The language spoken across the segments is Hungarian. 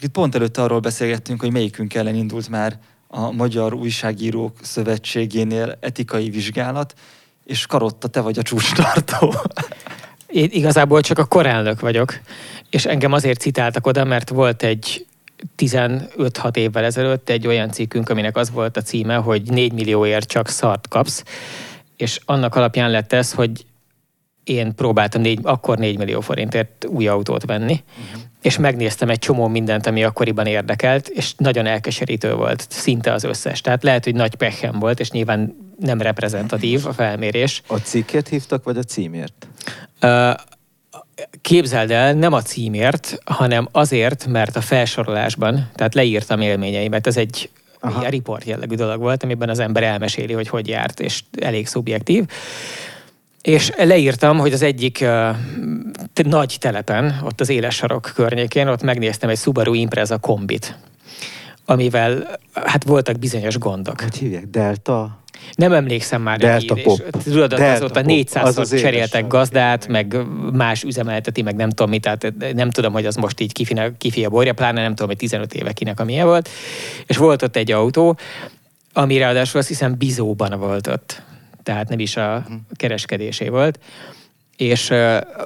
Csak itt pont előtte arról beszélgettünk, hogy melyikünk ellen indult már a Magyar Újságírók Szövetségénél etikai vizsgálat, és Karotta, te vagy a csúcstartó. Én igazából csak a korelnök vagyok, és engem azért citáltak oda, mert volt egy 15-6 évvel ezelőtt egy olyan cikkünk, aminek az volt a címe, hogy 4 millióért csak szart kapsz, és annak alapján lett ez, hogy én próbáltam négy, akkor 4 millió forintért új autót venni, uh-huh. és megnéztem egy csomó mindent, ami akkoriban érdekelt, és nagyon elkeserítő volt, szinte az összes. Tehát lehet, hogy nagy pechem volt, és nyilván nem reprezentatív a felmérés. A cikket hívtak, vagy a címért? Uh, képzeld el, nem a címért, hanem azért, mert a felsorolásban, tehát leírtam élményeimet, ez egy Aha. ilyen riport jellegű dolog volt, amiben az ember elmeséli, hogy hogy járt, és elég szubjektív. És leírtam, hogy az egyik uh, nagy telepen, ott az éles sarok környékén, ott megnéztem egy Subaru Impreza kombit, amivel hát voltak bizonyos gondok. Hogy hívják? Delta? Nem emlékszem már. Delta így, Pop. És, tudod, Delta azóta 400-szor cseréltek gazdát, meg más üzemelteti, meg nem tudom mit, tehát nem tudom, hogy az most így kifine, kifi a borja, pláne nem tudom, hogy 15 éve kinek a milyen volt. És volt ott egy autó, ami ráadásul azt hiszem bizóban volt ott. Tehát nem is a mhm. kereskedésé volt és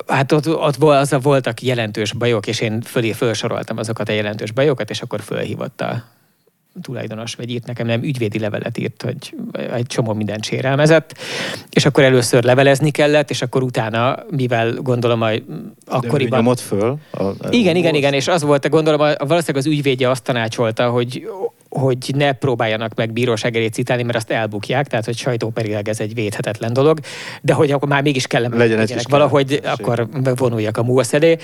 hát ott, ott az, voltak jelentős bajok, és én fölé felsoroltam azokat a jelentős bajokat, és akkor fölhívott a tulajdonos, vagy írt nekem, nem ügyvédi levelet írt, hogy egy csomó mindent sérelmezett, és akkor először levelezni kellett, és akkor utána, mivel gondolom, a akkoriban... nyomott föl? A, a igen, igen, igen, és az volt, gondolom, a, valószínűleg az ügyvédje azt tanácsolta, hogy hogy ne próbáljanak meg bíróság elé citálni, mert azt elbukják, tehát hogy sajtóperileg ez egy védhetetlen dolog, de hogy akkor már mégis legyen legyenek valahogy, kellene. akkor vonuljak a MUOSZ elé,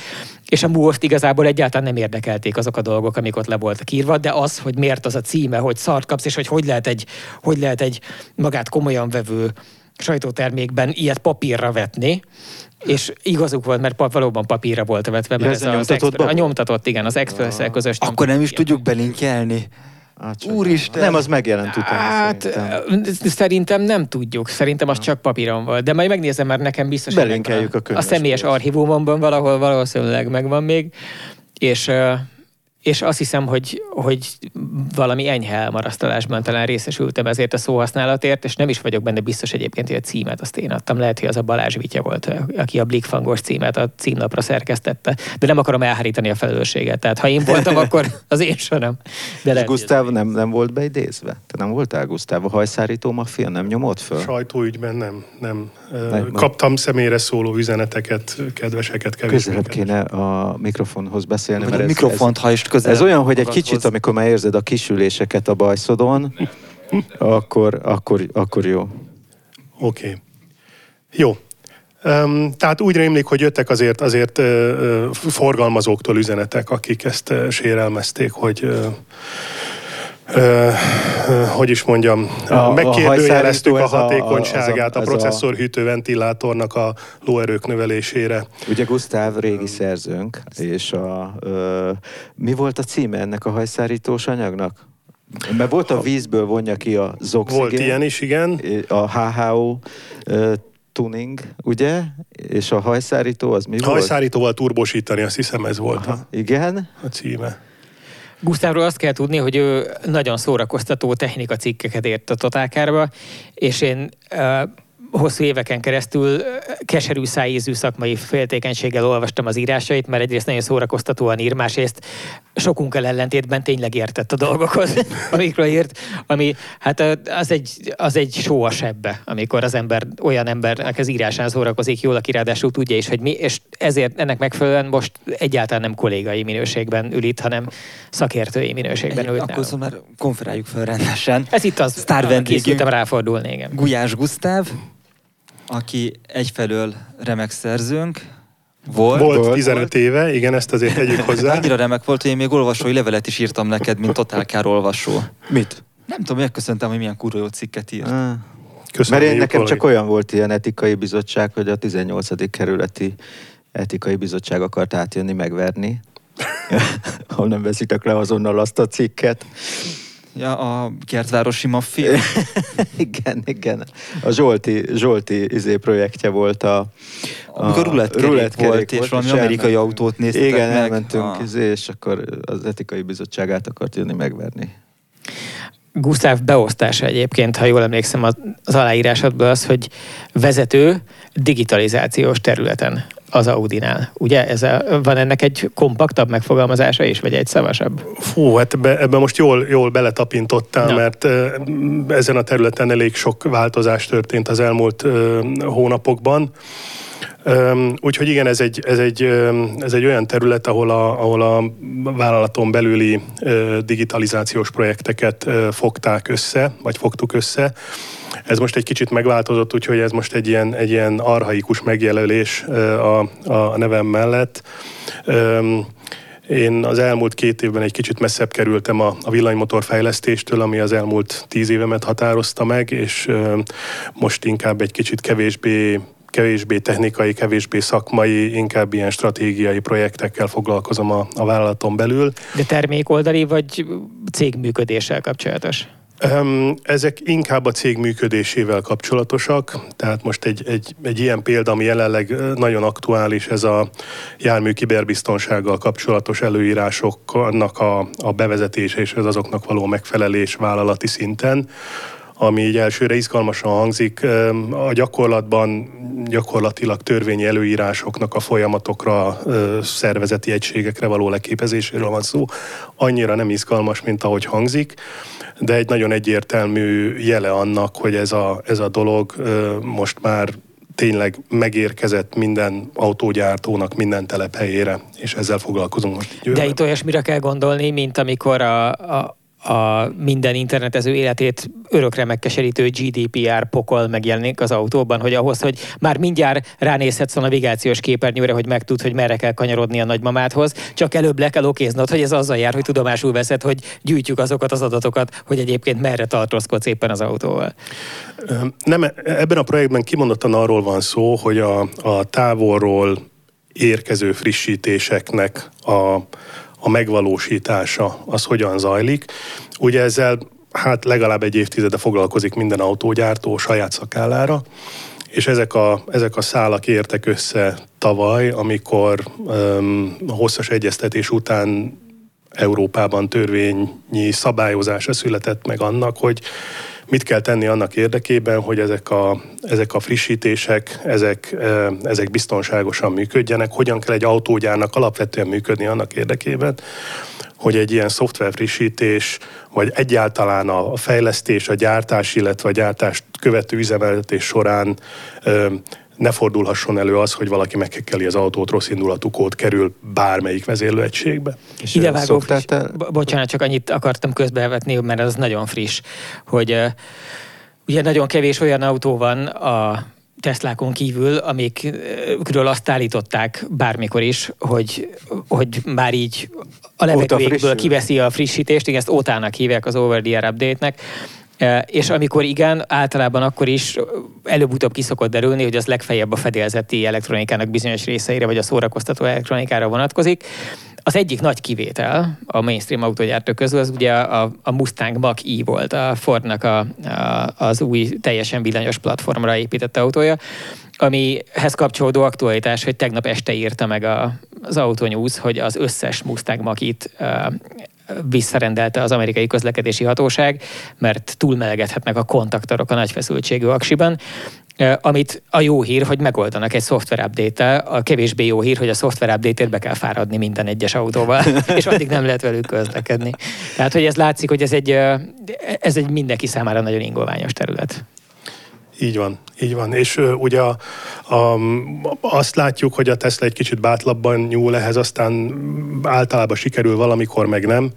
és a muosz igazából egyáltalán nem érdekelték azok a dolgok, amik ott le voltak írva, de az, hogy miért az a címe, hogy szart kapsz, és hogy hogy lehet egy, hogy lehet egy magát komolyan vevő sajtótermékben ilyet papírra vetni, és igazuk volt, mert valóban papírra volt vetve, mert ja, ez, ez a, nyomtatott, a nyomtatott, igen, az express közös Akkor nem is tudjuk belinkelni. Hát, Úristen! Nem, az megjelent utána Hát szerintem. szerintem nem tudjuk. Szerintem az csak papíron volt. De majd megnézem, mert nekem biztos, Belinkeljük a, a, a személyes archívumomban valahol valószínűleg megvan még. És és azt hiszem, hogy, hogy valami enyhe elmarasztalásban talán részesültem ezért a szóhasználatért, és nem is vagyok benne biztos egyébként, hogy a címet azt én adtam. Lehet, hogy az a Balázs Vitya volt, aki a Blikfangos címet a címlapra szerkesztette, de nem akarom elhárítani a felelősséget. Tehát ha én voltam, akkor az én sem. De lehet, Gusztáv nem, nem volt beidézve? Te nem voltál Gusztáv? A hajszárító maffia nem nyomott föl? Sajtóügyben nem, nem. nem Kaptam személyre szóló üzeneteket, kedveseket, kevésbé. Közelebb kéne a mikrofonhoz beszélni. Mert a mikrofont, ez, ha is közel. Ez olyan, hogy egy kicsit, amikor már érzed a kisüléseket a bajszodon, akkor, akkor, akkor jó. Oké. Okay. Jó. Um, tehát úgy rémlik, hogy jöttek azért, azért uh, forgalmazóktól üzenetek, akik ezt uh, sérelmezték, hogy uh, Uh, hogy is mondjam, a, megkérdőjeleztük a, a hatékonyságát a, a, a, processzorhűtő ventilátornak a lóerők növelésére. Ugye Gusztáv régi szerzőnk, és a, ö, mi volt a címe ennek a hajszárítós anyagnak? Mert volt a vízből vonja ki a zoxigén. Volt ilyen is, igen. A HHO ö, tuning, ugye? És a hajszárító az mi a volt? Hajszárítóval turbosítani, azt hiszem ez volt Aha, a, igen? a címe. Gusztávról azt kell tudni, hogy ő nagyon szórakoztató technika cikkeket ért a Totálkárba, és én uh, hosszú éveken keresztül keserű szájízű szakmai féltékenységgel olvastam az írásait, mert egyrészt nagyon szórakoztatóan ír, másrészt sokunkkal ellentétben tényleg értett a dolgokhoz, amikről írt, ami hát az egy, az egy só a sebbe, amikor az ember olyan embernek az írásán szórakozik jól, aki ráadásul tudja is, hogy mi, és ezért ennek megfelelően most egyáltalán nem kollégai minőségben ül itt, hanem szakértői minőségben ül. Akkor szóval már konferáljuk fel rendesen. Ez itt az, Sztár vendégünk. ráfordulni, igen. Gulyás Gusztáv, aki egyfelől remek szerzőnk, volt. Volt 15 éve, igen, ezt azért tegyük hozzá. Annyira remek volt, hogy én még olvasói levelet is írtam neked, mint Totálkár olvasó. Mit? Nem tudom, megköszöntem, hogy milyen kurva jó cikket írt. Ah. Köszönöm, Mert én nekem csak olyan volt ilyen etikai bizottság, hogy a 18. kerületi etikai bizottság akart átjönni, megverni. ha nem veszitek le azonnal azt a cikket. Ja, a kertvárosi maffia. igen, igen. A Zsolti, Zsolti izé projektje volt a... a Amikor rulettkerék volt, és valami amerikai autót néztek Igen, meg. elmentünk, A... izé, és akkor az etikai bizottságát akart jönni megverni. Gustav beosztása egyébként, ha jól emlékszem az, az aláírásodból az, hogy vezető digitalizációs területen az Audinál. Ugye ez a, van ennek egy kompaktabb megfogalmazása is, vagy egy szavasabb? Fú, hát ebbe, ebbe most jól, jól beletapintottál, Na. mert ezen a területen elég sok változás történt az elmúlt hónapokban. Úgyhogy igen, ez egy, ez egy, ez egy olyan terület, ahol a, ahol a vállalaton belüli digitalizációs projekteket fogták össze, vagy fogtuk össze. Ez most egy kicsit megváltozott, úgyhogy ez most egy ilyen, egy ilyen arhaikus megjelölés a, a nevem mellett. Én az elmúlt két évben egy kicsit messzebb kerültem a, a villanymotor fejlesztéstől, ami az elmúlt tíz évemet határozta meg, és most inkább egy kicsit kevésbé kevésbé technikai, kevésbé szakmai, inkább ilyen stratégiai projektekkel foglalkozom a, a vállalaton belül. De termékoldali vagy cégműködéssel kapcsolatos? Ezek inkább a cég működésével kapcsolatosak, tehát most egy, egy, egy ilyen példa, ami jelenleg nagyon aktuális, ez a jármű kiberbiztonsággal kapcsolatos előírásoknak a, a bevezetése és az azoknak való megfelelés vállalati szinten ami így elsőre izgalmasan hangzik, a gyakorlatban gyakorlatilag törvényi előírásoknak a folyamatokra, szervezeti egységekre való leképezéséről van szó. Annyira nem izgalmas, mint ahogy hangzik, de egy nagyon egyértelmű jele annak, hogy ez a, ez a dolog most már tényleg megérkezett minden autógyártónak minden telephelyére, és ezzel foglalkozunk most. De itt olyasmire kell gondolni, mint amikor a, a, a minden internetező életét örökre megkeserítő GDPR pokol megjelenik az autóban, hogy ahhoz, hogy már mindjárt ránézhetsz a navigációs képernyőre, hogy megtud, hogy merre kell kanyarodni a nagymamádhoz, csak előbb le kell okéznod, hogy ez azzal jár, hogy tudomásul veszed, hogy gyűjtjük azokat az adatokat, hogy egyébként merre tartózkodsz éppen az autóval. Nem, ebben a projektben kimondottan arról van szó, hogy a, a távolról érkező frissítéseknek a a megvalósítása az hogyan zajlik. Ugye ezzel hát legalább egy évtizede foglalkozik minden autógyártó saját szakállára, és ezek a, ezek a szálak értek össze tavaly, amikor um, hosszas egyeztetés után Európában törvényi szabályozása született meg annak, hogy mit kell tenni annak érdekében, hogy ezek a, ezek a frissítések, ezek, ezek biztonságosan működjenek, hogyan kell egy autógyárnak alapvetően működni annak érdekében, hogy egy ilyen szoftver frissítés, vagy egyáltalán a fejlesztés, a gyártás, illetve a gyártást követő üzemeltetés során ne fordulhasson elő az, hogy valaki meghekkeli az autót, rossz indulatú kód kerül bármelyik vezérlőegységbe. És Idevágó friss, te... bocsánat, csak annyit akartam közbevetni, mert az nagyon friss, hogy uh, ugye nagyon kevés olyan autó van a Teslákon kívül, amikről azt állították bármikor is, hogy, hogy már így a levegőjékből kiveszi a frissítést, igen, ezt ótának hívják az over the air update-nek, és amikor igen, általában akkor is előbb-utóbb kiszokott derülni, hogy az legfeljebb a fedélzeti elektronikának bizonyos részeire, vagy a szórakoztató elektronikára vonatkozik. Az egyik nagy kivétel a mainstream autógyártók közül az ugye a, a Mustang Mach-E volt, a Fordnak a, a, az új teljesen villanyos platformra épített autója, amihez kapcsolódó aktualitás, hogy tegnap este írta meg a, az Autonews, hogy az összes Mustang Mach-it visszarendelte az amerikai közlekedési hatóság, mert túlmelegedhetnek a kontaktorok a nagy feszültségű aksiban, amit a jó hír, hogy megoldanak egy szoftver update a kevésbé jó hír, hogy a szoftver update be kell fáradni minden egyes autóval, és addig nem lehet velük közlekedni. Tehát, hogy ez látszik, hogy ez egy, ez egy mindenki számára nagyon ingoványos terület. Így van, így van. És uh, ugye a, a, azt látjuk, hogy a Tesla egy kicsit bátlabban nyúl ehhez, aztán általában sikerül valamikor, meg nem.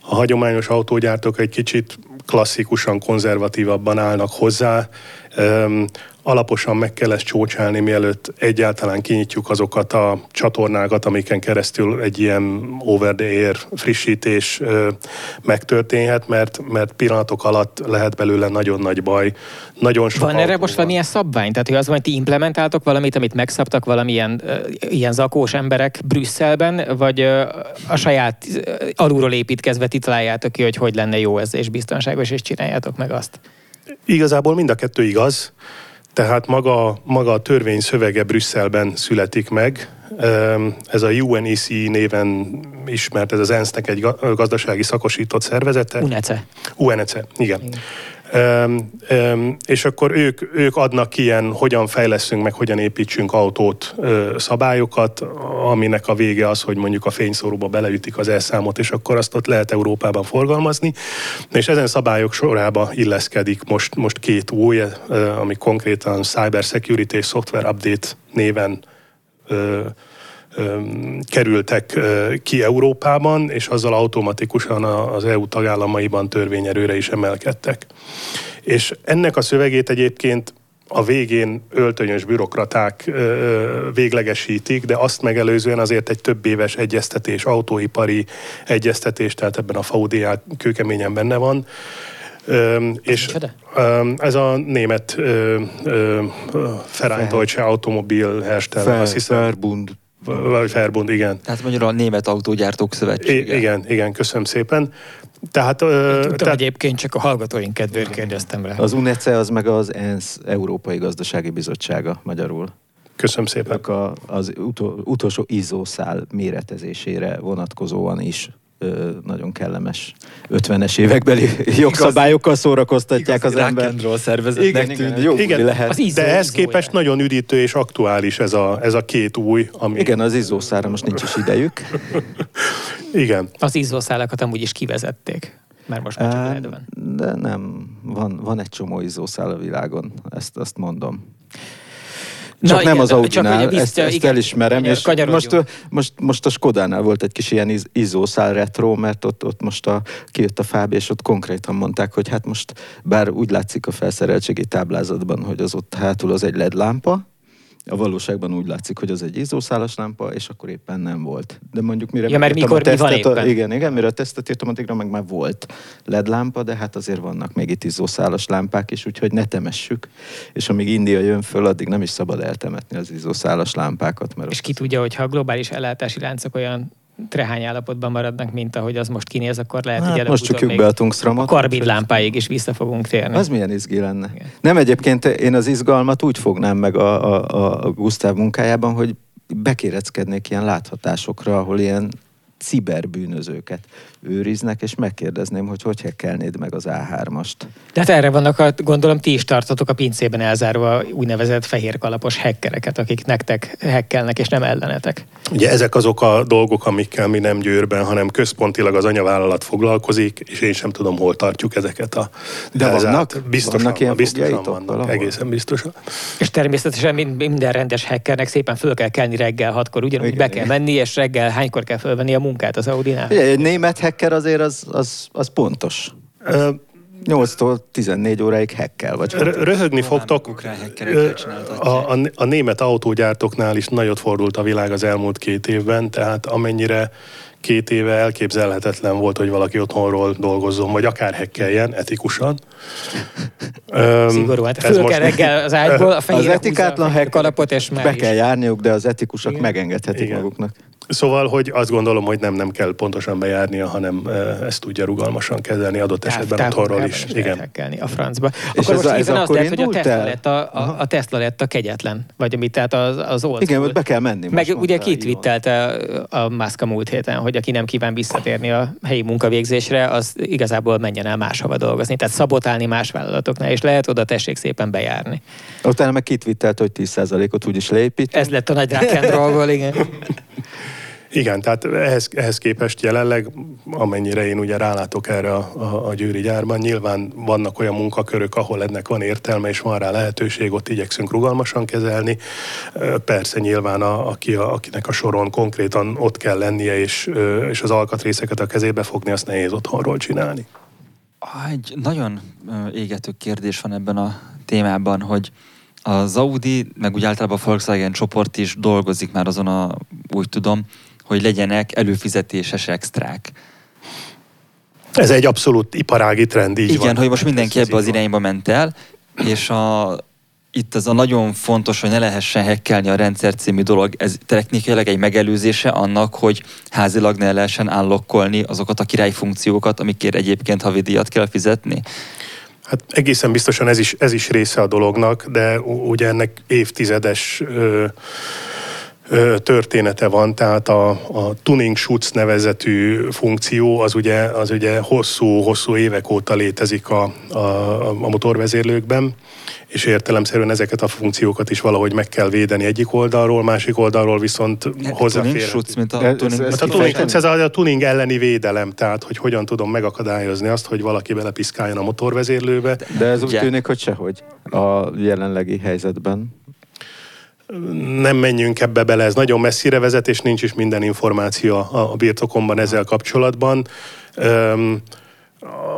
A hagyományos autógyártók egy kicsit klasszikusan konzervatívabban állnak hozzá. Um, alaposan meg kell ezt csócsálni, mielőtt egyáltalán kinyitjuk azokat a csatornákat, amiken keresztül egy ilyen over the air frissítés megtörténhet, mert, mert pillanatok alatt lehet belőle nagyon nagy baj. Nagyon sok van erre most valamilyen szabvány? Tehát, hogy az hogy ti implementáltok valamit, amit megszabtak valamilyen uh, ilyen zakós emberek Brüsszelben, vagy uh, a saját uh, alulról építkezve ti találjátok ki, hogy hogy lenne jó ez és biztonságos, és csináljátok meg azt? Igazából mind a kettő igaz. Tehát maga, maga a törvény szövege Brüsszelben születik meg. Ez a UNEC néven ismert, ez az ENSZ-nek egy gazdasági szakosított szervezete. UNECE. UNECE, igen. igen. Um, um, és akkor ők, ők adnak ilyen, hogyan fejleszünk meg, hogyan építsünk autót uh, szabályokat, aminek a vége az, hogy mondjuk a fényszóróba beleütik az elszámot, és akkor azt ott lehet Európában forgalmazni. És ezen szabályok sorába illeszkedik most, most két új, uh, ami konkrétan Cyber Security Software Update néven uh, kerültek ki Európában, és azzal automatikusan az EU tagállamaiban törvényerőre is emelkedtek. És ennek a szövegét egyébként a végén öltönyös bürokraták véglegesítik, de azt megelőzően azért egy több éves egyeztetés, autóipari egyeztetés, tehát ebben a FAUDA kőkeményen benne van. és ez a német Verein Deutsche Automobilhersteller, azt hiszem. Verbund vagy Verbund, igen. Tehát magyarul a Német Autógyártók Szövetsége. I- igen, igen, köszönöm szépen. Tehát, Tudtam, tehát... egyébként csak a hallgatóink kedvéért kérdeztem rá. Az UNECE az meg az ENSZ Európai Gazdasági Bizottsága magyarul. Köszönöm szépen. A, az utol, utolsó izószál méretezésére vonatkozóan is nagyon kellemes 50-es évekbeli jogszabályokkal szórakoztatják az ember. szervezetnek igen, igen, jó igen, lehet. Az de ehhez képest nagyon üdítő és aktuális ez a, ez a két új. Ami... Igen, az izzószára most nincs is idejük. igen. Az izzószálakat amúgy is kivezették. Mert most már csak uh, De nem, van, van egy csomó izzószál a világon, ezt azt mondom. Csak Na, nem igen, az Audinál, csak, ezt, ezt igen, elismerem, igen, és most, most, most a Skodánál volt egy kis ilyen izószál retro, mert ott, ott most a, kijött a Fáb, és ott konkrétan mondták, hogy hát most, bár úgy látszik a felszereltségi táblázatban, hogy az ott hátul az egy LED lámpa, a valóságban úgy látszik, hogy az egy izzószálas lámpa, és akkor éppen nem volt. De mondjuk mire ja, mert mikor, a tesztet, mi van éppen? igen, igen, mire a tesztet írtam, addigra meg már volt LED lámpa, de hát azért vannak még itt izzószálas lámpák is, úgyhogy ne temessük. És amíg India jön föl, addig nem is szabad eltemetni az izzószálas lámpákat. Mert és ki tudja, hogyha a globális ellátási láncok olyan trehány állapotban maradnak, mint ahogy az most kinéz, akkor lehet, hát, hogy most csukjuk be a tungstramot. A karbid lámpáig is vissza fogunk térni. Az milyen izgi lenne. Igen. Nem egyébként én az izgalmat úgy fognám meg a, a, a Gustav munkájában, hogy bekéreckednék ilyen láthatásokra, ahol ilyen ciberbűnözőket őriznek, és megkérdezném, hogy hogy hekkelnéd meg az A3-ast. De hát erre vannak, a, gondolom, ti is tartotok a pincében elzárva úgynevezett fehér kalapos hekkereket, akik nektek hekkelnek, és nem ellenetek. Ugye ezek azok a dolgok, amikkel mi nem győrben, hanem központilag az anyavállalat foglalkozik, és én sem tudom, hol tartjuk ezeket a... De vannak? Biztosan, vannak ilyen biztosan vannak, valahol? egészen biztosan. És természetesen minden rendes hackernek szépen föl kell kelni reggel hatkor, ugyanúgy igen, be kell igen. menni, és reggel hánykor kell fölvenni a munkát az Audinál? Egy német hacker azért az, az, az pontos. Ö, 8-tól 14 óráig hekkel, vagy Röhögni fogtok. A, a, a német autógyártóknál is nagyot fordult a világ az elmúlt két évben, tehát amennyire két éve elképzelhetetlen volt, hogy valaki otthonról dolgozzon, vagy akár hekkeljen etikusan. Szigorú, hát föl kell reggel az ágyból, a Az etikátlan hack kalapot, és be kell járniuk, de az etikusok Igen. megengedhetik Igen. maguknak. Szóval, hogy azt gondolom, hogy nem, nem kell pontosan bejárnia, hanem ezt tudja rugalmasan kezelni adott esetben otthonról is. Igen. a francba. És akkor ez, most ez akkor lehet, hogy a Tesla, lett a, a, a Tesla lett a kegyetlen, vagy amit tehát az, az old Igen, hogy be kell menni. Meg ugye kitwittelte a, a Musk a múlt héten, hogy aki nem kíván visszatérni a helyi munkavégzésre, az igazából menjen el máshova dolgozni. Tehát szabotálni más vállalatoknál, és lehet oda tessék szépen bejárni. Utána meg kitwittelt, hogy 10%-ot úgyis leépít. Ez lett a nagy rock igen. Igen, tehát ehhez, ehhez képest jelenleg, amennyire én ugye rálátok erre a, a, a győri gyárban, nyilván vannak olyan munkakörök, ahol ennek van értelme, és van rá lehetőség, ott igyekszünk rugalmasan kezelni. Persze nyilván, a, aki, a, akinek a soron konkrétan ott kell lennie, és, és az alkatrészeket a kezébe fogni, azt nehéz otthonról csinálni. Egy nagyon égető kérdés van ebben a témában, hogy Az Audi, meg úgy általában a Volkswagen csoport is dolgozik már azon a, úgy tudom, hogy legyenek előfizetéses extrák. Ez egy abszolút iparági trend, így Igen, van. hogy most mindenki ebbe az irányba ment el, és a, itt az a nagyon fontos, hogy ne lehessen hekkelni a rendszer című dolog, ez technikailag egy megelőzése annak, hogy házilag ne lehessen állokkolni azokat a királyfunkciókat, amikért egyébként havidíjat kell fizetni. Hát egészen biztosan ez is, ez is része a dolognak, de ugye ennek évtizedes ö, története van, tehát a, a tuning schutz nevezetű funkció az ugye, az ugye hosszú-hosszú évek óta létezik a, a, a motorvezérlőkben, és értelemszerűen ezeket a funkciókat is valahogy meg kell védeni egyik oldalról, másik oldalról viszont hozzáfér. mint a tuning, ez, ez, a tuning ez a, a tuning elleni védelem, tehát hogy hogyan tudom megakadályozni azt, hogy valaki belepiszkáljon a motorvezérlőbe. De ez úgy tűnik, hogy sehogy a jelenlegi helyzetben nem menjünk ebbe bele, ez nagyon messzire vezet, és nincs is minden információ a, a birtokomban ezzel kapcsolatban. Um,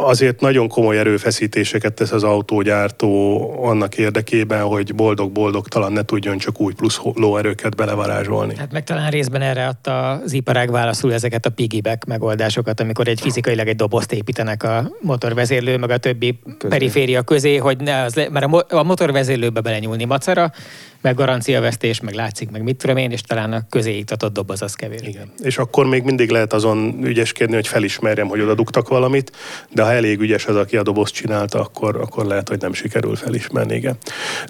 azért nagyon komoly erőfeszítéseket tesz az autógyártó annak érdekében, hogy boldog-boldogtalan ne tudjon csak úgy plusz lóerőket belevarázsolni. Hát meg talán részben erre adta az iparág válaszul ezeket a piggyback megoldásokat, amikor egy fizikailag egy dobozt építenek a motorvezérlő, meg a többi közé. periféria közé, hogy ne az, mert a motorvezérlőbe belenyúlni macera, meg garanciavesztés, meg látszik, meg mit tudom én, és talán a közé iktatott doboz az kevés. Igen. És akkor még mindig lehet azon ügyeskedni, hogy felismerjem, hogy oda dugtak valamit, de ha elég ügyes az, aki a dobozt csinálta, akkor, akkor lehet, hogy nem sikerül felismerni, igen.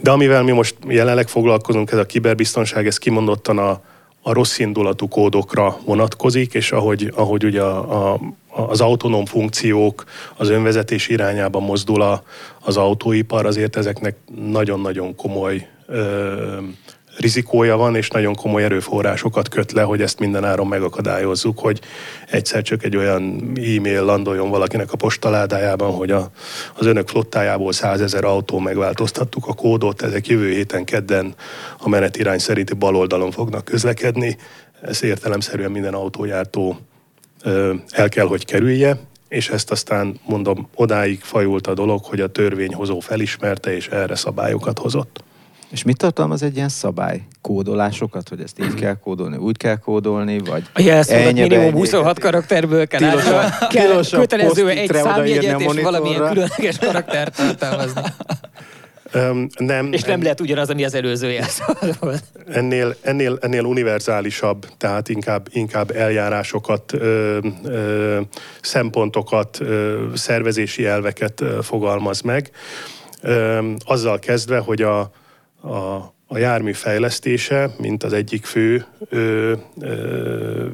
De amivel mi most jelenleg foglalkozunk, ez a kiberbiztonság, ez kimondottan a, a rossz indulatú kódokra vonatkozik, és ahogy, ahogy ugye a, a, az autonóm funkciók az önvezetés irányába mozdul a, az autóipar, azért ezeknek nagyon-nagyon komoly ö, rizikója van, és nagyon komoly erőforrásokat köt le, hogy ezt mindenáron megakadályozzuk, hogy egyszer csak egy olyan e-mail landoljon valakinek a postaládájában, hogy a, az önök flottájából százezer autó megváltoztattuk a kódot, ezek jövő héten kedden a menetirány szerinti bal oldalon fognak közlekedni. Ez értelemszerűen minden autójártó ö, el kell, hogy kerülje, és ezt aztán mondom, odáig fajult a dolog, hogy a törvényhozó felismerte, és erre szabályokat hozott. És mit tartalmaz egy ilyen szabály? Kódolásokat, hogy ezt így kell kódolni, úgy kell kódolni, vagy A jelszónak minimum 26 karakterből kell tilosan, kell tilosan kötelező egy számjegyet és valamilyen különleges karaktert tartalmazni. Um, nem, és nem en... lehet ugyanaz, ami az előző jelszó volt. Ennél, ennél, ennél univerzálisabb, tehát inkább, inkább eljárásokat, ö, ö, szempontokat, ö, szervezési elveket ö, fogalmaz meg. Ö, azzal kezdve, hogy a, a, a jármű fejlesztése, mint az egyik fő ö, ö,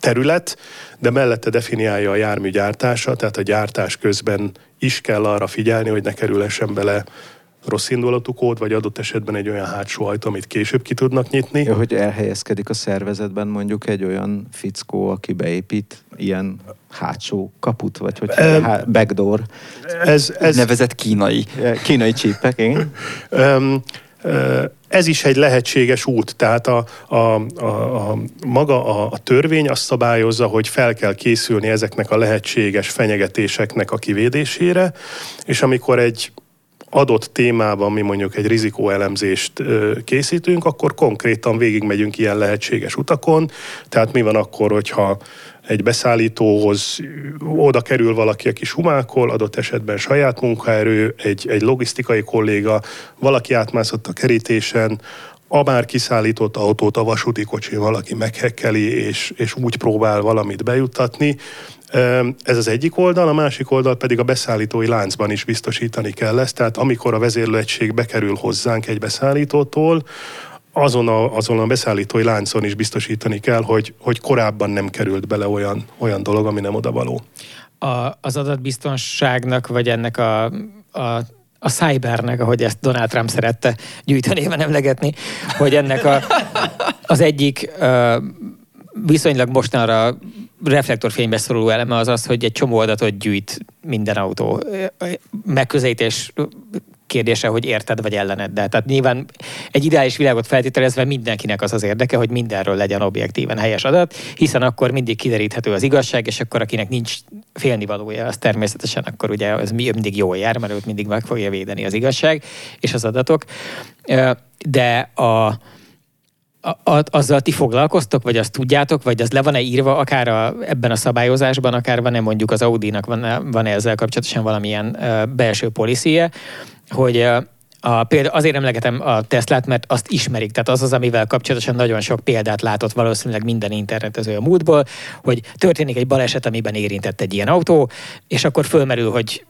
terület, de mellette definiálja a jármű gyártása, tehát a gyártás közben is kell arra figyelni, hogy ne kerülhessen bele rossz indulatú kód, vagy adott esetben egy olyan hátsó ajtó, amit később ki tudnak nyitni. Ja, hogy elhelyezkedik a szervezetben mondjuk egy olyan fickó, aki beépít ilyen hátsó kaput, vagy hogy um, backdoor. Ez, ez nevezett kínai. Kínai csípek, igen. Um, ez is egy lehetséges út, tehát a, a, a, a maga a, a törvény azt szabályozza, hogy fel kell készülni ezeknek a lehetséges fenyegetéseknek a kivédésére, és amikor egy adott témában mi mondjuk egy rizikóelemzést készítünk, akkor konkrétan végigmegyünk ilyen lehetséges utakon. Tehát mi van akkor, hogyha egy beszállítóhoz oda kerül valaki, aki sumákol, adott esetben saját munkaerő, egy, egy logisztikai kolléga, valaki átmászott a kerítésen, a már kiszállított autót a vasúti kocsi valaki meghekkeli, és, és úgy próbál valamit bejuttatni. Ez az egyik oldal, a másik oldal pedig a beszállítói láncban is biztosítani kell ezt. Tehát amikor a vezérlőegység bekerül hozzánk egy beszállítótól, azon a, azon a beszállítói láncon is biztosítani kell, hogy, hogy korábban nem került bele olyan, olyan dolog, ami nem odavaló. A, az adatbiztonságnak, vagy ennek a, a a cybernek, ahogy ezt Donald Trump szerette gyűjtenéven emlegetni, hogy ennek a, az egyik viszonylag mostanra reflektorfénybe szoruló eleme az az, hogy egy csomó adatot gyűjt minden autó. Megközelítés kérdése, hogy érted vagy ellened. De tehát nyilván egy ideális világot feltételezve mindenkinek az az érdeke, hogy mindenről legyen objektíven helyes adat, hiszen akkor mindig kideríthető az igazság, és akkor akinek nincs félnivalója, az természetesen akkor ugye az mindig jól jár, mert őt mindig meg fogja védeni az igazság és az adatok. De a, a, azzal ti foglalkoztok, vagy azt tudjátok, vagy az le van-e írva akár a, ebben a szabályozásban, akár van-e mondjuk az Audi-nak van-e, van-e ezzel kapcsolatosan valamilyen uh, belső policie, hogy uh, a, például azért emlegetem a Teslát, mert azt ismerik, tehát az az, amivel kapcsolatosan nagyon sok példát látott valószínűleg minden internetező a múltból, hogy történik egy baleset, amiben érintett egy ilyen autó, és akkor fölmerül, hogy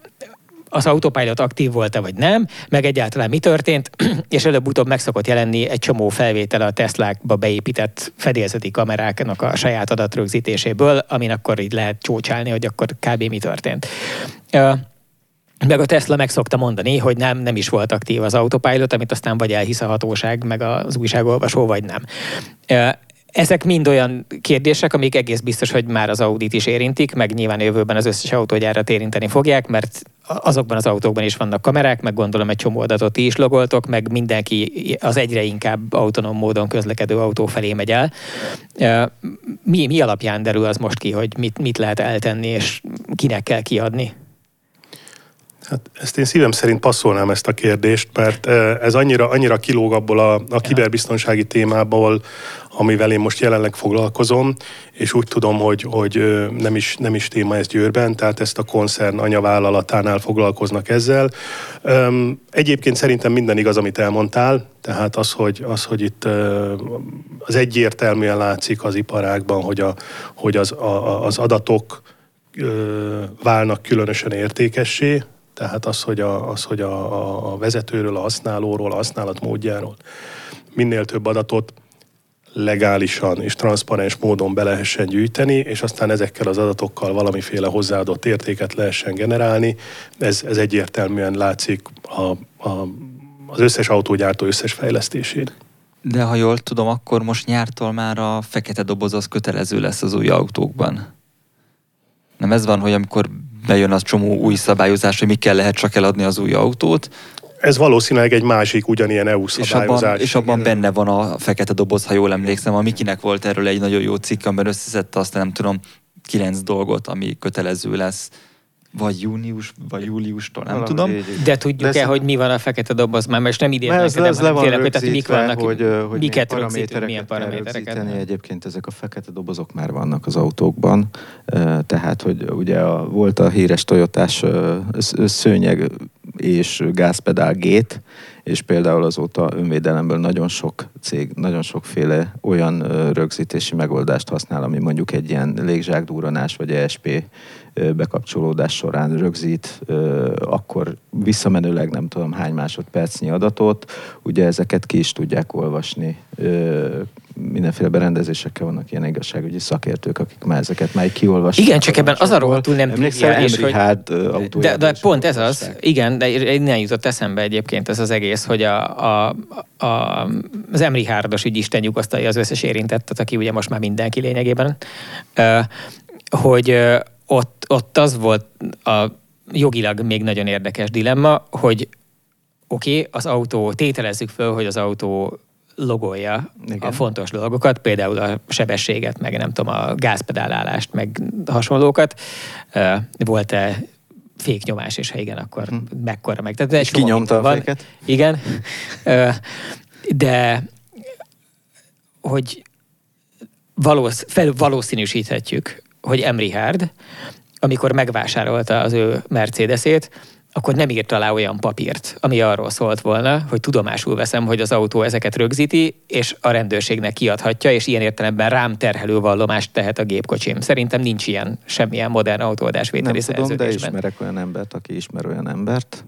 az autopilot aktív volt-e vagy nem, meg egyáltalán mi történt, és előbb-utóbb meg szokott jelenni egy csomó felvétel a Teslákba beépített fedélzeti kameráknak a saját adatrögzítéséből, amin akkor így lehet csócsálni, hogy akkor kb. mi történt. Meg a Tesla meg szokta mondani, hogy nem, nem is volt aktív az autopilot, amit aztán vagy elhisz a hatóság, meg az újságolvasó, vagy nem. Ezek mind olyan kérdések, amik egész biztos, hogy már az Audit is érintik, meg nyilván jövőben az összes autógyárat érinteni fogják, mert azokban az autókban is vannak kamerák, meg gondolom egy csomó adatot is logoltok, meg mindenki az egyre inkább autonóm módon közlekedő autó felé megy el. Mi, mi alapján derül az most ki, hogy mit, mit lehet eltenni, és kinek kell kiadni? Hát ezt én szívem szerint passzolnám ezt a kérdést, mert ez annyira, annyira kilóg abból a, a kiberbiztonsági témából, amivel én most jelenleg foglalkozom, és úgy tudom, hogy, hogy nem, is, nem is téma ez Győrben, tehát ezt a koncern anyavállalatánál foglalkoznak ezzel. Egyébként szerintem minden igaz, amit elmondtál, tehát az, hogy, az, hogy itt az egyértelműen látszik az iparágban, hogy, a, hogy az, a, az adatok válnak különösen értékessé, tehát az, hogy a, az, hogy a, a vezetőről, a használóról, a használat módjáról minél több adatot legálisan és transzparens módon be lehessen gyűjteni, és aztán ezekkel az adatokkal valamiféle hozzáadott értéket lehessen generálni. Ez, ez egyértelműen látszik a, a, az összes autógyártó összes fejlesztésén. De ha jól tudom, akkor most nyártól már a fekete doboz az kötelező lesz az új autókban. Nem ez van, hogy amikor bejön az csomó új szabályozás, hogy mikkel lehet csak eladni az új autót. Ez valószínűleg egy másik ugyanilyen EU szabályozás. És abban, és abban benne van a fekete doboz, ha jól emlékszem. A Mikinek volt erről egy nagyon jó cikk, amiben összeszedte azt, nem tudom, kilenc dolgot, ami kötelező lesz vagy június, vagy júliustól, nem Valami tudom. Így, De tudjuk-e, hogy mi van a fekete doboz már, most nem idén, ez, ez le van tényleg, tehát mik vannak, hogy, hogy miket rögzítünk, milyen paramétereket. Egyébként ezek a fekete dobozok már vannak az autókban, tehát, hogy ugye a, volt a híres Toyotás szőnyeg és gázpedál gét, és például azóta önvédelemből nagyon sok cég, nagyon sokféle olyan rögzítési megoldást használ, ami mondjuk egy ilyen légzsákdúranás vagy ESP bekapcsolódás során rögzít, akkor visszamenőleg nem tudom hány másodpercnyi adatot, ugye ezeket ki is tudják olvasni mindenféle berendezésekkel vannak ilyen igazságügyi szakértők, akik már ezeket már kiolvasnak. Igen, csak ebben az a rohadtul nem triviális, hogy... de, de pont ez az, igen, de innen jutott eszembe egyébként ez az egész, hogy a, a, a, az Emri Hárdos ügy Isten nyugasztalja az összes érintettet, aki ugye most már mindenki lényegében, hogy ott, ott az volt a jogilag még nagyon érdekes dilemma, hogy oké, okay, az autó, tételezzük föl, hogy az autó logolja Igen. a fontos dolgokat, például a sebességet, meg nem tudom, a gázpedálállást, meg hasonlókat. Volt-e féknyomás, és ha igen, akkor hm. mekkora meg. Tehát és kinyomta a féket? Igen. De hogy valósz, fel, valószínűsíthetjük, hogy Emri Hard, amikor megvásárolta az ő Mercedesét, akkor nem írt alá olyan papírt, ami arról szólt volna, hogy tudomásul veszem, hogy az autó ezeket rögzíti, és a rendőrségnek kiadhatja, és ilyen értelemben rám terhelő vallomást tehet a gépkocsim. Szerintem nincs ilyen semmilyen modern autóadásvételi Nem tudom, de ismerek olyan embert, aki ismer olyan embert,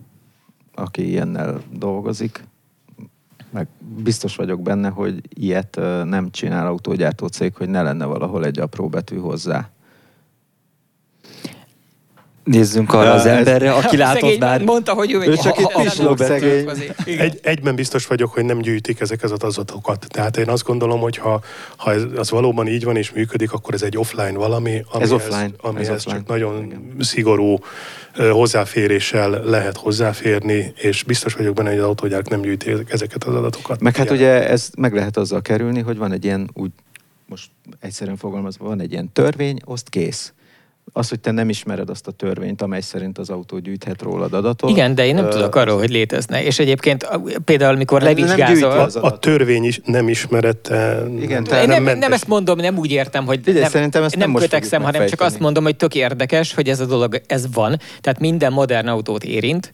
aki ilyennel dolgozik, meg biztos vagyok benne, hogy ilyet nem csinál autógyártó cég, hogy ne lenne valahol egy apró betű hozzá Nézzünk arra az emberre, aki látott már. Mondta, hogy ő, ő csak egy pislog szegény. Egy, egyben biztos vagyok, hogy nem gyűjtik ezek az adatokat. Tehát én azt gondolom, hogy ha, ha ez, az valóban így van és működik, akkor ez egy offline valami, amihez, ez offline. amihez ez csak offline. nagyon Igen. szigorú hozzáféréssel lehet hozzáférni, és biztos vagyok benne, hogy az autógyárak nem gyűjtik ezeket az adatokat. Meg hát ugye ez meg lehet azzal kerülni, hogy van egy ilyen, úgy most egyszerűen fogalmazva, van egy ilyen törvény, azt kész az, hogy te nem ismered azt a törvényt, amely szerint az autó gyűjthet rólad adatot. Igen, de én nem uh, tudok arról, hogy létezne. És egyébként például, mikor levizsgázol... A, a törvény is nem ismerette. Igen, nem, nem, nem, nem ezt mondom, nem úgy értem, hogy Figyelj, nem, szerintem ezt nem, nem kötekszem, hanem csak azt mondom, hogy tök érdekes, hogy ez a dolog, ez van. Tehát minden modern autót érint.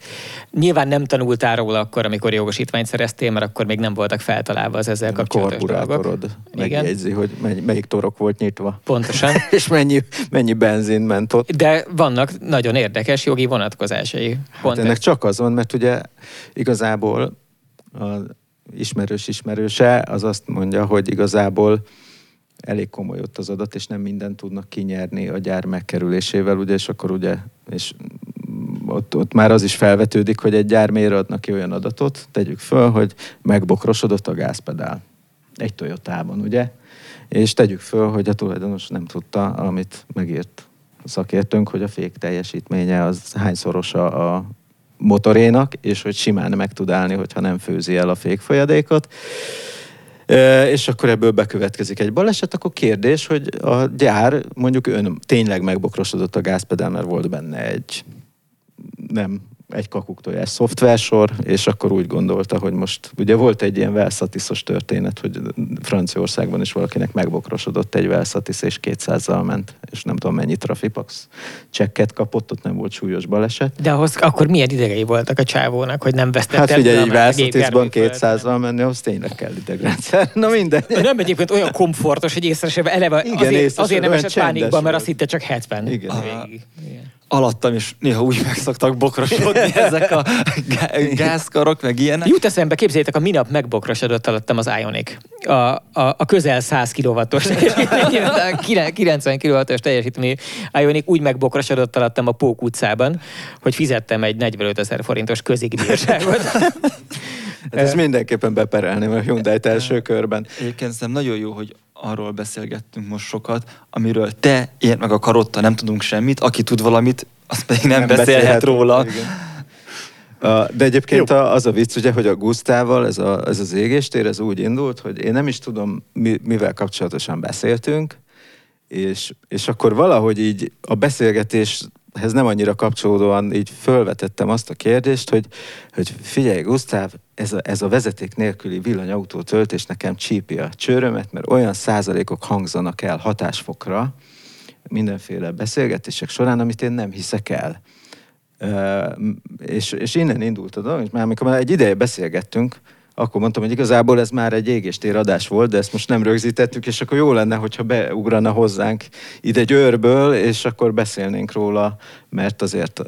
Nyilván nem tanultál róla akkor, amikor jogosítványt szereztél, mert akkor még nem voltak feltalálva az ezzel kapcsolatos dolgok. megjegyzi, hogy melyik torok volt nyitva. Pontosan. és mennyi, mennyi benzin ott. De vannak nagyon érdekes jogi vonatkozásai. Hát ennek csak az van, mert ugye igazából az ismerős ismerőse az azt mondja, hogy igazából elég komoly ott az adat, és nem mindent tudnak kinyerni a gyár megkerülésével, ugye, és akkor ugye, és ott, ott már az is felvetődik, hogy egy gyár miért adnak ki olyan adatot, tegyük föl, hogy megbokrosodott a gázpedál. Egy Toyotában, ugye? És tegyük föl, hogy a tulajdonos nem tudta, amit megírt a szakértőnk, hogy a fék teljesítménye az hányszorosa a motorénak, és hogy simán meg tud állni, hogyha nem főzi el a fékfolyadékot. És akkor ebből bekövetkezik egy baleset, akkor kérdés, hogy a gyár mondjuk ön tényleg megbokrosodott a gázpedál, mert volt benne egy nem egy kakuktojás szoftversor, és akkor úgy gondolta, hogy most, ugye volt egy ilyen Velszatiszos történet, hogy Franciaországban is valakinek megbokrosodott egy Velszatisz, és 200-zal ment, és nem tudom mennyi trafipax csekket kapott, ott nem volt súlyos baleset. De ahhoz akkor milyen idegei voltak a csávónak, hogy nem vesztette Hát ugye egy Velszatiszban 200-zal menni, ahhoz tényleg kell idegrendszer. Na minden. Nem egyébként olyan komfortos, hogy észre sem eleve Igen, azért, azért nem esett pánikba, mert azt hitte csak 70. Igen. Igen alattam is néha úgy meg szoktak bokrosodni ezek a gázkarok, meg ilyenek. Jut eszembe, képzeljétek, a minap megbokrosodott alattam az Ionic. A, a, a közel 100 kW-os 90 kW-os teljesítményű Ionic úgy megbokrosodott alattam a Pók utcában, hogy fizettem egy 45 ezer forintos közigdíjaságot. Hát ezt mindenképpen beperelném a Hyundai első körben. Egyébként szerintem nagyon jó, hogy arról beszélgettünk most sokat, amiről te, én meg a karotta nem tudunk semmit, aki tud valamit, az pedig nem, nem beszélhet, beszélhet. róla. De egyébként a, az a vicc, ugye, hogy a Gusztával ez, a, ez az égéstér, ez úgy indult, hogy én nem is tudom, mi, mivel kapcsolatosan beszéltünk, és, és akkor valahogy így a beszélgetés ehhez nem annyira kapcsolódóan így fölvetettem azt a kérdést, hogy, hogy figyelj, Gusztáv, ez a, ez a vezeték nélküli villanyautó töltés nekem csípi a csőrömet, mert olyan százalékok hangzanak el hatásfokra mindenféle beszélgetések során, amit én nem hiszek el. Uh, és, és innen indult a dolog, és már amikor már egy ideje beszélgettünk, akkor mondtam, hogy igazából ez már egy égéstér adás volt, de ezt most nem rögzítettük, és akkor jó lenne, hogyha beugrana hozzánk ide Győrből, és akkor beszélnénk róla, mert azért,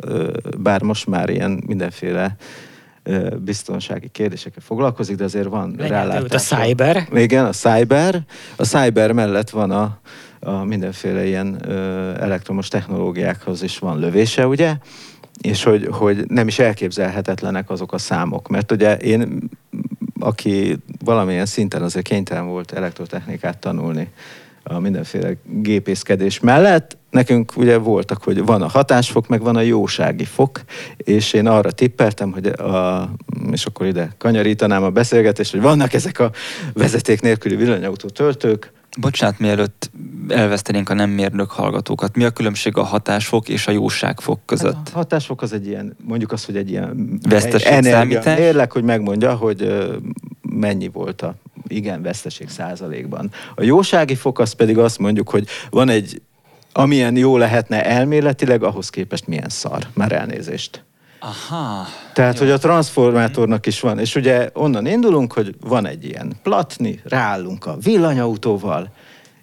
bár most már ilyen mindenféle biztonsági kérdésekkel foglalkozik, de azért van rálátás. A cyber. Igen, a cyber. A cyber mellett van a, a mindenféle ilyen elektromos technológiákhoz is van lövése, ugye? És hogy, hogy nem is elképzelhetetlenek azok a számok. Mert ugye én aki valamilyen szinten azért kénytelen volt elektrotechnikát tanulni a mindenféle gépészkedés mellett, nekünk ugye voltak, hogy van a hatásfok, meg van a jósági fok, és én arra tippeltem, hogy a, és akkor ide kanyarítanám a beszélgetést, hogy vannak ezek a vezeték nélküli villanyautó töltők, Bocsánat, mielőtt elvesztenénk a nem mérnök hallgatókat, mi a különbség a hatásfok és a jóságfok között? Hát a hatásfok az egy ilyen, mondjuk az, hogy egy ilyen energia, Érlek, hogy megmondja, hogy mennyi volt a igen veszteség százalékban. A jósági fok az pedig azt mondjuk, hogy van egy, amilyen jó lehetne elméletileg, ahhoz képest milyen szar. Már elnézést. Aha. Tehát, Jó. hogy a transformátornak is van, és ugye onnan indulunk, hogy van egy ilyen platni, ráállunk a villanyautóval,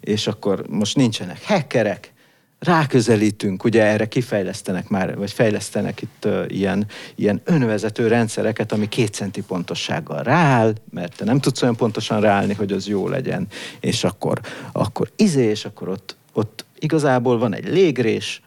és akkor most nincsenek hackerek, ráközelítünk, ugye erre kifejlesztenek már, vagy fejlesztenek itt uh, ilyen, ilyen önvezető rendszereket, ami két centi pontossággal rááll, mert te nem tudsz olyan pontosan ráállni, hogy az jó legyen, és akkor, akkor izé, és akkor ott, ott igazából van egy légrés,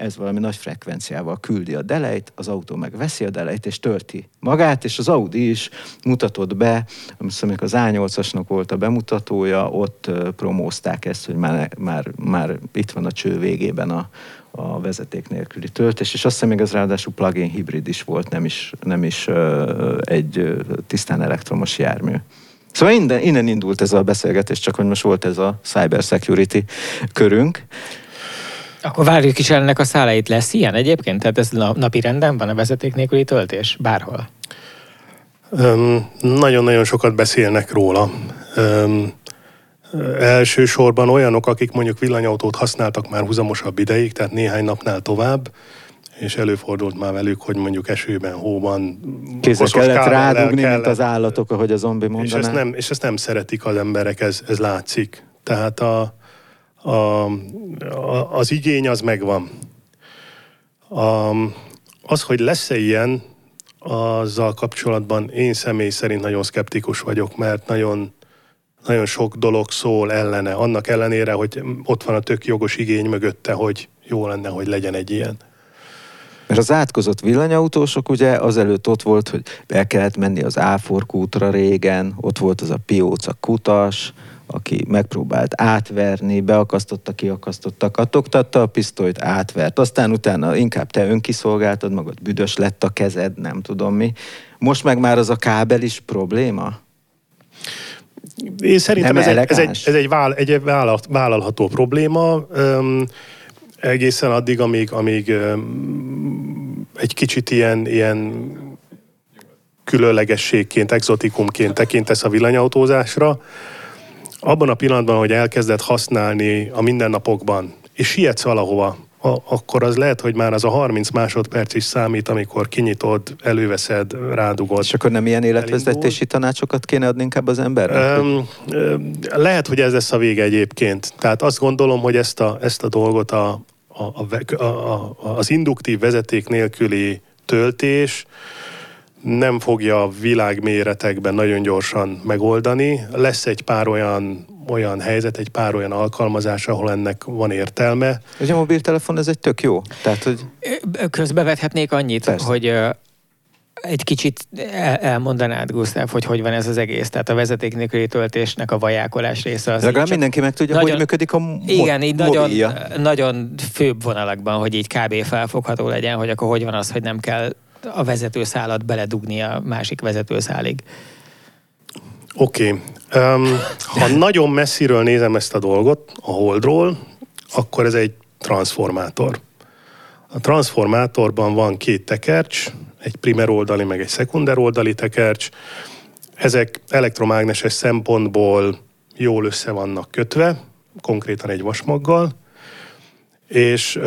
ez valami nagy frekvenciával küldi a delejt, az autó meg veszi a delejt és tölti magát, és az Audi is mutatott be, amikor az A8-asnak volt a bemutatója, ott promózták ezt, hogy már, már, már itt van a cső végében a, a vezeték nélküli töltés, és azt hiszem még az ráadásul plug-in hibrid is volt, nem is, nem is egy tisztán elektromos jármű. Szóval innen, innen indult ez a beszélgetés, csak hogy most volt ez a cyber security körünk. Akkor várjuk is ennek a szálait. Lesz ilyen egyébként? Tehát ez napi renden van a vezeték nélküli töltés? Bárhol? nagyon-nagyon sokat beszélnek róla. Öm, elsősorban olyanok, akik mondjuk villanyautót használtak már huzamosabb ideig, tehát néhány napnál tovább, és előfordult már velük, hogy mondjuk esőben, hóban... Kézzel kellett rádugni, kellett, mint az állatok, ahogy a zombi mondaná. És ezt nem, és ezt nem szeretik az emberek, ez, ez látszik. Tehát a, a, az igény az megvan. A, az, hogy lesz-e ilyen, azzal kapcsolatban én személy szerint nagyon szkeptikus vagyok, mert nagyon, nagyon sok dolog szól ellene. Annak ellenére, hogy ott van a tök jogos igény mögötte, hogy jó lenne, hogy legyen egy ilyen. Mert az átkozott villanyautósok ugye azelőtt ott volt, hogy be kellett menni az Áfork útra régen, ott volt az a Pióca kutas, aki megpróbált átverni, beakasztotta, kiakasztotta, katogtatta a pisztolyt, átvert. Aztán utána inkább te önkiszolgáltad magad, büdös lett a kezed, nem tudom mi. Most meg már az a kábel is probléma? Én szerintem ez egy, ez egy, ez egy, váll, egy vállalható probléma. Um, egészen addig, amíg, amíg egy kicsit ilyen, ilyen különlegességként, exotikumként tekintesz a villanyautózásra, abban a pillanatban, hogy elkezded használni a mindennapokban, és sietsz valahova, a, akkor az lehet, hogy már az a 30 másodperc is számít, amikor kinyitod, előveszed, rádugod. És akkor nem ilyen életvezetési tanácsokat kéne adni inkább az embernek? Um, lehet, hogy ez lesz a vége egyébként. Tehát azt gondolom, hogy ezt a, ezt a dolgot a, a, a, a, az induktív vezeték nélküli töltés nem fogja világméretekben nagyon gyorsan megoldani. Lesz egy pár olyan, olyan helyzet, egy pár olyan alkalmazás, ahol ennek van értelme. Ugye a mobiltelefon ez egy tök jó. Tehát, hogy... Közbevethetnék annyit, Persze. hogy egy kicsit el, elmondanád, Gusztáv, hogy hogy van ez az egész, tehát a vezeték nélküli töltésnek a vajákolás része. Az Legalább mindenki meg tudja, nagyon, hogy működik a mo- Igen, így nagyon, nagyon főbb vonalakban, hogy így kb. felfogható legyen, hogy akkor hogy van az, hogy nem kell a vezetőszálat beledugni a másik vezetőszálig. Oké. Okay. Um, ha nagyon messziről nézem ezt a dolgot, a holdról, akkor ez egy transformátor. A transformátorban van két tekercs, egy primer oldali, meg egy szekunder oldali tekercs. Ezek elektromágneses szempontból jól össze vannak kötve, konkrétan egy vasmaggal, és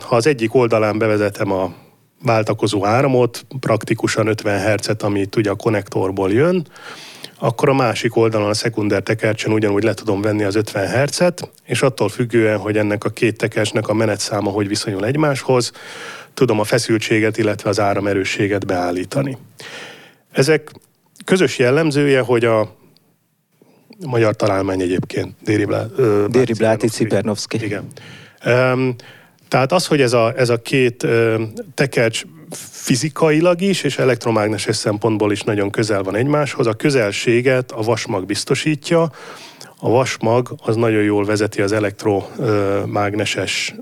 ha az egyik oldalán bevezetem a váltakozó áramot, praktikusan 50 Hz-et, amit ugye a konnektorból jön, akkor a másik oldalon a szekunder tekercsen ugyanúgy le tudom venni az 50 Hz-et, és attól függően, hogy ennek a két tekercsnek a menetszáma hogy viszonyul egymáshoz, tudom a feszültséget, illetve az áramerősséget beállítani. Ezek közös jellemzője, hogy a magyar találmány egyébként, Déri, Blá, Déri Bláti Cipernovszki. Igen. Um, tehát az, hogy ez a, ez a két uh, tekercs fizikailag is és elektromágneses szempontból is nagyon közel van egymáshoz, a közelséget a vasmag biztosítja, a vasmag az nagyon jól vezeti az elektromágneses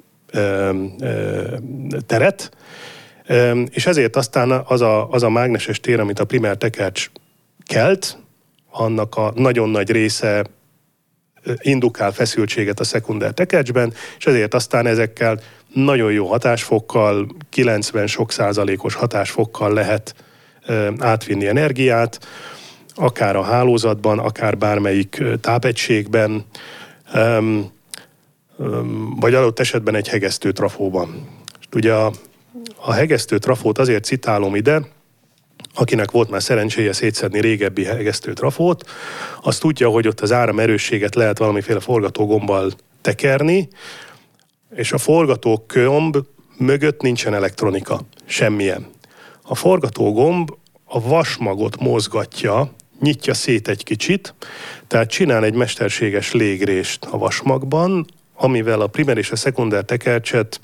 teret, és ezért aztán az a, az a mágneses tér, amit a primer tekercs kelt, annak a nagyon nagy része indukál feszültséget a szekunder tekercsben, és ezért aztán ezekkel nagyon jó hatásfokkal, 90 sok százalékos hatásfokkal lehet átvinni energiát, akár a hálózatban, akár bármelyik tápegységben vagy adott esetben egy hegesztő trafóban. Ugye a, a hegesztő trafót azért citálom ide, akinek volt már szerencséje szétszedni régebbi hegesztő trafót, az tudja, hogy ott az áram erősséget lehet valamiféle forgatógombbal tekerni, és a forgatógomb mögött nincsen elektronika, semmilyen. A forgatógomb a vasmagot mozgatja, nyitja szét egy kicsit, tehát csinál egy mesterséges légrést a vasmagban, amivel a primer és a szekunder tekercset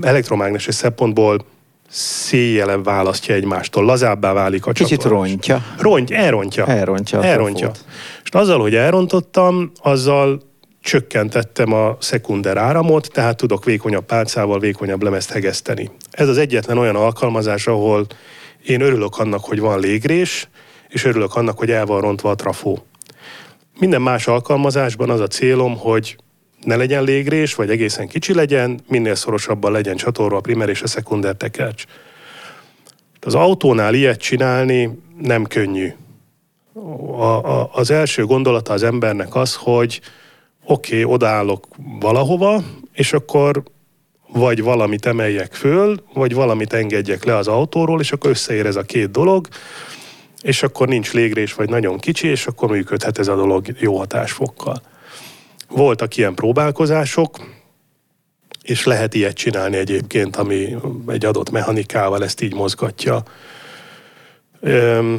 elektromágneses szempontból széjjelebb választja egymástól, lazábbá válik a Kicsit csatlakozás. rontja. Ront, elrontja. Elrontja. Elrontja. És azzal, hogy elrontottam, azzal csökkentettem a szekunder áramot, tehát tudok vékonyabb pálcával vékonyabb lemezt hegeszteni. Ez az egyetlen olyan alkalmazás, ahol én örülök annak, hogy van légrés, és örülök annak, hogy el van rontva a trafó. Minden más alkalmazásban az a célom, hogy ne legyen légrés, vagy egészen kicsi legyen, minél szorosabban legyen csatorva a primer és a szekunder tekercs. Az autónál ilyet csinálni nem könnyű. A, a, az első gondolata az embernek az, hogy oké, okay, odaállok valahova, és akkor vagy valamit emeljek föl, vagy valamit engedjek le az autóról, és akkor összeér ez a két dolog, és akkor nincs légrés, vagy nagyon kicsi, és akkor működhet ez a dolog jó hatásfokkal. Voltak ilyen próbálkozások, és lehet ilyet csinálni egyébként, ami egy adott mechanikával ezt így mozgatja.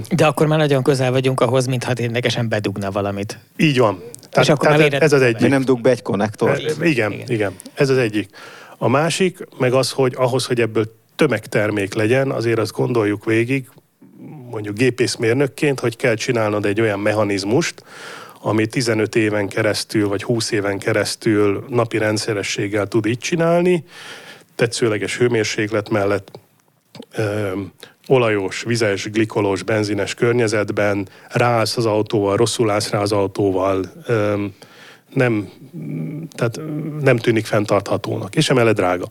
De akkor már nagyon közel vagyunk ahhoz, mintha ténylegesen bedugna valamit. Így van. Tehát, és akkor tehát ez az egyik. Nem dug be egy konnektort? Igen, igen, igen. Ez az egyik. A másik, meg az, hogy ahhoz, hogy ebből tömegtermék legyen, azért azt gondoljuk végig, mondjuk gépészmérnökként, hogy kell csinálnod egy olyan mechanizmust, ami 15 éven keresztül, vagy 20 éven keresztül napi rendszerességgel tud így csinálni, tetszőleges hőmérséklet mellett ö, olajos, vizes, glikolós, benzines környezetben, rász az autóval, rosszul állsz rá az autóval, ö, nem, tehát nem tűnik fenntarthatónak, és emellett drága.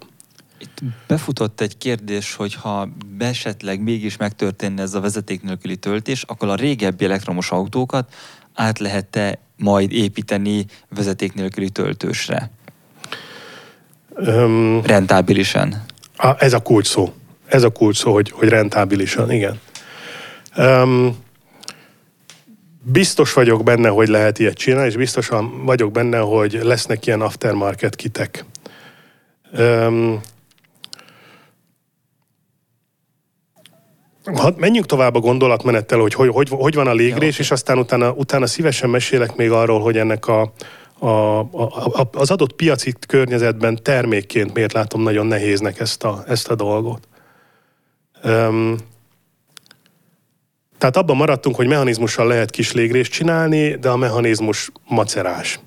Itt befutott egy kérdés, hogy ha esetleg mégis megtörténne ez a vezeték nélküli töltés, akkor a régebbi elektromos autókat át lehet-e majd építeni vezeték nélküli töltősre? Um, rentábilisan. A, ez a kulcs szó. Ez a kulcs szó, hogy, hogy rentábilisan, igen. Um, biztos vagyok benne, hogy lehet ilyet csinálni, és biztosan vagyok benne, hogy lesznek ilyen aftermarket kitek. Um, Ha menjünk tovább a gondolatmenettel, hogy hogy, hogy, hogy van a légrés, ja, és aztán utána, utána szívesen mesélek még arról, hogy ennek a, a, a, az adott piaci környezetben termékként miért látom nagyon nehéznek ezt a, ezt a dolgot. Um, tehát abban maradtunk, hogy mechanizmussal lehet kis légrést csinálni, de a mechanizmus macerás.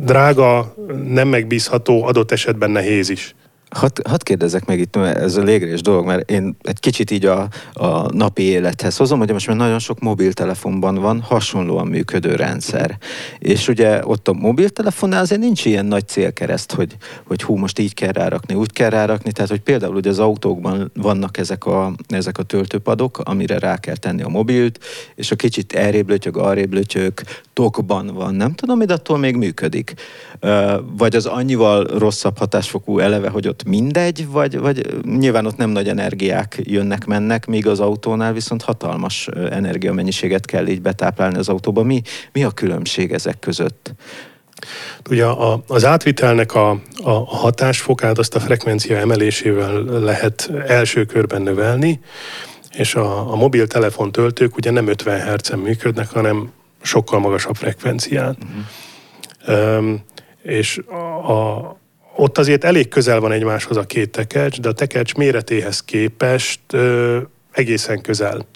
Drága, nem megbízható, adott esetben nehéz is. Hadd had kérdezek meg itt, ez a légrés dolog, mert én egy kicsit így a, a napi élethez hozom, hogy most már nagyon sok mobiltelefonban van hasonlóan működő rendszer. És ugye ott a mobiltelefonnál azért nincs ilyen nagy célkereszt, hogy, hogy hú, most így kell rárakni, úgy kell rárakni, tehát hogy például ugye az autókban vannak ezek a, ezek a töltőpadok, amire rá kell tenni a mobilt, és a kicsit arrébb lötyög, tokban van, nem tudom, de attól még működik. Vagy az annyival rosszabb hatásfokú eleve, hogy ott mindegy, vagy, vagy nyilván ott nem nagy energiák jönnek-mennek, míg az autónál viszont hatalmas energiamennyiséget kell így betáplálni az autóba. Mi, mi a különbség ezek között? Ugye a, az átvitelnek a, a hatásfokát azt a frekvencia emelésével lehet első körben növelni, és a, a mobiltelefon töltők ugye nem 50 Hz-en működnek, hanem sokkal magasabb frekvencián. Uh-huh. Um, és a, a, ott azért elég közel van egymáshoz a két tekercs, de a tekercs méretéhez képest ö, egészen közel.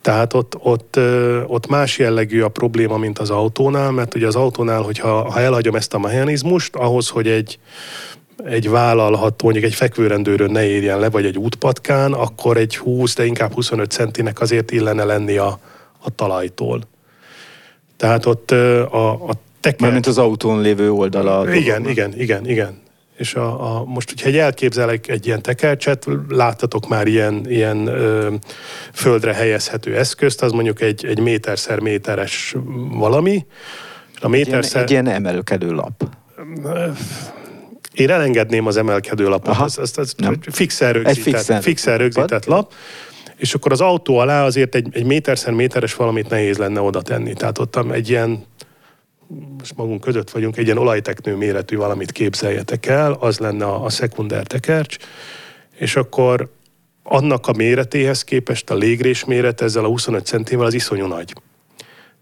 Tehát ott, ott, ö, ott más jellegű a probléma, mint az autónál, mert ugye az autónál, hogyha ha elhagyom ezt a mechanizmust, ahhoz, hogy egy, egy vállalható, mondjuk egy fekvőrendőrön ne érjen le, vagy egy útpatkán, akkor egy 20, de inkább 25 centinek azért illene lenni a, a talajtól. Tehát ott a, a teker... Mármint az autón lévő oldala. Igen, igen, igen, igen. És a, a, most, hogyha egy elképzelek egy ilyen tekercset, láttatok már ilyen, ilyen ö, földre helyezhető eszközt, az mondjuk egy, egy méterszer méteres valami. A méterszer... Egy ilyen, egy ilyen emelkedő lap. Én elengedném az emelkedő lapot, Aha, az, az, az fixen rögzített, fixen, fixen rögzített lap, és akkor az autó alá azért egy, egy méterszer méteres valamit nehéz lenne oda tenni. Tehát ott egy ilyen most magunk között vagyunk, egy ilyen olajteknő méretű valamit képzeljetek el, az lenne a, a szekunder tekercs, és akkor annak a méretéhez képest a légrés méret ezzel a 25 centivel az iszonyú nagy.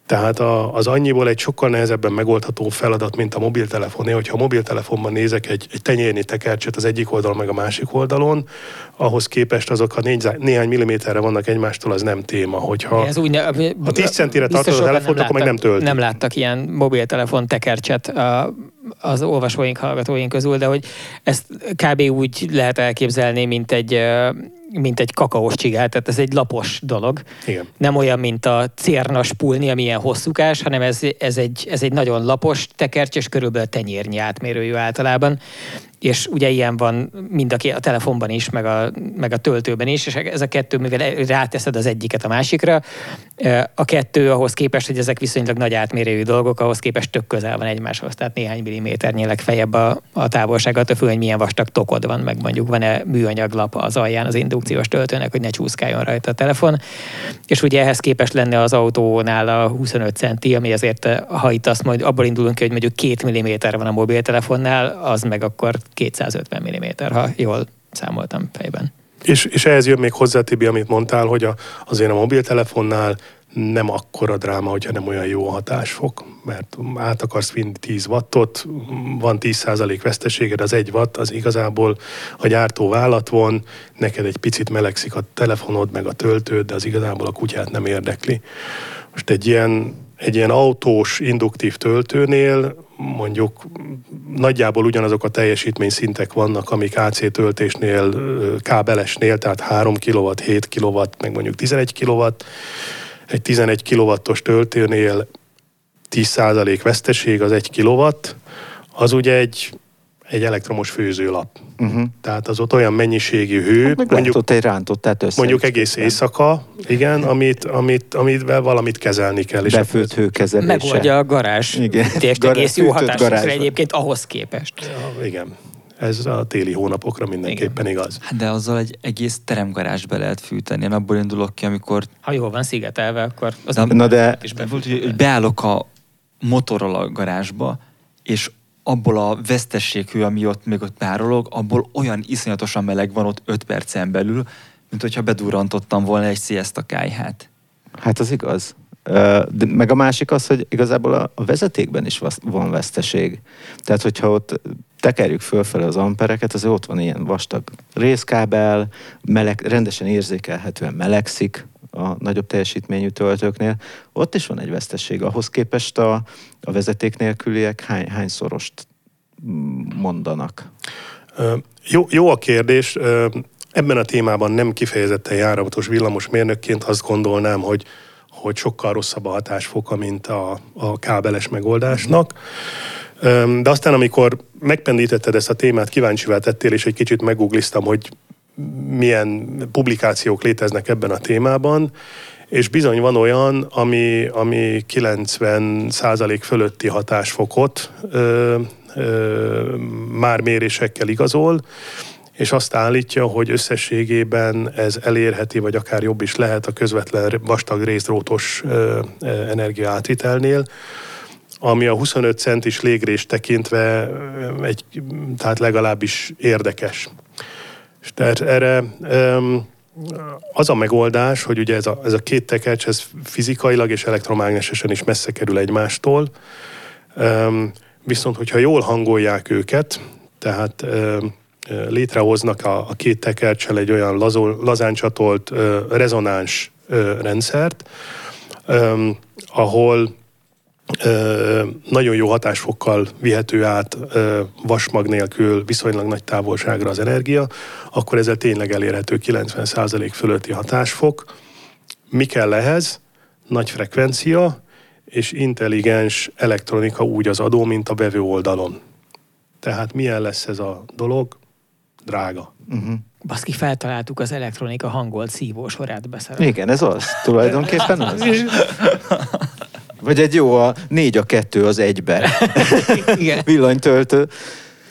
Tehát a, az annyiból egy sokkal nehezebben megoldható feladat, mint a mobiltelefoné, hogyha a mobiltelefonban nézek egy, egy tenyérnyi tekercset az egyik oldalon, meg a másik oldalon, ahhoz képest azok, ha négy, néhány milliméterre vannak egymástól, az nem téma. Hogyha Ez úgy ne, ha 10 centire tartod a telefont, akkor meg nem tölt. Nem láttak ilyen mobiltelefon tekercset a az olvasóink, hallgatóink közül, de hogy ezt kb. úgy lehet elképzelni, mint egy mint egy kakaós csigát, tehát ez egy lapos dolog. Igen. Nem olyan, mint a cérnas pulni, ami ilyen hosszúkás, hanem ez, ez, egy, ez egy nagyon lapos tekercs, körülbelül tenyérnyi átmérőjű általában és ugye ilyen van mind a, a telefonban is, meg a, meg a töltőben is, és ez a kettő, mivel ráteszed az egyiket a másikra, a kettő ahhoz képest, hogy ezek viszonylag nagy átmérőjű dolgok, ahhoz képest tök közel van egymáshoz, tehát néhány milliméternyire legfeljebb a, a távolság, attól függ, hogy milyen vastag tokod van, meg mondjuk van-e műanyag lap az alján az indukciós töltőnek, hogy ne csúszkáljon rajta a telefon. És ugye ehhez képest lenne az autónál a 25 centi, ami azért, ha itt azt majd abból indulunk ki, hogy mondjuk két milliméter van a mobiltelefonnál, az meg akkor 250 mm, ha jól számoltam fejben. És, és ehhez jön még hozzá, Tibi, amit mondtál, hogy a, azért a mobiltelefonnál nem akkora dráma, hogyha nem olyan jó a hatásfok, mert át akarsz vinni 10 wattot, van 10% veszteséged, az 1 watt, az igazából a gyártó vállat von, neked egy picit melegszik a telefonod, meg a töltőd, de az igazából a kutyát nem érdekli. Most egy ilyen, egy ilyen autós induktív töltőnél mondjuk nagyjából ugyanazok a teljesítmény szintek vannak, amik AC töltésnél, kábelesnél, tehát 3 kW, 7 kW, meg mondjuk 11 kW. Egy 11 kW-os töltőnél 10% veszteség az 1 kW, az ugye egy egy elektromos főzőlap. Uh-huh. Tehát az ott olyan mennyiségű hő, hát mondjuk, ott egy rántott, tehát mondjuk egész éjszaka, igen, amit, amit, amivel valamit kezelni kell. És Befőtt hőkezelése. Megoldja a garázs. Igen. Tést egész jó hatásokra egyébként ahhoz képest. Ja, igen. Ez a téli hónapokra mindenképpen igen. igaz. Hát de azzal egy egész teremgarázsba lehet fűteni. Én abból indulok ki, amikor... Ha jól van szigetelve, akkor... Az na, na de... Is volt, hogy beállok a motorral a garázsba, és abból a vesztességhő, ami ott még ott párolog, abból olyan iszonyatosan meleg van ott 5 percen belül, mint hogyha bedurrantottam volna egy a kájhát. Hát az igaz. De meg a másik az, hogy igazából a vezetékben is van veszteség. Tehát, hogyha ott tekerjük fölfelé az ampereket, azért ott van ilyen vastag részkábel, meleg, rendesen érzékelhetően melegszik, a nagyobb teljesítményű töltőknél, ott is van egy vesztesség. Ahhoz képest a, a vezeték nélküliek hány, hányszorost mondanak? Jó, jó a kérdés. Ebben a témában nem kifejezetten járatos villamosmérnökként azt gondolnám, hogy hogy sokkal rosszabb a hatásfoka, mint a, a kábeles megoldásnak. De aztán, amikor megpendítetted ezt a témát, kíváncsivá tettél, és egy kicsit megugliztam, hogy milyen publikációk léteznek ebben a témában, és bizony van olyan, ami, ami 90 százalék fölötti hatásfokot ö, ö, már mérésekkel igazol, és azt állítja, hogy összességében ez elérheti, vagy akár jobb is lehet a közvetlen vastag részdrótos energia átvitelnél, ami a 25 centis légrést tekintve egy, tehát legalábbis érdekes. És tehát erre az a megoldás, hogy ugye ez a, ez a két tekercs, ez fizikailag és elektromágnesesen is messze kerül egymástól, viszont hogyha jól hangolják őket, tehát létrehoznak a, a két tekercsel egy olyan lazol, lazán csatolt rezonáns rendszert, ahol nagyon jó hatásfokkal vihető át vasmag nélkül viszonylag nagy távolságra az energia, akkor ezzel tényleg elérhető 90% fölötti hatásfok. Mi kell ehhez? Nagy frekvencia és intelligens elektronika úgy az adó, mint a bevő oldalon. Tehát milyen lesz ez a dolog? Drága. Uh-huh. Baszki, feltaláltuk az elektronika hangolt szívósorát beszerelni. Igen, ez az. Tulajdonképpen az. Vagy egy jó a négy a kettő az egybe. Igen. Villanytöltő.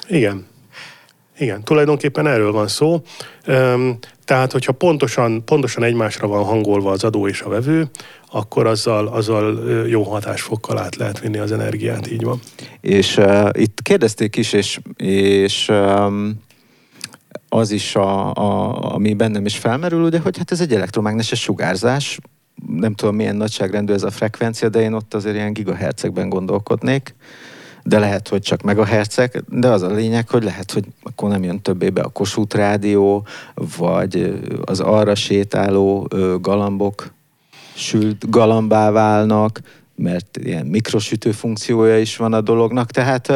Igen. Igen, tulajdonképpen erről van szó. Tehát, hogyha pontosan, pontosan egymásra van hangolva az adó és a vevő, akkor azzal, azzal jó hatásfokkal át lehet vinni az energiát, így van. És uh, itt kérdezték is, és, és um, az is, a, a, ami bennem is felmerül, ugye, hogy hát ez egy elektromágneses sugárzás, nem tudom milyen nagyságrendű ez a frekvencia, de én ott azért ilyen gigahercekben gondolkodnék, de lehet, hogy csak megahercek, de az a lényeg, hogy lehet, hogy akkor nem jön többé be a Kossuth rádió, vagy az arra sétáló galambok sült galambá válnak, mert ilyen mikrosütő funkciója is van a dolognak, tehát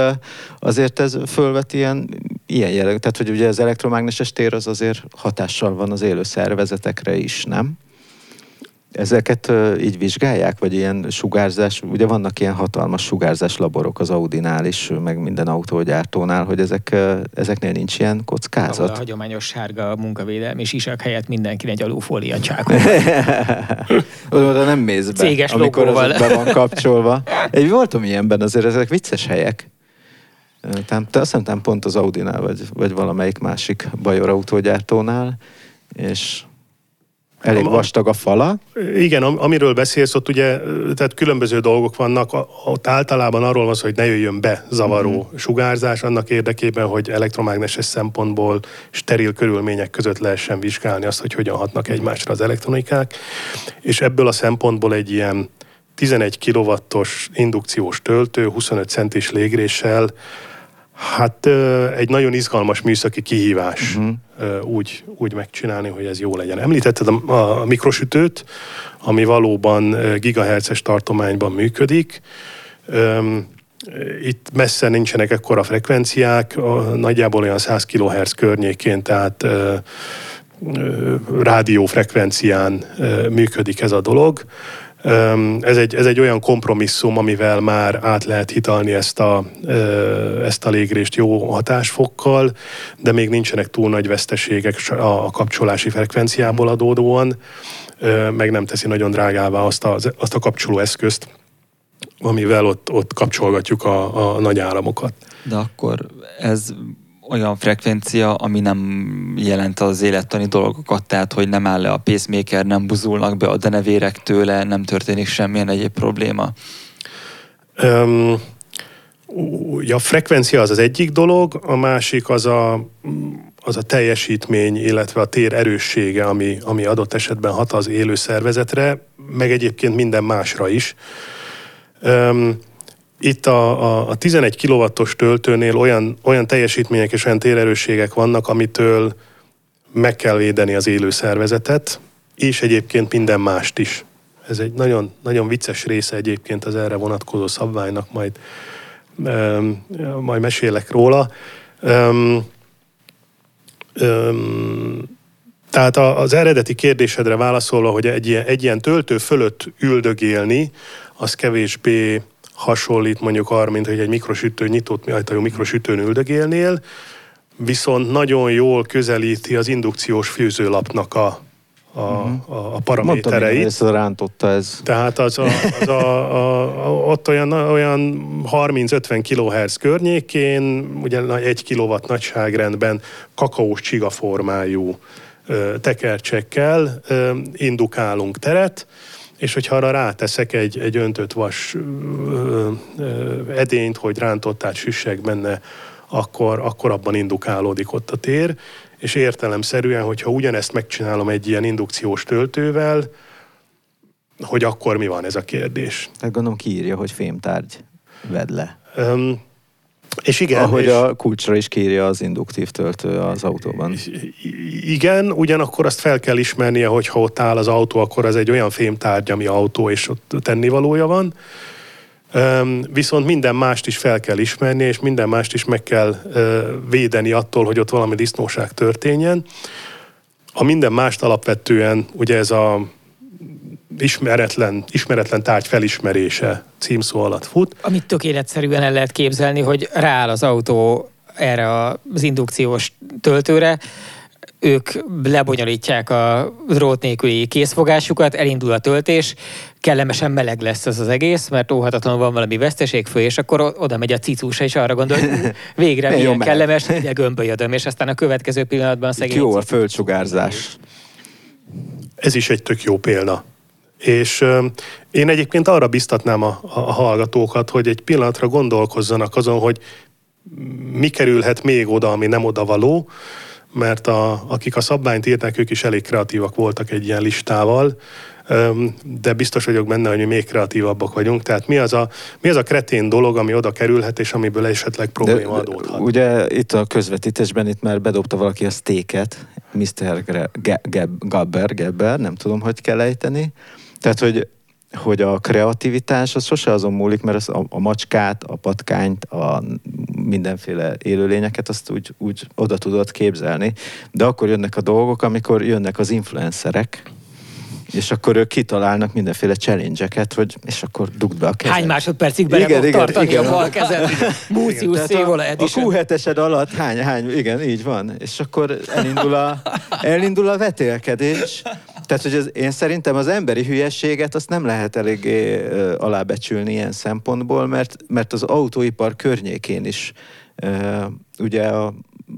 azért ez fölvet ilyen, ilyen jelleg, tehát hogy ugye az elektromágneses tér az azért hatással van az élő szervezetekre is, nem? Ezeket így vizsgálják, vagy ilyen sugárzás, ugye vannak ilyen hatalmas sugárzás laborok az Audinál is, meg minden autógyártónál, hogy ezek, ezeknél nincs ilyen kockázat. Ahol a hagyományos sárga munkavédelmi sisak helyett mindenki egy alufólia csákon. Oda nem mész be, Céges amikor az be van kapcsolva. Egy voltam ilyenben, azért ezek vicces helyek. Te azt hiszem pont az Audinál, vagy, vagy valamelyik másik bajor autógyártónál, és Elég vastag a fala. Igen, amiről beszélsz, ott ugye, tehát különböző dolgok vannak, ott általában arról van szó, hogy ne jöjjön be zavaró mm-hmm. sugárzás, annak érdekében, hogy elektromágneses szempontból steril körülmények között lehessen vizsgálni azt, hogy hogyan hatnak egymásra az elektronikák, és ebből a szempontból egy ilyen 11 kW-os indukciós töltő, 25 centis légréssel, Hát egy nagyon izgalmas műszaki kihívás uh-huh. úgy, úgy megcsinálni, hogy ez jó legyen. Említetted a, a mikrosütőt, ami valóban gigahertzes tartományban működik. Itt messze nincsenek ekkora frekvenciák, nagyjából olyan 100 kHz környékén, tehát rádiófrekvencián működik ez a dolog. Ez egy, ez egy olyan kompromisszum, amivel már át lehet hitalni ezt a, ezt a légrést jó hatásfokkal, de még nincsenek túl nagy veszteségek a kapcsolási frekvenciából adódóan, meg nem teszi nagyon drágává azt a, azt a kapcsoló eszközt, amivel ott, ott kapcsolgatjuk a, a nagy áramokat. De akkor ez olyan frekvencia, ami nem jelent az élettani dolgokat, tehát hogy nem áll le a pacemaker, nem buzulnak be a denevérek tőle, nem történik semmilyen egyéb probléma. Um, a frekvencia az az egyik dolog, a másik az a, az a teljesítmény, illetve a tér erőssége, ami, ami adott esetben hat az élő szervezetre, meg egyébként minden másra is. Um, itt a, a, a 11 kW-os töltőnél olyan, olyan teljesítmények és olyan térerősségek vannak, amitől meg kell védeni az élő szervezetet, és egyébként minden mást is. Ez egy nagyon, nagyon vicces része egyébként az erre vonatkozó szabványnak, majd, um, majd mesélek róla. Um, um, tehát az eredeti kérdésedre válaszolva, hogy egy ilyen, egy ilyen töltő fölött üldögélni, az kevésbé hasonlít mondjuk arra, mint hogy egy mikrosütő, nyitott ajtajú mikrosütőn üldögélnél, viszont nagyon jól közelíti az indukciós fűzőlapnak a, a, a, a paramétereit. Mondtam, rántotta ez. Tehát az, a, az a, a, a, ott olyan, olyan 30-50 kHz környékén, ugye egy kilowatt nagyságrendben kakaós csiga formájú tekercsekkel indukálunk teret, és hogyha arra ráteszek egy, egy öntött vas ö, ö, edényt, hogy rántott süssek benne, akkor, akkor abban indukálódik ott a tér, és értelemszerűen, hogyha ugyanezt megcsinálom egy ilyen indukciós töltővel, hogy akkor mi van ez a kérdés. Hát gondolom kiírja, hogy fémtárgy vedd le. Um, és igen. Ahogy és a kulcsra is kírja az induktív töltő az autóban. Igen, ugyanakkor azt fel kell ismernie, hogy ha ott áll az autó, akkor az egy olyan fémtárgy, ami autó, és ott tennivalója van. Viszont minden mást is fel kell ismerni, és minden mást is meg kell védeni attól, hogy ott valami disznóság történjen. A minden mást alapvetően ugye ez a ismeretlen, ismeretlen tárgy felismerése címszó alatt fut. Amit tökéletszerűen el lehet képzelni, hogy rááll az autó erre az indukciós töltőre, ők lebonyolítják a drót nélküli készfogásukat, elindul a töltés, kellemesen meleg lesz ez az egész, mert óhatatlanul van valami veszteségfő, és akkor oda megy a cicúsa, és arra gondol, hogy végre milyen kellemes, hogy gömbölyödöm, és aztán a következő pillanatban szegény Jó a földsugárzás. Ez is egy tök jó példa. És én egyébként arra biztatnám a, a hallgatókat, hogy egy pillanatra gondolkozzanak azon, hogy mi kerülhet még oda, ami nem oda való, mert a, akik a szabványt írták, ők is elég kreatívak voltak egy ilyen listával, de biztos vagyok benne, hogy mi még kreatívabbak vagyunk. Tehát mi az a, mi az a kretén dolog, ami oda kerülhet, és amiből esetleg probléma de, adódhat? Ugye itt a közvetítésben itt már bedobta valaki a sztéket, Mr. Gabber, Gebber, nem tudom, hogy kell ejteni. Tehát, hogy hogy a kreativitás az sose azon múlik, mert az a, a macskát, a patkányt, a mindenféle élőlényeket azt úgy, úgy oda tudod képzelni. De akkor jönnek a dolgok, amikor jönnek az influencerek, és akkor ők kitalálnak mindenféle challenge hogy és akkor dugd be a kezed. Hány másodpercig bele igen, igen, tartani igen, a bal kezed? Múcius Szévola A Q7-esed alatt hány, hány, igen, így van. És akkor elindul a, elindul a vetélkedés. Tehát, hogy az, én szerintem az emberi hülyességet azt nem lehet eléggé alábecsülni ilyen szempontból, mert, mert az autóipar környékén is ugye a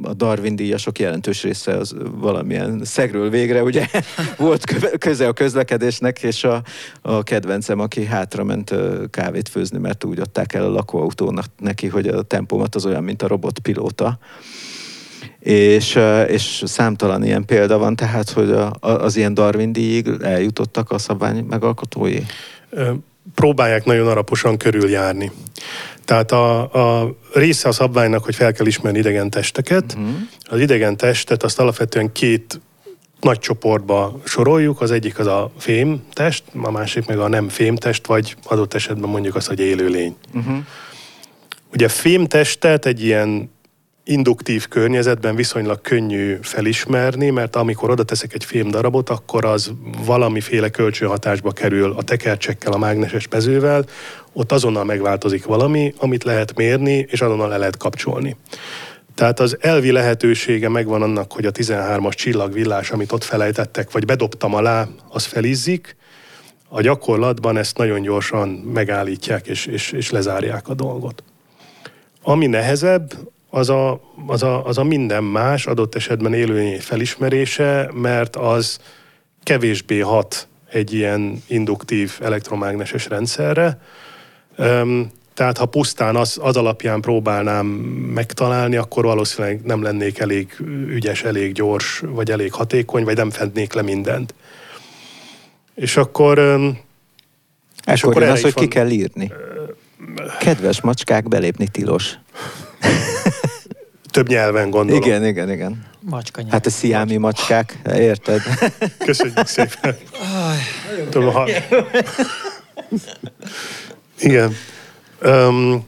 a Darwin díjasok jelentős része az valamilyen szegről végre, ugye volt köze a közlekedésnek, és a, a kedvencem, aki hátra ment kávét főzni, mert úgy adták el a lakóautónak neki, hogy a tempomat az olyan, mint a robotpilóta. És, és számtalan ilyen példa van, tehát, hogy a, az ilyen Darwin díjig eljutottak a szabvány megalkotói? Próbálják nagyon alaposan körüljárni. Tehát a, a része a szabványnak, hogy fel kell ismerni idegen testeket. Uh-huh. Az idegen testet azt alapvetően két nagy csoportba soroljuk, az egyik az a fémtest, a másik meg a nem fémtest, vagy adott esetben mondjuk azt, hogy élőlény. Uh-huh. Ugye fémtestet egy ilyen induktív környezetben viszonylag könnyű felismerni, mert amikor oda teszek egy fém darabot, akkor az valamiféle kölcsönhatásba kerül a tekercsekkel, a mágneses mezővel, ott azonnal megváltozik valami, amit lehet mérni, és azonnal le lehet kapcsolni. Tehát az elvi lehetősége megvan annak, hogy a 13-as csillagvillás, amit ott felejtettek, vagy bedobtam alá, az felizzik. A gyakorlatban ezt nagyon gyorsan megállítják és, és, és lezárják a dolgot. Ami nehezebb, az a, az, a, az a minden más, adott esetben élőlény felismerése, mert az kevésbé hat egy ilyen induktív elektromágneses rendszerre. Tehát ha pusztán az, az alapján próbálnám megtalálni, akkor valószínűleg nem lennék elég ügyes, elég gyors, vagy elég hatékony, vagy nem fednék le mindent. És akkor... És akkor, akkor az, hogy van... ki kell írni. Kedves macskák, belépni tilos. Több nyelven gondolom. Igen, igen, igen. Macska nyelv. Hát a sziámi macskák, érted? Köszönjük szépen. Tudom, ha... Igen. Um,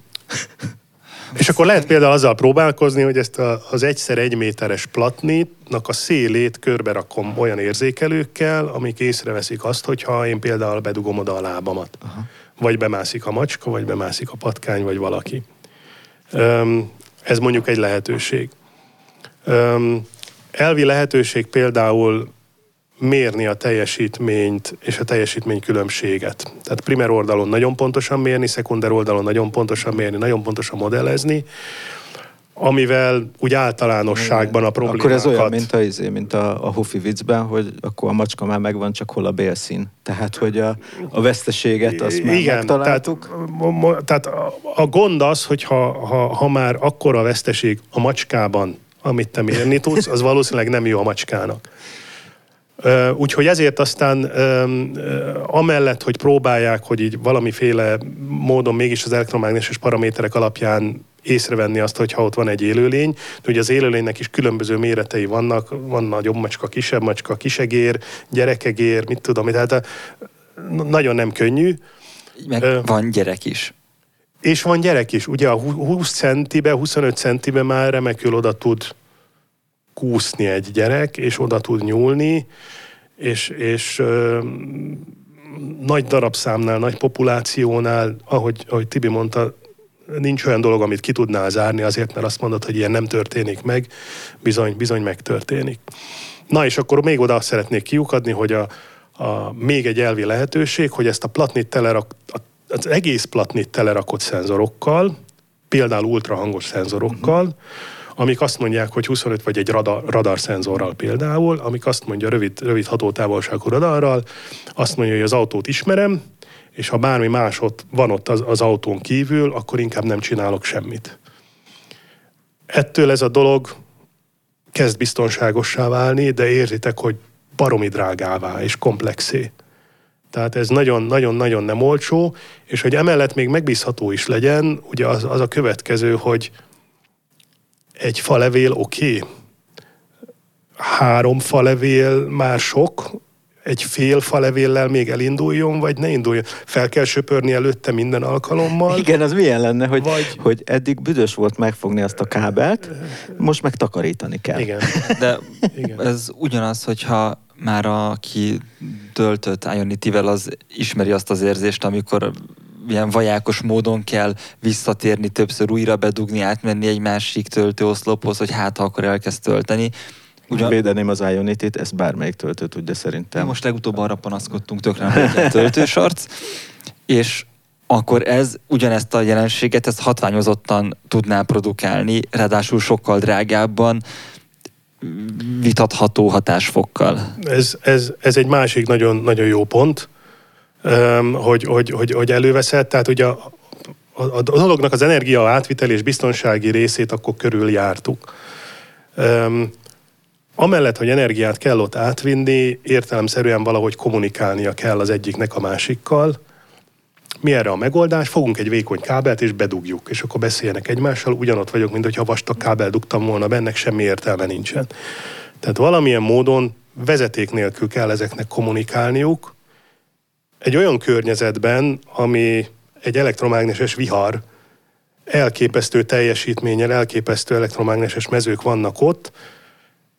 és akkor lehet például azzal próbálkozni, hogy ezt a, az egyszer egy méteres platnitnak a szélét körbe rakom olyan érzékelőkkel, amik észreveszik azt, hogyha én például bedugom oda a lábamat. Aha. Vagy bemászik a macska, vagy bemászik a patkány, vagy valaki. Um, ez mondjuk egy lehetőség. Elvi lehetőség például mérni a teljesítményt és a teljesítmény különbséget. Tehát primer oldalon nagyon pontosan mérni, szekunder oldalon nagyon pontosan mérni, nagyon pontosan modellezni, amivel úgy általánosságban a problémákat... Akkor ez olyan, mint a, izé, mint a, a Hufi viccben, hogy akkor a macska már megvan, csak hol a bélszín. Tehát, hogy a, a veszteséget azt már Igen, megtaláltuk. Tehát, tehát a, a gond az, hogy ha, ha, ha már akkora a veszteség a macskában, amit te mérni tudsz, az valószínűleg nem jó a macskának. Úgyhogy ezért aztán amellett, hogy próbálják, hogy így valamiféle módon mégis az elektromágneses paraméterek alapján észrevenni azt, hogy ha ott van egy élőlény, de ugye az élőlénynek is különböző méretei vannak, van nagyobb macska, kisebb macska, kisegér, gyerekegér, mit tudom, tehát nagyon nem könnyű. Meg van gyerek is. És van gyerek is. Ugye a 20 centibe, 25 centibe már remekül oda tud kúszni egy gyerek, és oda tud nyúlni, és, és ö, nagy darabszámnál, nagy populációnál, ahogy, ahogy Tibi mondta, nincs olyan dolog, amit ki tudnál zárni azért, mert azt mondod, hogy ilyen nem történik meg, bizony, bizony megtörténik. Na és akkor még oda szeretnék kiukadni, hogy a, a, még egy elvi lehetőség, hogy ezt a platnit telerak, az egész platnit telerakott szenzorokkal, például ultrahangos szenzorokkal, uh-huh amik azt mondják, hogy 25 vagy egy radar, radarszenzorral például, amik azt mondja rövid, rövid hatótávolságú radarral, azt mondja, hogy az autót ismerem, és ha bármi más ott van ott az, az autón kívül, akkor inkább nem csinálok semmit. Ettől ez a dolog kezd biztonságossá válni, de érzitek, hogy baromi drágává és komplexé. Tehát ez nagyon-nagyon-nagyon nem olcsó, és hogy emellett még megbízható is legyen, ugye az, az a következő, hogy egy falevél oké, okay. három falevél már sok, egy fél falevéllel még elinduljon, vagy ne induljon. Fel kell söpörni előtte minden alkalommal. Igen, az milyen lenne, hogy, vagy... hogy eddig büdös volt megfogni azt a kábelt, most meg takarítani kell. Igen. De Igen. ez ugyanaz, hogyha már aki töltött Ionity-vel, az ismeri azt az érzést, amikor ilyen vajákos módon kell visszatérni, többször újra bedugni, átmenni egy másik töltőoszlophoz, hogy hát ha akkor elkezd tölteni. Ugyan... Védeném az Ionity-t, ezt bármelyik töltő tudja szerintem. Most legutóbb arra panaszkodtunk, tökre nem töltősarc, és akkor ez ugyanezt a jelenséget, ezt hatványozottan tudná produkálni, ráadásul sokkal drágábban, vitatható hatásfokkal. Ez, ez, ez egy másik nagyon, nagyon jó pont, hogy, hogy, hogy, hogy előveszed. Tehát ugye a, a, a dolognak az energia átvitel és biztonsági részét akkor körül jártuk. Um, amellett, hogy energiát kell ott átvinni, értelemszerűen valahogy kommunikálnia kell az egyiknek a másikkal. Mi erre a megoldás? Fogunk egy vékony kábelt és bedugjuk, és akkor beszéljenek egymással. Ugyanott vagyok, mint hogyha vastag kábel dugtam volna bennek semmi értelme nincsen. Tehát valamilyen módon vezeték nélkül kell ezeknek kommunikálniuk, egy olyan környezetben, ami egy elektromágneses vihar, elképesztő teljesítménnyel, elképesztő elektromágneses mezők vannak ott,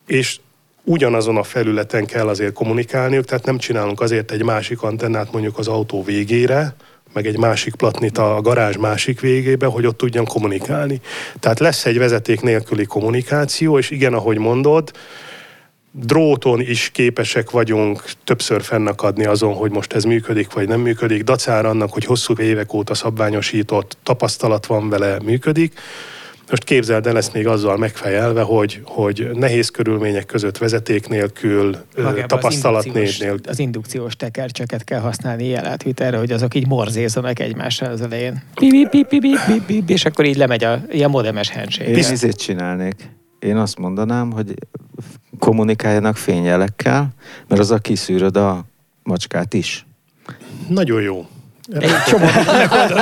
és ugyanazon a felületen kell azért kommunikálniuk, tehát nem csinálunk azért egy másik antennát mondjuk az autó végére, meg egy másik platnit a garázs másik végébe, hogy ott tudjan kommunikálni. Tehát lesz egy vezeték nélküli kommunikáció, és igen, ahogy mondod, dróton is képesek vagyunk többször fennakadni azon, hogy most ez működik vagy nem működik, dacára annak, hogy hosszú évek óta szabványosított tapasztalat van vele, működik. Most képzeld el ezt még azzal megfejelve, hogy, hogy nehéz körülmények között vezeték nélkül, Magában tapasztalat az nélkül. Az indukciós tekercseket kell használni jelátvitelre, hogy azok így morzézanak egymással az elején. És akkor így lemegy a ilyen modemes handshape. Én ezért csinálnék. Én azt mondanám, hogy kommunikáljanak fényjelekkel, mert az a kiszűröd a macskát is. Nagyon jó. Egy csomó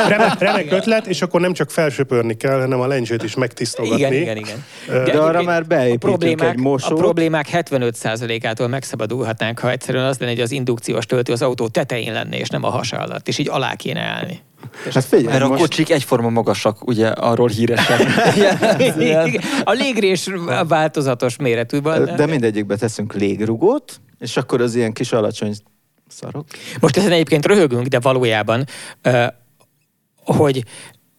remek, remek ötlet, és akkor nem csak felsöpörni kell, hanem a lencsét is megtisztogatni. Igen, igen, igen. De, De arra már beépítünk a problémák, egy mosót. A problémák 75%-ától megszabadulhatnánk, ha egyszerűen az lenne, hogy az indukciós töltő az autó tetején lenne, és nem a hasa alatt, és így alá kéne állni. Hát figyelj, Mert most... a kocsik egyforma magasak, ugye arról híresen. a légrés változatos méretű van. De mindegyikbe teszünk légrugót, és akkor az ilyen kis alacsony szarok. Most ezen egyébként röhögünk, de valójában, hogy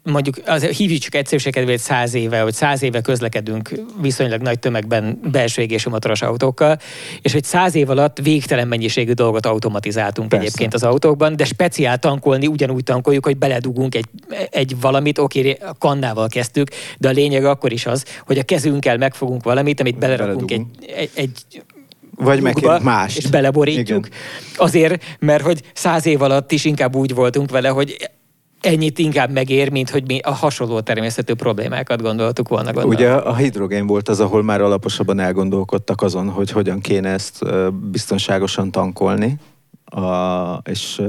mondjuk az, hívjuk csak egyszerűségedvéért száz éve, hogy száz éve közlekedünk viszonylag nagy tömegben belső égésű motoros autókkal, és hogy száz év alatt végtelen mennyiségű dolgot automatizáltunk Persze. egyébként az autókban, de speciál tankolni ugyanúgy tankoljuk, hogy beledugunk egy, egy valamit, oké, a kannával kezdtük, de a lényeg akkor is az, hogy a kezünkkel megfogunk valamit, amit belerakunk egy, egy, egy vagy meg más. És beleborítjuk. Igen. Azért, mert hogy száz év alatt is inkább úgy voltunk vele, hogy ennyit inkább megér, mint hogy mi a hasonló természetű problémákat gondoltuk volna. Gondolom. Ugye a hidrogén volt az, ahol már alaposabban elgondolkodtak azon, hogy hogyan kéne ezt biztonságosan tankolni, a, és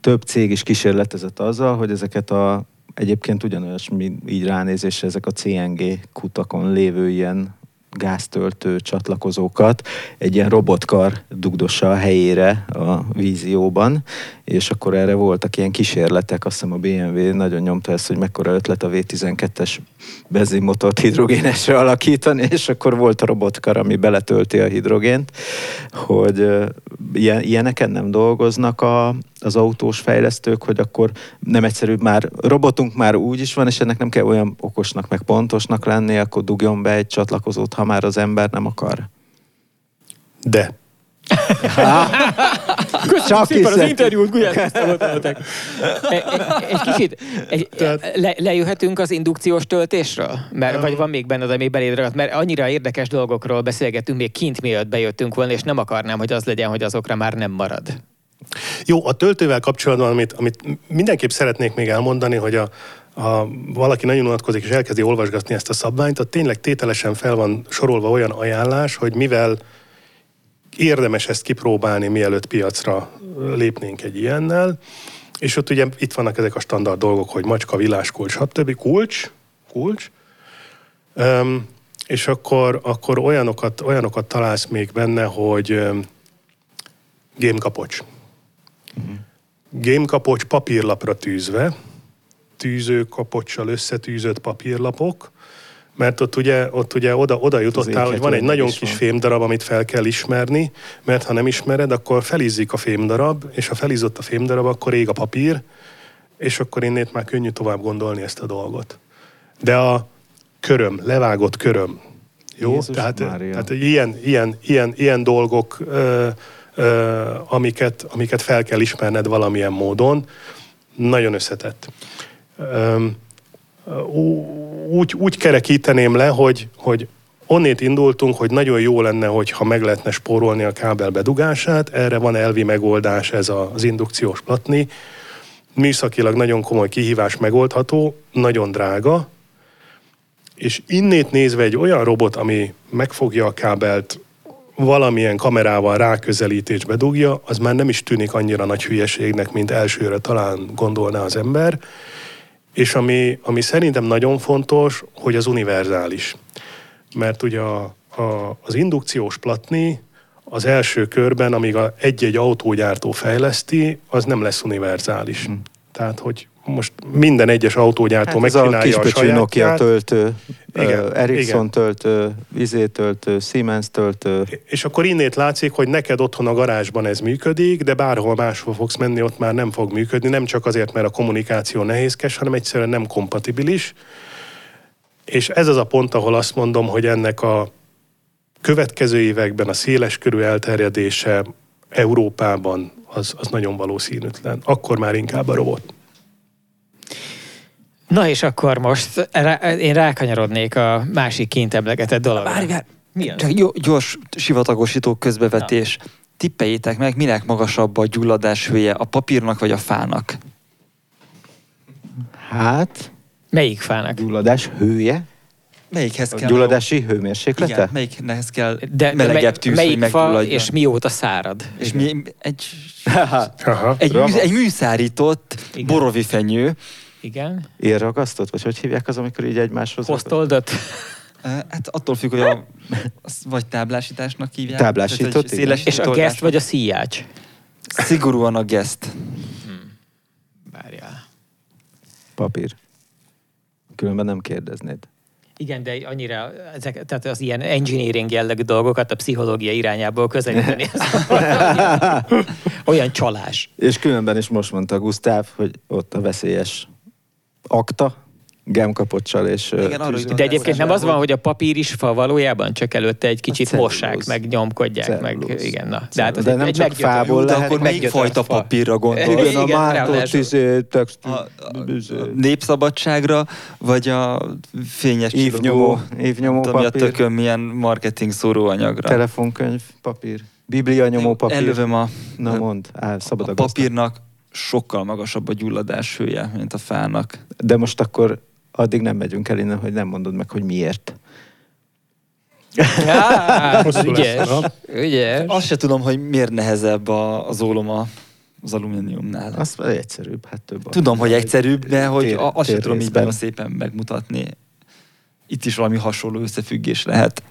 több cég is kísérletezett azzal, hogy ezeket a egyébként ugyanolyan, így ránézésre ezek a CNG kutakon lévő ilyen gáztöltő csatlakozókat egy ilyen robotkar dugdossa a helyére a vízióban, és akkor erre voltak ilyen kísérletek, azt hiszem a BMW nagyon nyomta ezt, hogy mekkora ötlet a V12-es benzinmotort hidrogénesre alakítani, és akkor volt a robotkar, ami beletölti a hidrogént, hogy ilyen, ilyeneken nem dolgoznak a, az autós fejlesztők, hogy akkor nem egyszerű, már robotunk már úgy is van, és ennek nem kell olyan okosnak, meg pontosnak lenni, akkor dugjon be egy csatlakozót, ha már az ember nem akar. De. Köszönöm Csak szépen az interjút, Gulyás egy, egy kicsit egy, le, lejöhetünk az indukciós töltésről? Mert, vagy van még benned, ami beléd ragadt? Mert annyira érdekes dolgokról beszélgetünk még kint, mielőtt bejöttünk volna, és nem akarnám, hogy az legyen, hogy azokra már nem marad. Jó, a töltővel kapcsolatban, amit, amit mindenképp szeretnék még elmondani, hogy a, ha valaki nagyon unatkozik és elkezdi olvasgatni ezt a szabványt, ott tényleg tételesen fel van sorolva olyan ajánlás, hogy mivel érdemes ezt kipróbálni, mielőtt piacra lépnénk egy ilyennel. És ott ugye itt vannak ezek a standard dolgok, hogy macska, viláskulcs, stb. Kulcs, kulcs. Um, és akkor, akkor olyanokat, olyanokat találsz még benne, hogy Gémkapocs. Uh-huh. Gémkapocs papírlapra tűzve, tűzőkapocsal összetűzött papírlapok, mert ott ugye, ott ugye oda, oda jutottál, hogy van egy nagyon kis van. fémdarab, amit fel kell ismerni, mert ha nem ismered, akkor felizzik a fémdarab, és ha felizott a fémdarab, akkor ég a papír, és akkor innét már könnyű tovább gondolni ezt a dolgot. De a köröm, levágott köröm, jó? Jézus tehát, tehát ilyen, ilyen, ilyen, ilyen dolgok, ö, amiket, amiket fel kell ismerned valamilyen módon, nagyon összetett. Úgy, úgy kerekíteném le, hogy, hogy onnét indultunk, hogy nagyon jó lenne, hogyha meg lehetne spórolni a kábel bedugását, erre van elvi megoldás, ez az indukciós platni. Műszakilag nagyon komoly kihívás megoldható, nagyon drága, és innét nézve egy olyan robot, ami megfogja a kábelt, valamilyen kamerával ráközelítésbe dugja, az már nem is tűnik annyira nagy hülyeségnek, mint elsőre talán gondolná az ember. És ami, ami szerintem nagyon fontos, hogy az univerzális. Mert ugye a, a, az indukciós platni az első körben, amíg a egy-egy autógyártó fejleszti, az nem lesz univerzális. Hmm. Tehát, hogy most minden egyes autógyártó hát megcsinálja a, a sajátját. Nokia töltő, igen, Ericsson igen. töltő, Vizé töltő, Siemens töltő. És akkor innét látszik, hogy neked otthon a garázsban ez működik, de bárhol máshol fogsz menni, ott már nem fog működni, nem csak azért, mert a kommunikáció nehézkes, hanem egyszerűen nem kompatibilis. És ez az a pont, ahol azt mondom, hogy ennek a következő években a széles körű elterjedése Európában az, az nagyon valószínűtlen. Akkor már inkább a robot. Na és akkor most én rákanyarodnék a másik kint emlegetett dologra. Várj, Mi Csak gyors sivatagosító közbevetés. Na. Tippeljétek meg, minek magasabb a gyulladás hője, a papírnak vagy a fának? Hát... Melyik fának? Gyulladás hője? Melyikhez kell? A gyulladási hőmérséklete? Igen, melyikhez kell De melegebb tűz, melyik hogy fa és mióta szárad? És mi, egy, Aha, egy, mű, egy műszárított Igen. borovi fenyő, igen. Érragasztott? Vagy hogy hívják az, amikor így egymáshoz... Posztoldott? Hát attól függ, hogy a, vagy táblásításnak hívják. Táblásított, széles És a geszt vagy a szíjács? Szigorúan a geszt. Hmm. Várjál. Papír. Különben nem kérdeznéd. Igen, de annyira, ezek, tehát az ilyen engineering jellegű dolgokat a pszichológia irányából közelíteni. olyan csalás. És különben is most mondta Gusztáv, hogy ott a veszélyes akta, gemkapocsal és... Igen, arra de egyébként nem az van, hogy a papír is fa valójában, csak előtte egy kicsit mossák, meg nyomkodják, celluloz. meg igen, na. De, hát de nem egy csak fából lehet. akkor melyik fajta papírra gondol? Igen, a mártott izé, textil. A, népszabadságra, vagy a fényes évnyomó, évnyomó papír. a tökön milyen marketing szóróanyagra. Telefonkönyv, papír. Biblia nyomó papír. Elővem a, Na mond, áll, szabad a papírnak sokkal magasabb a gyulladás hője, mint a fának. De most akkor addig nem megyünk el innen, hogy nem mondod meg, hogy miért. Ja, ügyes, ügyes. Azt se tudom, hogy miért nehezebb a, az ólom az alumíniumnál. Az egyszerűbb, hát több. Tudom, hogy egyszerűbb, de hogy tér, azt sem tudom így szépen megmutatni. Itt is valami hasonló összefüggés lehet.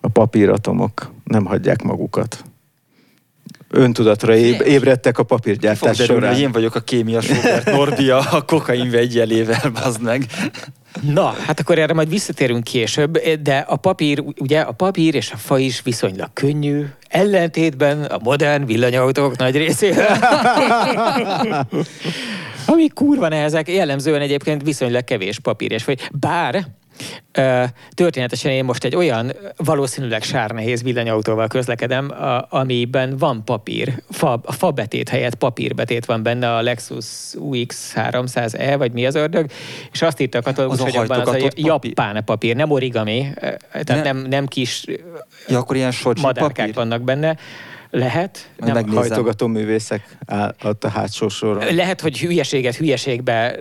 A papíratomok nem hagyják magukat öntudatra éb, ébredtek a papírgyártás során. hogy én vagyok a kémias Robert Norbi a kokain vegyelével, bazd meg. Na, hát akkor erre majd visszatérünk később, de a papír, ugye a papír és a fa is viszonylag könnyű, ellentétben a modern villanyautók nagy részével. Ami kurva nehezek, jellemzően egyébként viszonylag kevés papír és vagy. Bár Történetesen én most egy olyan valószínűleg sárnehéz villanyautóval közlekedem, a, amiben van papír, fa, a fa betét helyett papírbetét van benne, a Lexus UX 300E, vagy mi az ördög, és azt írta a katalógus, hogy abban az a papír. japán papír, nem origami, tehát ne. nem, nem kis ja, akkor ilyen madárkák papír. vannak benne, lehet. Nem megnézem. hajtogató művészek áll a hátsó soron. Lehet, hogy hülyeséget hülyeségbe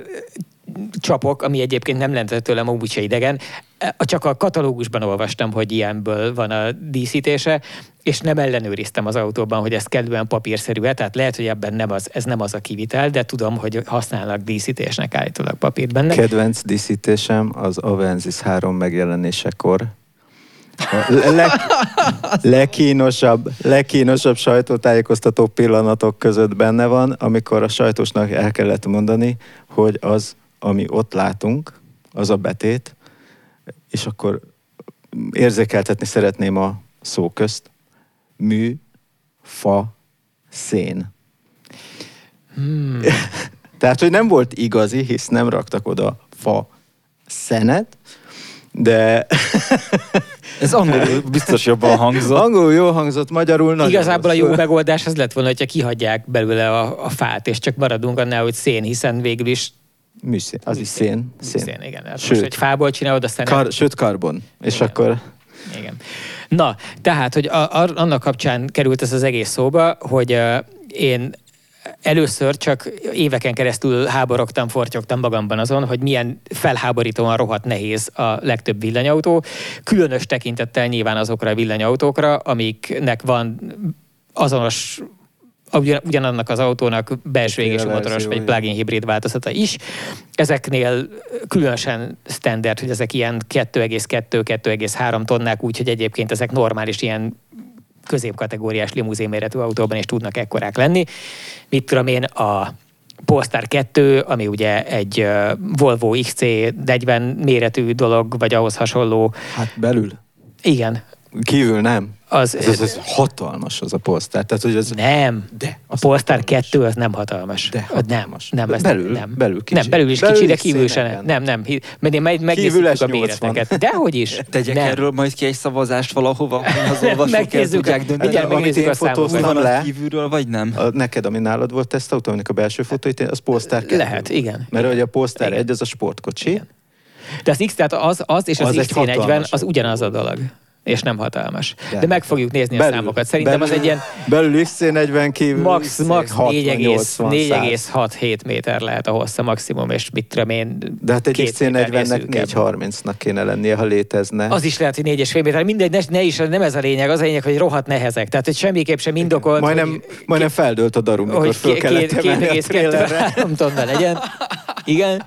csapok, ami egyébként nem lenne tőlem amúgy se idegen. Csak a katalógusban olvastam, hogy ilyenből van a díszítése, és nem ellenőriztem az autóban, hogy ez kellően papírszerű -e, tehát lehet, hogy ebben nem az, ez nem az a kivitel, de tudom, hogy használnak díszítésnek állítólag papírt benne. Kedvenc díszítésem az Avensis 3 megjelenésekor A leg, legkínosabb, legkínosabb sajtótájékoztató pillanatok között benne van, amikor a sajtósnak el kellett mondani, hogy az, ami ott látunk, az a betét, és akkor érzékeltetni szeretném a szó közt. Mű, fa, szén. Hmm. Tehát, hogy nem volt igazi, hisz nem raktak oda fa szenet, de... Ez angolul biztos jobban hangzott. Angolul jó hangzott, magyarul nagyon Igazából rossz. a jó megoldás az lett volna, hogyha kihagyják belőle a, a fát, és csak maradunk annál, hogy szén, hiszen végül is Műszén, az is szén. Szén, szén igen. Hát sőt, most, hogy fából csinálod, aztán... Kar, sőt, karbon. És igen. akkor... Igen. Na, tehát, hogy a, a, annak kapcsán került ez az egész szóba, hogy uh, én először csak éveken keresztül háborogtam, fortyogtam magamban azon, hogy milyen felháborítóan rohadt nehéz a legtöbb villanyautó, különös tekintettel nyilván azokra a villanyautókra, amiknek van azonos ugyan, ugyanannak az autónak belső égésű motoros vagy plug-in hibrid változata is. Ezeknél különösen standard, hogy ezek ilyen 2,2-2,3 tonnák, úgyhogy egyébként ezek normális ilyen középkategóriás limuzin méretű autóban is tudnak ekkorák lenni. Mit tudom én, a Polestar 2, ami ugye egy Volvo XC40 méretű dolog, vagy ahhoz hasonló. Hát belül. Igen. Kívül nem. Az, ez, ez, ez hatalmas az a Polestar. Tehát, hogy ez, nem, de a Polestar 2 az nem hatalmas. De hatalmas. Nem, nem, ez belül, nem. belül kicsi. Nem, belül is belül kicsi, de kívül sem. Nem, nem. Mert én meg, megnézzük a méreteket. Dehogy is. Tegyek nem. erről majd ki egy szavazást valahova, az olvasók el tudják dönteni. Megnézzük a fotóztam le. kívülről, vagy nem? A, neked, ami nálad volt tesztautó, aminek a belső fotóit, az Polestar 2. Lehet, igen. Mert hogy a Polestar 1 az a sportkocsi. De az X, tehát az, az és az, az XC40 az ugyanaz a dolog és nem hatalmas. De, De meg fogjuk nézni belül, a számokat. Szerintem belül, az egy ilyen... Belül XC40 kívül max, max 4,6-7 méter lehet a hossza maximum, és mit tudom én... De hát egy XC40-nek 4,30-nak kéne lennie, ha létezne. Az is lehet, hogy 4,5 méter. Mindegy, ne, ne, is, nem ez a lényeg. Az a lényeg, hogy rohadt nehezek. Tehát, hogy semmiképp sem indokolt. Majdnem, hogy, majdnem feldőlt a darum, mikor föl kellett emelni a trailerre. legyen. Igen.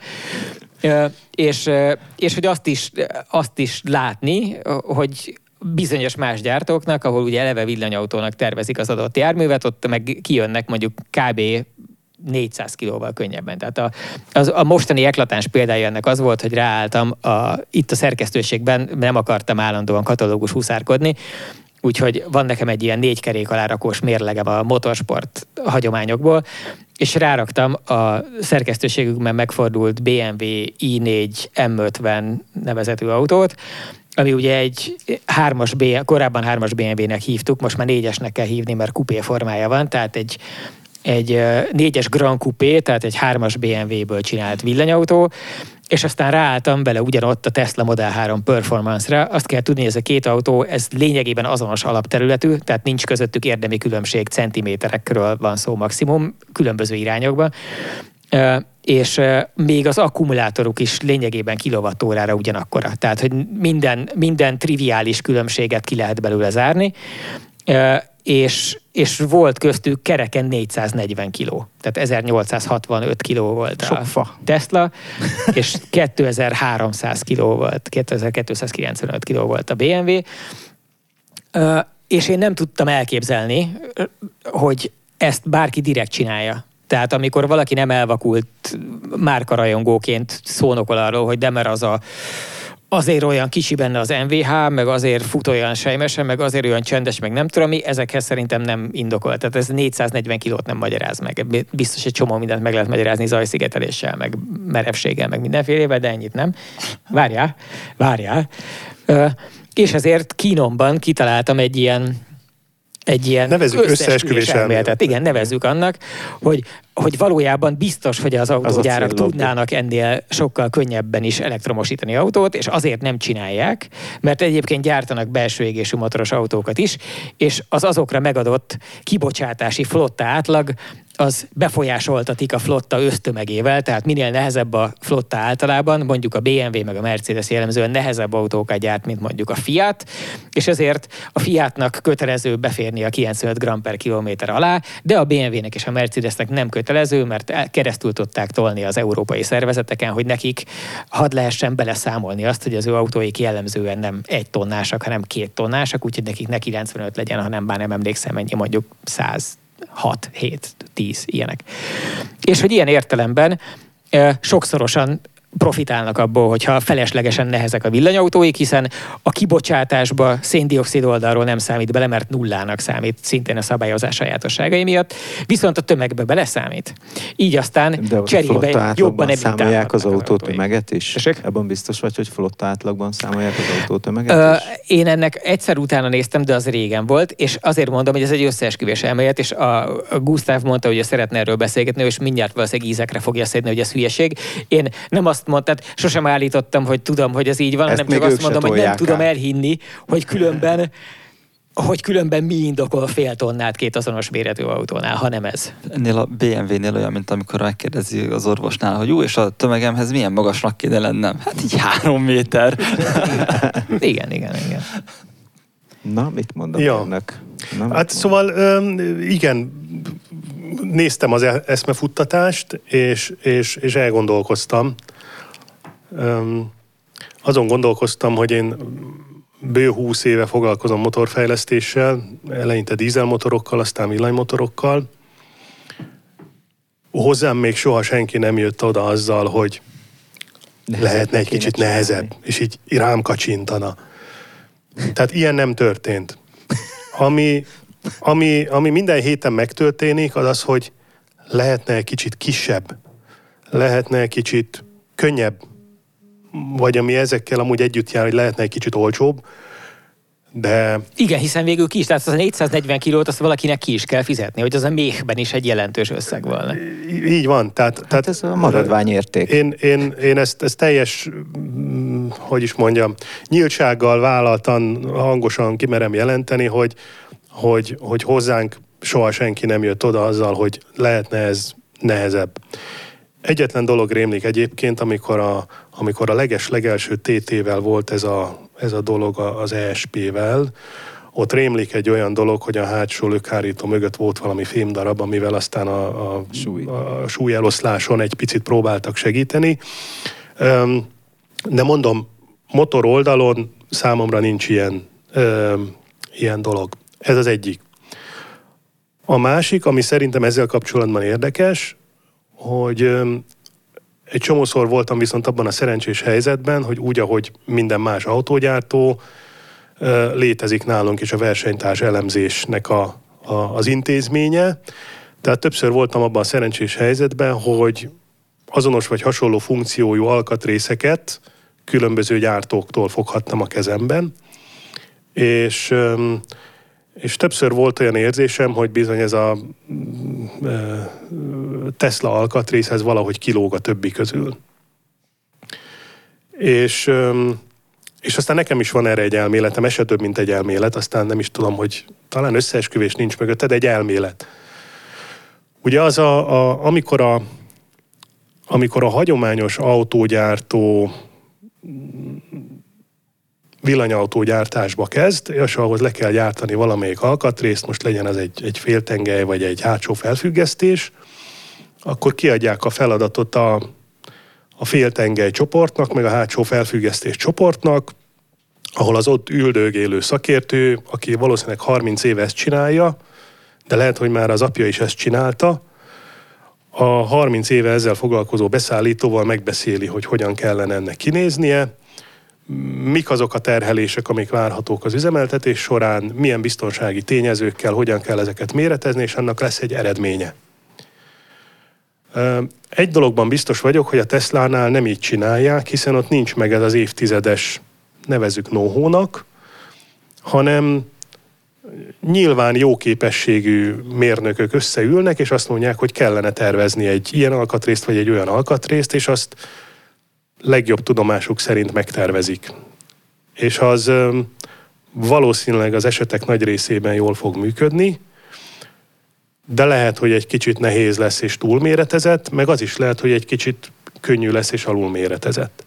És, és hogy azt is, azt is látni, hogy bizonyos más gyártóknak, ahol ugye eleve villanyautónak tervezik az adott járművet, ott meg kijönnek mondjuk kb. 400 kilóval könnyebben. Tehát a, az, a mostani eklatáns példája ennek az volt, hogy ráálltam a, itt a szerkesztőségben, nem akartam állandóan katalógus huszárkodni, úgyhogy van nekem egy ilyen négy kerék alárakós mérlegem a motorsport hagyományokból, és ráraktam a szerkesztőségükben megfordult BMW i4 M50 nevezetű autót, ami ugye egy hármas B, korábban hármas BMW-nek hívtuk, most már négyesnek kell hívni, mert kupé formája van, tehát egy, egy négyes Grand Coupé, tehát egy hármas BMW-ből csinált villanyautó, és aztán ráálltam bele ugyanott a Tesla Model 3 Performance-ra. Azt kell tudni, hogy ez a két autó, ez lényegében azonos alapterületű, tehát nincs közöttük érdemi különbség, centiméterekről van szó maximum, különböző irányokban és még az akkumulátoruk is lényegében kilovattórára ugyanakkora. Tehát, hogy minden, minden triviális különbséget ki lehet belőle zárni, és, és volt köztük kereken 440 kiló. Tehát 1865 kiló volt Sok a fa. Tesla, és 2300 kiló volt, 2295 kiló volt a BMW. És én nem tudtam elképzelni, hogy ezt bárki direkt csinálja. Tehát amikor valaki nem elvakult márkarajongóként szónokol arról, hogy de mert az a azért olyan kicsi benne az MVH, meg azért fut olyan sejmesen, meg azért olyan csendes, meg nem tudom mi, ezekhez szerintem nem indokolt. Tehát ez 440 kilót nem magyaráz meg. Biztos egy csomó mindent meg lehet magyarázni zajszigeteléssel, meg merevséggel, meg mindenfélével, de ennyit nem. Várjál, várjál. És ezért kínomban kitaláltam egy ilyen egy ilyen nevezzük összeesküvés elméletet. Igen, nevezzük annak, hogy, hogy valójában biztos, hogy az autógyárak az tudnának ennél sokkal könnyebben is elektromosítani autót, és azért nem csinálják, mert egyébként gyártanak belső égésű motoros autókat is, és az azokra megadott kibocsátási flotta átlag az befolyásoltatik a flotta ösztömegével, tehát minél nehezebb a flotta általában, mondjuk a BMW meg a Mercedes jellemzően nehezebb autókat gyárt, mint mondjuk a Fiat, és ezért a Fiatnak kötelező beférni a 95 g per kilométer alá, de a BMW-nek és a Mercedesnek nem kötelező, mert keresztül tudták tolni az európai szervezeteken, hogy nekik hadd lehessen beleszámolni azt, hogy az ő autóik jellemzően nem egy tonnásak, hanem két tonnásak, úgyhogy nekik ne 95 legyen, hanem bár nem emlékszem mennyi, mondjuk 100 6, 7, 10 ilyenek. És hogy ilyen értelemben sokszorosan profitálnak abból, hogyha feleslegesen nehezek a villanyautóik, hiszen a kibocsátásba széndiokszid oldalról nem számít bele, mert nullának számít, szintén a szabályozás sajátosságai miatt, viszont a tömegbe beleszámít. Így aztán De cserébe jobban számolják az autó tömeget is? Tessék? Ebben biztos vagy, hogy flotta átlagban számolják az autó tömeget Ö, is? Én ennek egyszer utána néztem, de az régen volt, és azért mondom, hogy ez egy összeesküvés elmélet, és a, a Gustav mondta, hogy szeretne erről beszélgetni, és mindjárt valószínűleg ízekre fogja szedni, hogy ez hülyeség. Én nem azt azt mond, tehát sosem állítottam, hogy tudom, hogy ez így van, Ezt hanem csak azt mondom, hogy nem tudom elhinni, hogy különben hogy különben mi indokol fél tonnát két azonos méretű autónál, ha nem ez. Ennél a BMW-nél olyan, mint amikor megkérdezi az orvosnál, hogy jó, és a tömegemhez milyen magasnak kéne lennem? Hát így három méter. igen, igen, igen. Na, mit mondom ja. önnek? Na, hát szóval igen, néztem az e- eszmefuttatást, és, és, és elgondolkoztam, azon gondolkoztam, hogy én bő 20 éve foglalkozom motorfejlesztéssel, eleinte dízelmotorokkal, aztán villanymotorokkal. Hozzám még soha senki nem jött oda azzal, hogy nehezebb lehetne egy kicsit nehezebb, és így rám kacsintana. Tehát ilyen nem történt. Ami, ami, ami minden héten megtörténik, az az, hogy lehetne egy kicsit kisebb, lehetne egy kicsit könnyebb vagy ami ezekkel amúgy együtt jár, hogy lehetne egy kicsit olcsóbb, de... Igen, hiszen végül ki is, tehát az a 440 kilót azt valakinek ki is kell fizetni, hogy az a méhben is egy jelentős összeg volna. Így van. Tehát, hát tehát ez a maradványérték. Én, én, én ezt, ezt teljes, mm, hogy is mondjam, nyíltsággal vállaltan, hangosan kimerem jelenteni, hogy, hogy, hogy hozzánk soha senki nem jött oda azzal, hogy lehetne ez nehezebb. Egyetlen dolog rémlik egyébként, amikor a, amikor a leges-legelső TT-vel volt ez a, ez a dolog az ESP-vel, ott rémlik egy olyan dolog, hogy a hátsó lökhárító mögött volt valami fémdarab, amivel aztán a, a, Súly. a súlyeloszláson egy picit próbáltak segíteni. De mondom, motor oldalon számomra nincs ilyen, ilyen dolog. Ez az egyik. A másik, ami szerintem ezzel kapcsolatban érdekes, hogy egy csomószor voltam viszont abban a szerencsés helyzetben, hogy úgy, ahogy minden más autógyártó, létezik nálunk is a versenytárs elemzésnek a, a, az intézménye. Tehát többször voltam abban a szerencsés helyzetben, hogy azonos vagy hasonló funkciójú alkatrészeket különböző gyártóktól foghattam a kezemben, és és többször volt olyan érzésem, hogy bizony ez a mm, Tesla alkatrész, ez valahogy kilóg a többi közül. És, és aztán nekem is van erre egy elméletem, ez több, mint egy elmélet, aztán nem is tudom, hogy talán összeesküvés nincs mögötted, egy elmélet. Ugye az, a, a, amikor, a, amikor a hagyományos autógyártó villanyautógyártásba kezd, és ahhoz le kell gyártani valamelyik alkatrészt, most legyen az egy, egy féltengely vagy egy hátsó felfüggesztés, akkor kiadják a feladatot a, a féltengely csoportnak, meg a hátsó felfüggesztés csoportnak, ahol az ott üldögélő szakértő, aki valószínűleg 30 éve ezt csinálja, de lehet, hogy már az apja is ezt csinálta, a 30 éve ezzel foglalkozó beszállítóval megbeszéli, hogy hogyan kellene ennek kinéznie, mik azok a terhelések, amik várhatók az üzemeltetés során, milyen biztonsági tényezőkkel, hogyan kell ezeket méretezni, és annak lesz egy eredménye. Egy dologban biztos vagyok, hogy a Teslánál nem így csinálják, hiszen ott nincs meg ez az évtizedes, nevezük nóhónak, hanem nyilván jó képességű mérnökök összeülnek, és azt mondják, hogy kellene tervezni egy ilyen alkatrészt, vagy egy olyan alkatrészt, és azt legjobb tudomásuk szerint megtervezik. És az valószínűleg az esetek nagy részében jól fog működni. de lehet, hogy egy kicsit nehéz lesz és túlméretezett, meg az is lehet, hogy egy kicsit könnyű lesz és alulméretezett.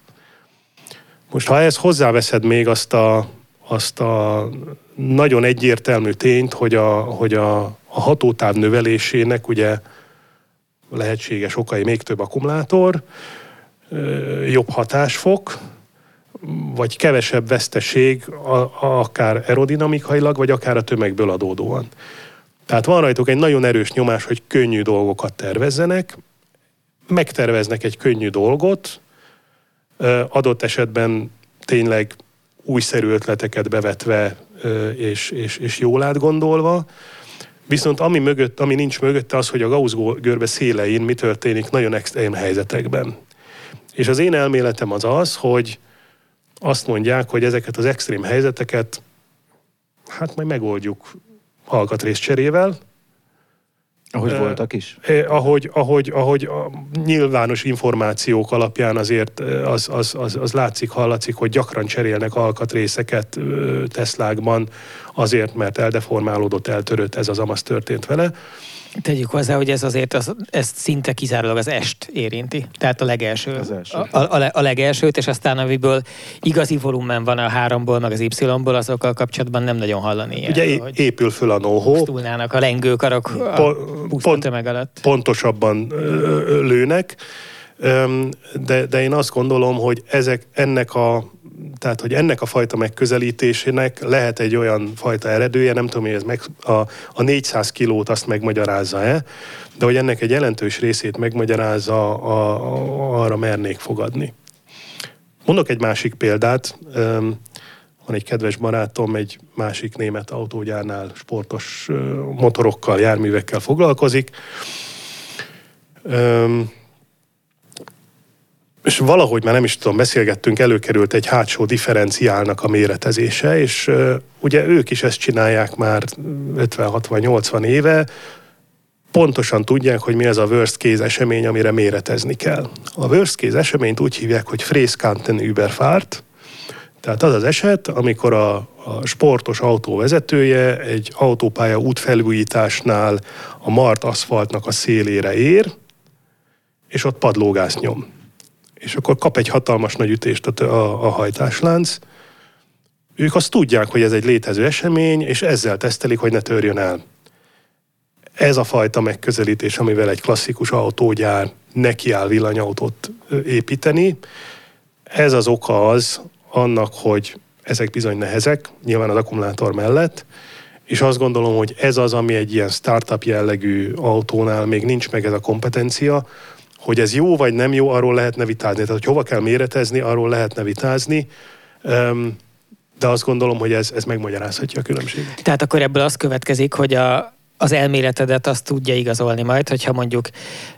Most ha ehhez hozzáveszed még azt a, azt a nagyon egyértelmű tényt, hogy a, hogy a, a hatótáv növelésének ugye lehetséges okai még több akkumulátor, jobb hatásfok, vagy kevesebb veszteség, akár aerodinamikailag, vagy akár a tömegből adódóan. Tehát van rajtuk egy nagyon erős nyomás, hogy könnyű dolgokat tervezzenek, megterveznek egy könnyű dolgot, adott esetben tényleg újszerű ötleteket bevetve és, és, és jól átgondolva, Viszont ami, mögött, ami nincs mögötte az, hogy a Gauss görbe szélein mi történik nagyon extrém helyzetekben. És az én elméletem az az, hogy azt mondják, hogy ezeket az extrém helyzeteket hát majd megoldjuk alkatrészcserével, ahogy uh, voltak is? Eh, ahogy, ahogy, ahogy a nyilvános információk alapján azért az, az, az, az látszik, hallatszik, hogy gyakran cserélnek alkatrészeket Teslákban azért, mert eldeformálódott, eltörött, ez az amaz történt vele. Tegyük hozzá, hogy ez azért az, ezt szinte kizárólag az est érinti. Tehát a legelső. Az első. A, a, a legelsőt, és aztán amiből igazi volumen van a háromból, meg az Y-ból, azokkal kapcsolatban nem nagyon hallani. Ugye ilyen, hogy épül föl a know Pusztulnának a lengőkarok a pont, tömeg alatt. Pontosabban lőnek. De, de én azt gondolom, hogy ezek, ennek a tehát, hogy ennek a fajta megközelítésének lehet egy olyan fajta eredője, nem tudom, hogy ez meg, a, a 400 kilót azt megmagyarázza-e, de hogy ennek egy jelentős részét megmagyarázza, a, a, arra mernék fogadni. Mondok egy másik példát. Van egy kedves barátom, egy másik német autógyárnál sportos motorokkal, járművekkel foglalkozik és valahogy már nem is tudom, beszélgettünk, előkerült egy hátsó differenciálnak a méretezése, és ugye ők is ezt csinálják már 50-60-80 éve, pontosan tudják, hogy mi az a worst case esemény, amire méretezni kell. A worst case eseményt úgy hívják, hogy Fräskanten Überfahrt, tehát az az eset, amikor a, a sportos autó vezetője egy autópálya útfelújításnál a mart aszfaltnak a szélére ér, és ott padlógász nyom és akkor kap egy hatalmas nagy ütést a, a, a hajtáslánc. Ők azt tudják, hogy ez egy létező esemény, és ezzel tesztelik, hogy ne törjön el. Ez a fajta megközelítés, amivel egy klasszikus autógyár nekiáll villanyautót építeni, ez az oka az annak, hogy ezek bizony nehezek, nyilván az akkumulátor mellett, és azt gondolom, hogy ez az, ami egy ilyen startup jellegű autónál még nincs meg ez a kompetencia, hogy ez jó vagy nem jó, arról lehetne vitázni. Tehát, hogy hova kell méretezni, arról lehetne vitázni. De azt gondolom, hogy ez, ez megmagyarázhatja a különbséget. Tehát akkor ebből az következik, hogy a, az elméletedet azt tudja igazolni majd, hogyha mondjuk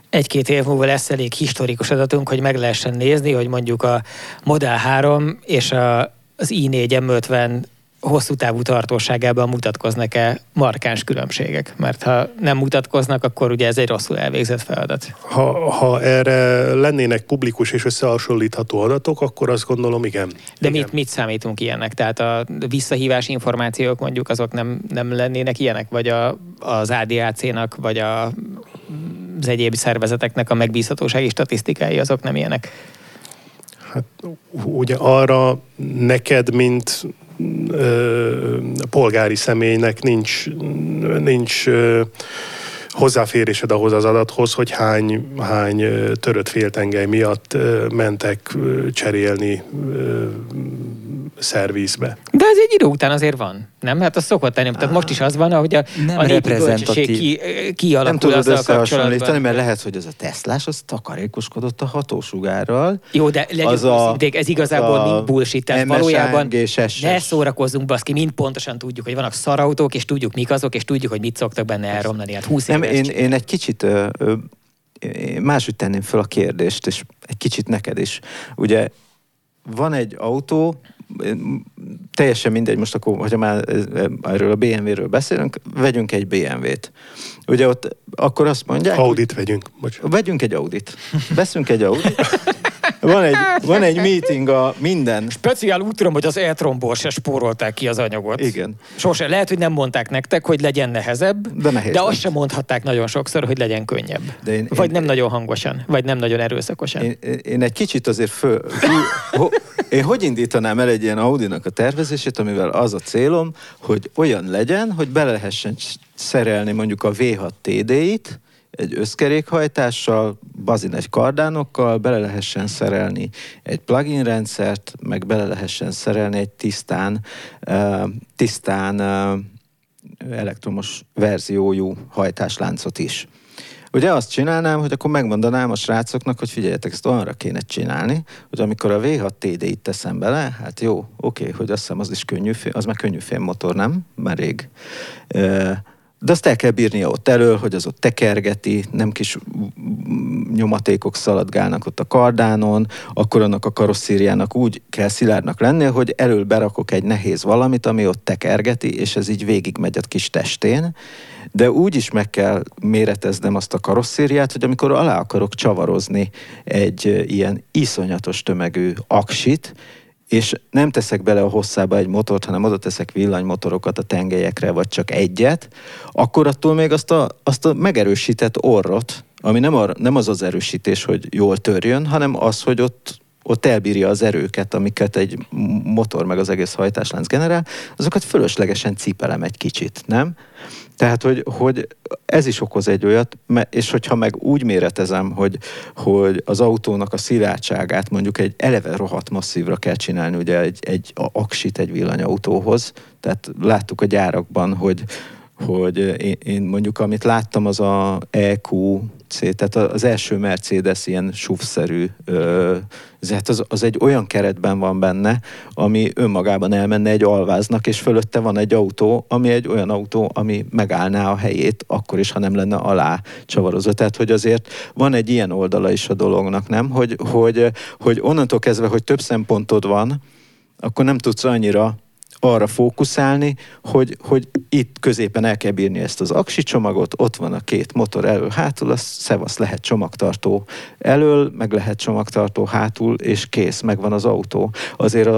egy-két év múlva lesz elég historikus adatunk, hogy meg lehessen nézni, hogy mondjuk a Model 3 és a, az i4 M50 hosszú távú tartóságában mutatkoznak-e markáns különbségek? Mert ha nem mutatkoznak, akkor ugye ez egy rosszul elvégzett feladat. Ha, ha erre lennének publikus és összehasonlítható adatok, akkor azt gondolom, igen. De igen. Mit, mit számítunk ilyennek? Tehát a visszahívás információk mondjuk azok nem, nem lennének ilyenek? Vagy a, az ADAC-nak, vagy a, az egyéb szervezeteknek a megbízhatósági statisztikái azok nem ilyenek? Hát ugye arra neked, mint polgári személynek nincs, nincs hozzáférésed ahhoz az adathoz, hogy hány, hány törött féltengely miatt mentek cserélni szervizbe. De ez egy idő után azért van, nem? Hát az szokott lenni. Tehát most is az van, hogy a, nem a reprezentatív. Ki, kialakul Nem tudod összehasonlítani, mert lehet, hogy ez a Teslás, az takarékoskodott a hatósugárral. Jó, de legyünk az a, ez igazából az mind bullshit. Tehát valójában ne szórakozzunk, baszki, mind pontosan tudjuk, hogy vannak szarautók, és tudjuk mik azok, és tudjuk, hogy mit szoktak benne elromlani. Hát 20 nem, én, én egy kicsit ö, ö, máshogy tenném fel a kérdést, és egy kicsit neked is. Ugye van egy autó, teljesen mindegy, most akkor, hogyha már erről a BMW-ről beszélünk, vegyünk egy BMW-t. Ugye ott akkor azt mondják... Audit vegyünk. Bocs. Vegyünk egy Audit. Veszünk egy Audit. van, egy, van egy meeting a minden... Speciál úgy tudom, hogy az e-tromból se spórolták ki az anyagot. Igen. Sose. Lehet, hogy nem mondták nektek, hogy legyen nehezebb, de, nehéz de azt sem mondhatták nagyon sokszor, hogy legyen könnyebb. De én, vagy én, nem nagyon hangosan, vagy nem nagyon erőszakosan. Én, én egy kicsit azért föl... ho, én hogy indítanám el egy ilyen Audinak a tervezését, amivel az a célom, hogy olyan legyen, hogy bele lehessen szerelni mondjuk a V6 TD-it, egy összkerékhajtással, bazin egy kardánokkal, bele lehessen szerelni egy plugin rendszert, meg bele lehessen szerelni egy tisztán, tisztán elektromos verziójú hajtásláncot is. Ugye azt csinálnám, hogy akkor megmondanám a srácoknak, hogy figyeljetek, ezt arra kéne csinálni, hogy amikor a V6 TD-it teszem bele, hát jó, oké, hogy azt hiszem az is könnyű, az már könnyű motor, nem? Már rég. De azt el kell bírnia ott elől, hogy az ott tekergeti, nem kis nyomatékok szaladgálnak ott a kardánon, akkor annak a karosszériának úgy kell szilárdnak lennie, hogy elől berakok egy nehéz valamit, ami ott tekergeti, és ez így végigmegy a kis testén, de úgy is meg kell méreteznem azt a karosszériát, hogy amikor alá akarok csavarozni egy ilyen iszonyatos tömegű aksit, és nem teszek bele a hosszába egy motort, hanem oda teszek villanymotorokat a tengelyekre, vagy csak egyet, akkor attól még azt a, azt a megerősített orrot, ami nem, a, nem az az erősítés, hogy jól törjön, hanem az, hogy ott ott elbírja az erőket, amiket egy motor meg az egész hajtáslánc generál, azokat fölöslegesen cipelem egy kicsit, nem? Tehát, hogy, hogy ez is okoz egy olyat, és hogyha meg úgy méretezem, hogy, hogy az autónak a szilárdságát mondjuk egy eleve rohadt masszívra kell csinálni, ugye egy, egy aksit egy villanyautóhoz, tehát láttuk a gyárakban, hogy, hogy én, én mondjuk amit láttam az a EQ tehát az első Mercedes ilyen SUV-szerű, hát az, az egy olyan keretben van benne, ami önmagában elmenne egy alváznak, és fölötte van egy autó, ami egy olyan autó, ami megállná a helyét, akkor is, ha nem lenne alá csavarozó. Tehát, hogy azért van egy ilyen oldala is a dolognak, nem? Hogy, hogy, hogy onnantól kezdve, hogy több szempontod van, akkor nem tudsz annyira arra fókuszálni, hogy, hogy itt középen el kell bírni ezt az aksi csomagot, ott van a két motor elől, hátul, az szevasz lehet csomagtartó elől, meg lehet csomagtartó hátul, és kész, megvan az autó. Azért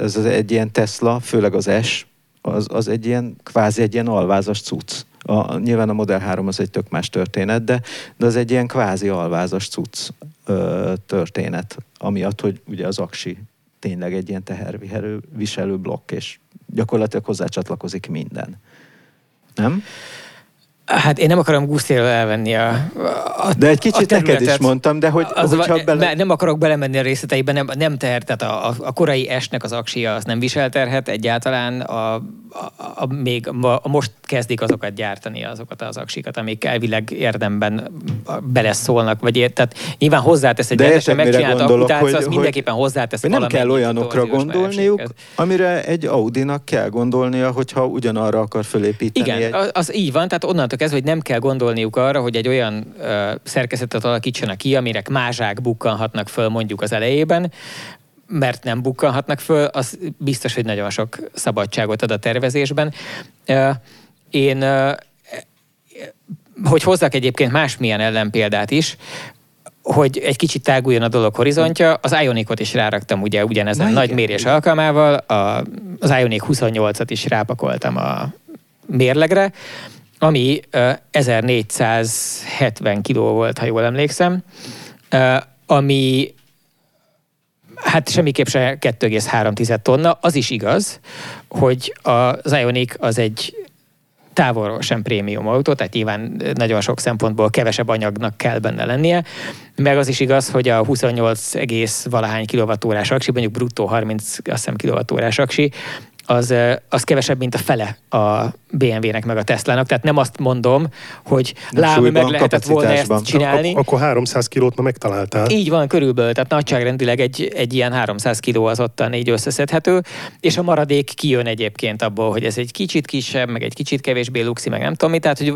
ez egy ilyen Tesla, főleg az S, az, az egy ilyen, kvázi egy ilyen alvázas cucc. A, nyilván a Model 3 az egy tök más történet, de, de az egy ilyen kvázi alvázas cucc ö, történet, amiatt, hogy ugye az aksi tényleg egy ilyen teherviselő blokk, és gyakorlatilag hozzácsatlakozik minden. Nem? Hát én nem akarom Gusztéről elvenni a, a De egy kicsit neked is mondtam, de hogy, az, hogy bele... Nem akarok belemenni a részleteibe, nem, nem teher, tehát a, a, a korai esnek az aksia az nem viselterhet egyáltalán, a, a, a, még a, a most kezdik azokat gyártani, azokat az aksikat, amik elvileg érdemben beleszólnak, vagy ért, tehát nyilván hozzátesz egy rendesen megcsinált akutát, hogy, az mindenképpen hozzátesz hogy nem kell olyanokra gondolniuk, amire egy Audinak kell gondolnia, hogyha ugyanarra akar fölépíteni. Igen, egy... az, az így van, tehát onnantól kezdve, hogy nem kell gondolniuk arra, hogy egy olyan ö, szerkezetet alakítsanak ki, amire mázsák bukkanhatnak föl mondjuk az elejében, mert nem bukkanhatnak föl, az biztos, hogy nagyon sok szabadságot ad a tervezésben. Én, hogy hozzak egyébként másmilyen ellenpéldát is, hogy egy kicsit táguljon a dolog horizontja, az Ionicot is ráraktam ugye ugyanezen Na, nagy igen, mérés alkalmával, a, az Ionic 28-at is rápakoltam a mérlegre, ami uh, 1470 kiló volt, ha jól emlékszem, ami hát semmiképp se 2,3 tonna. Az is igaz, hogy az Ionic az egy távolról sem prémium autó, tehát nyilván nagyon sok szempontból kevesebb anyagnak kell benne lennie, meg az is igaz, hogy a 28, valahány kilovatórás aksi, mondjuk bruttó 30 azt hiszem kilovatórás aksi, az, az kevesebb, mint a fele a BMW-nek meg a Tesla-nak. Tehát nem azt mondom, hogy lám, meg lehetett volna ezt csinálni. Ak- akkor 300 kilót ma megtaláltál. Így van, körülbelül. Tehát nagyságrendileg egy, egy ilyen 300 kiló az ottan így összeszedhető, és a maradék kijön egyébként abból, hogy ez egy kicsit kisebb, meg egy kicsit kevésbé luxi, meg nem tudom mi. Tehát, hogy,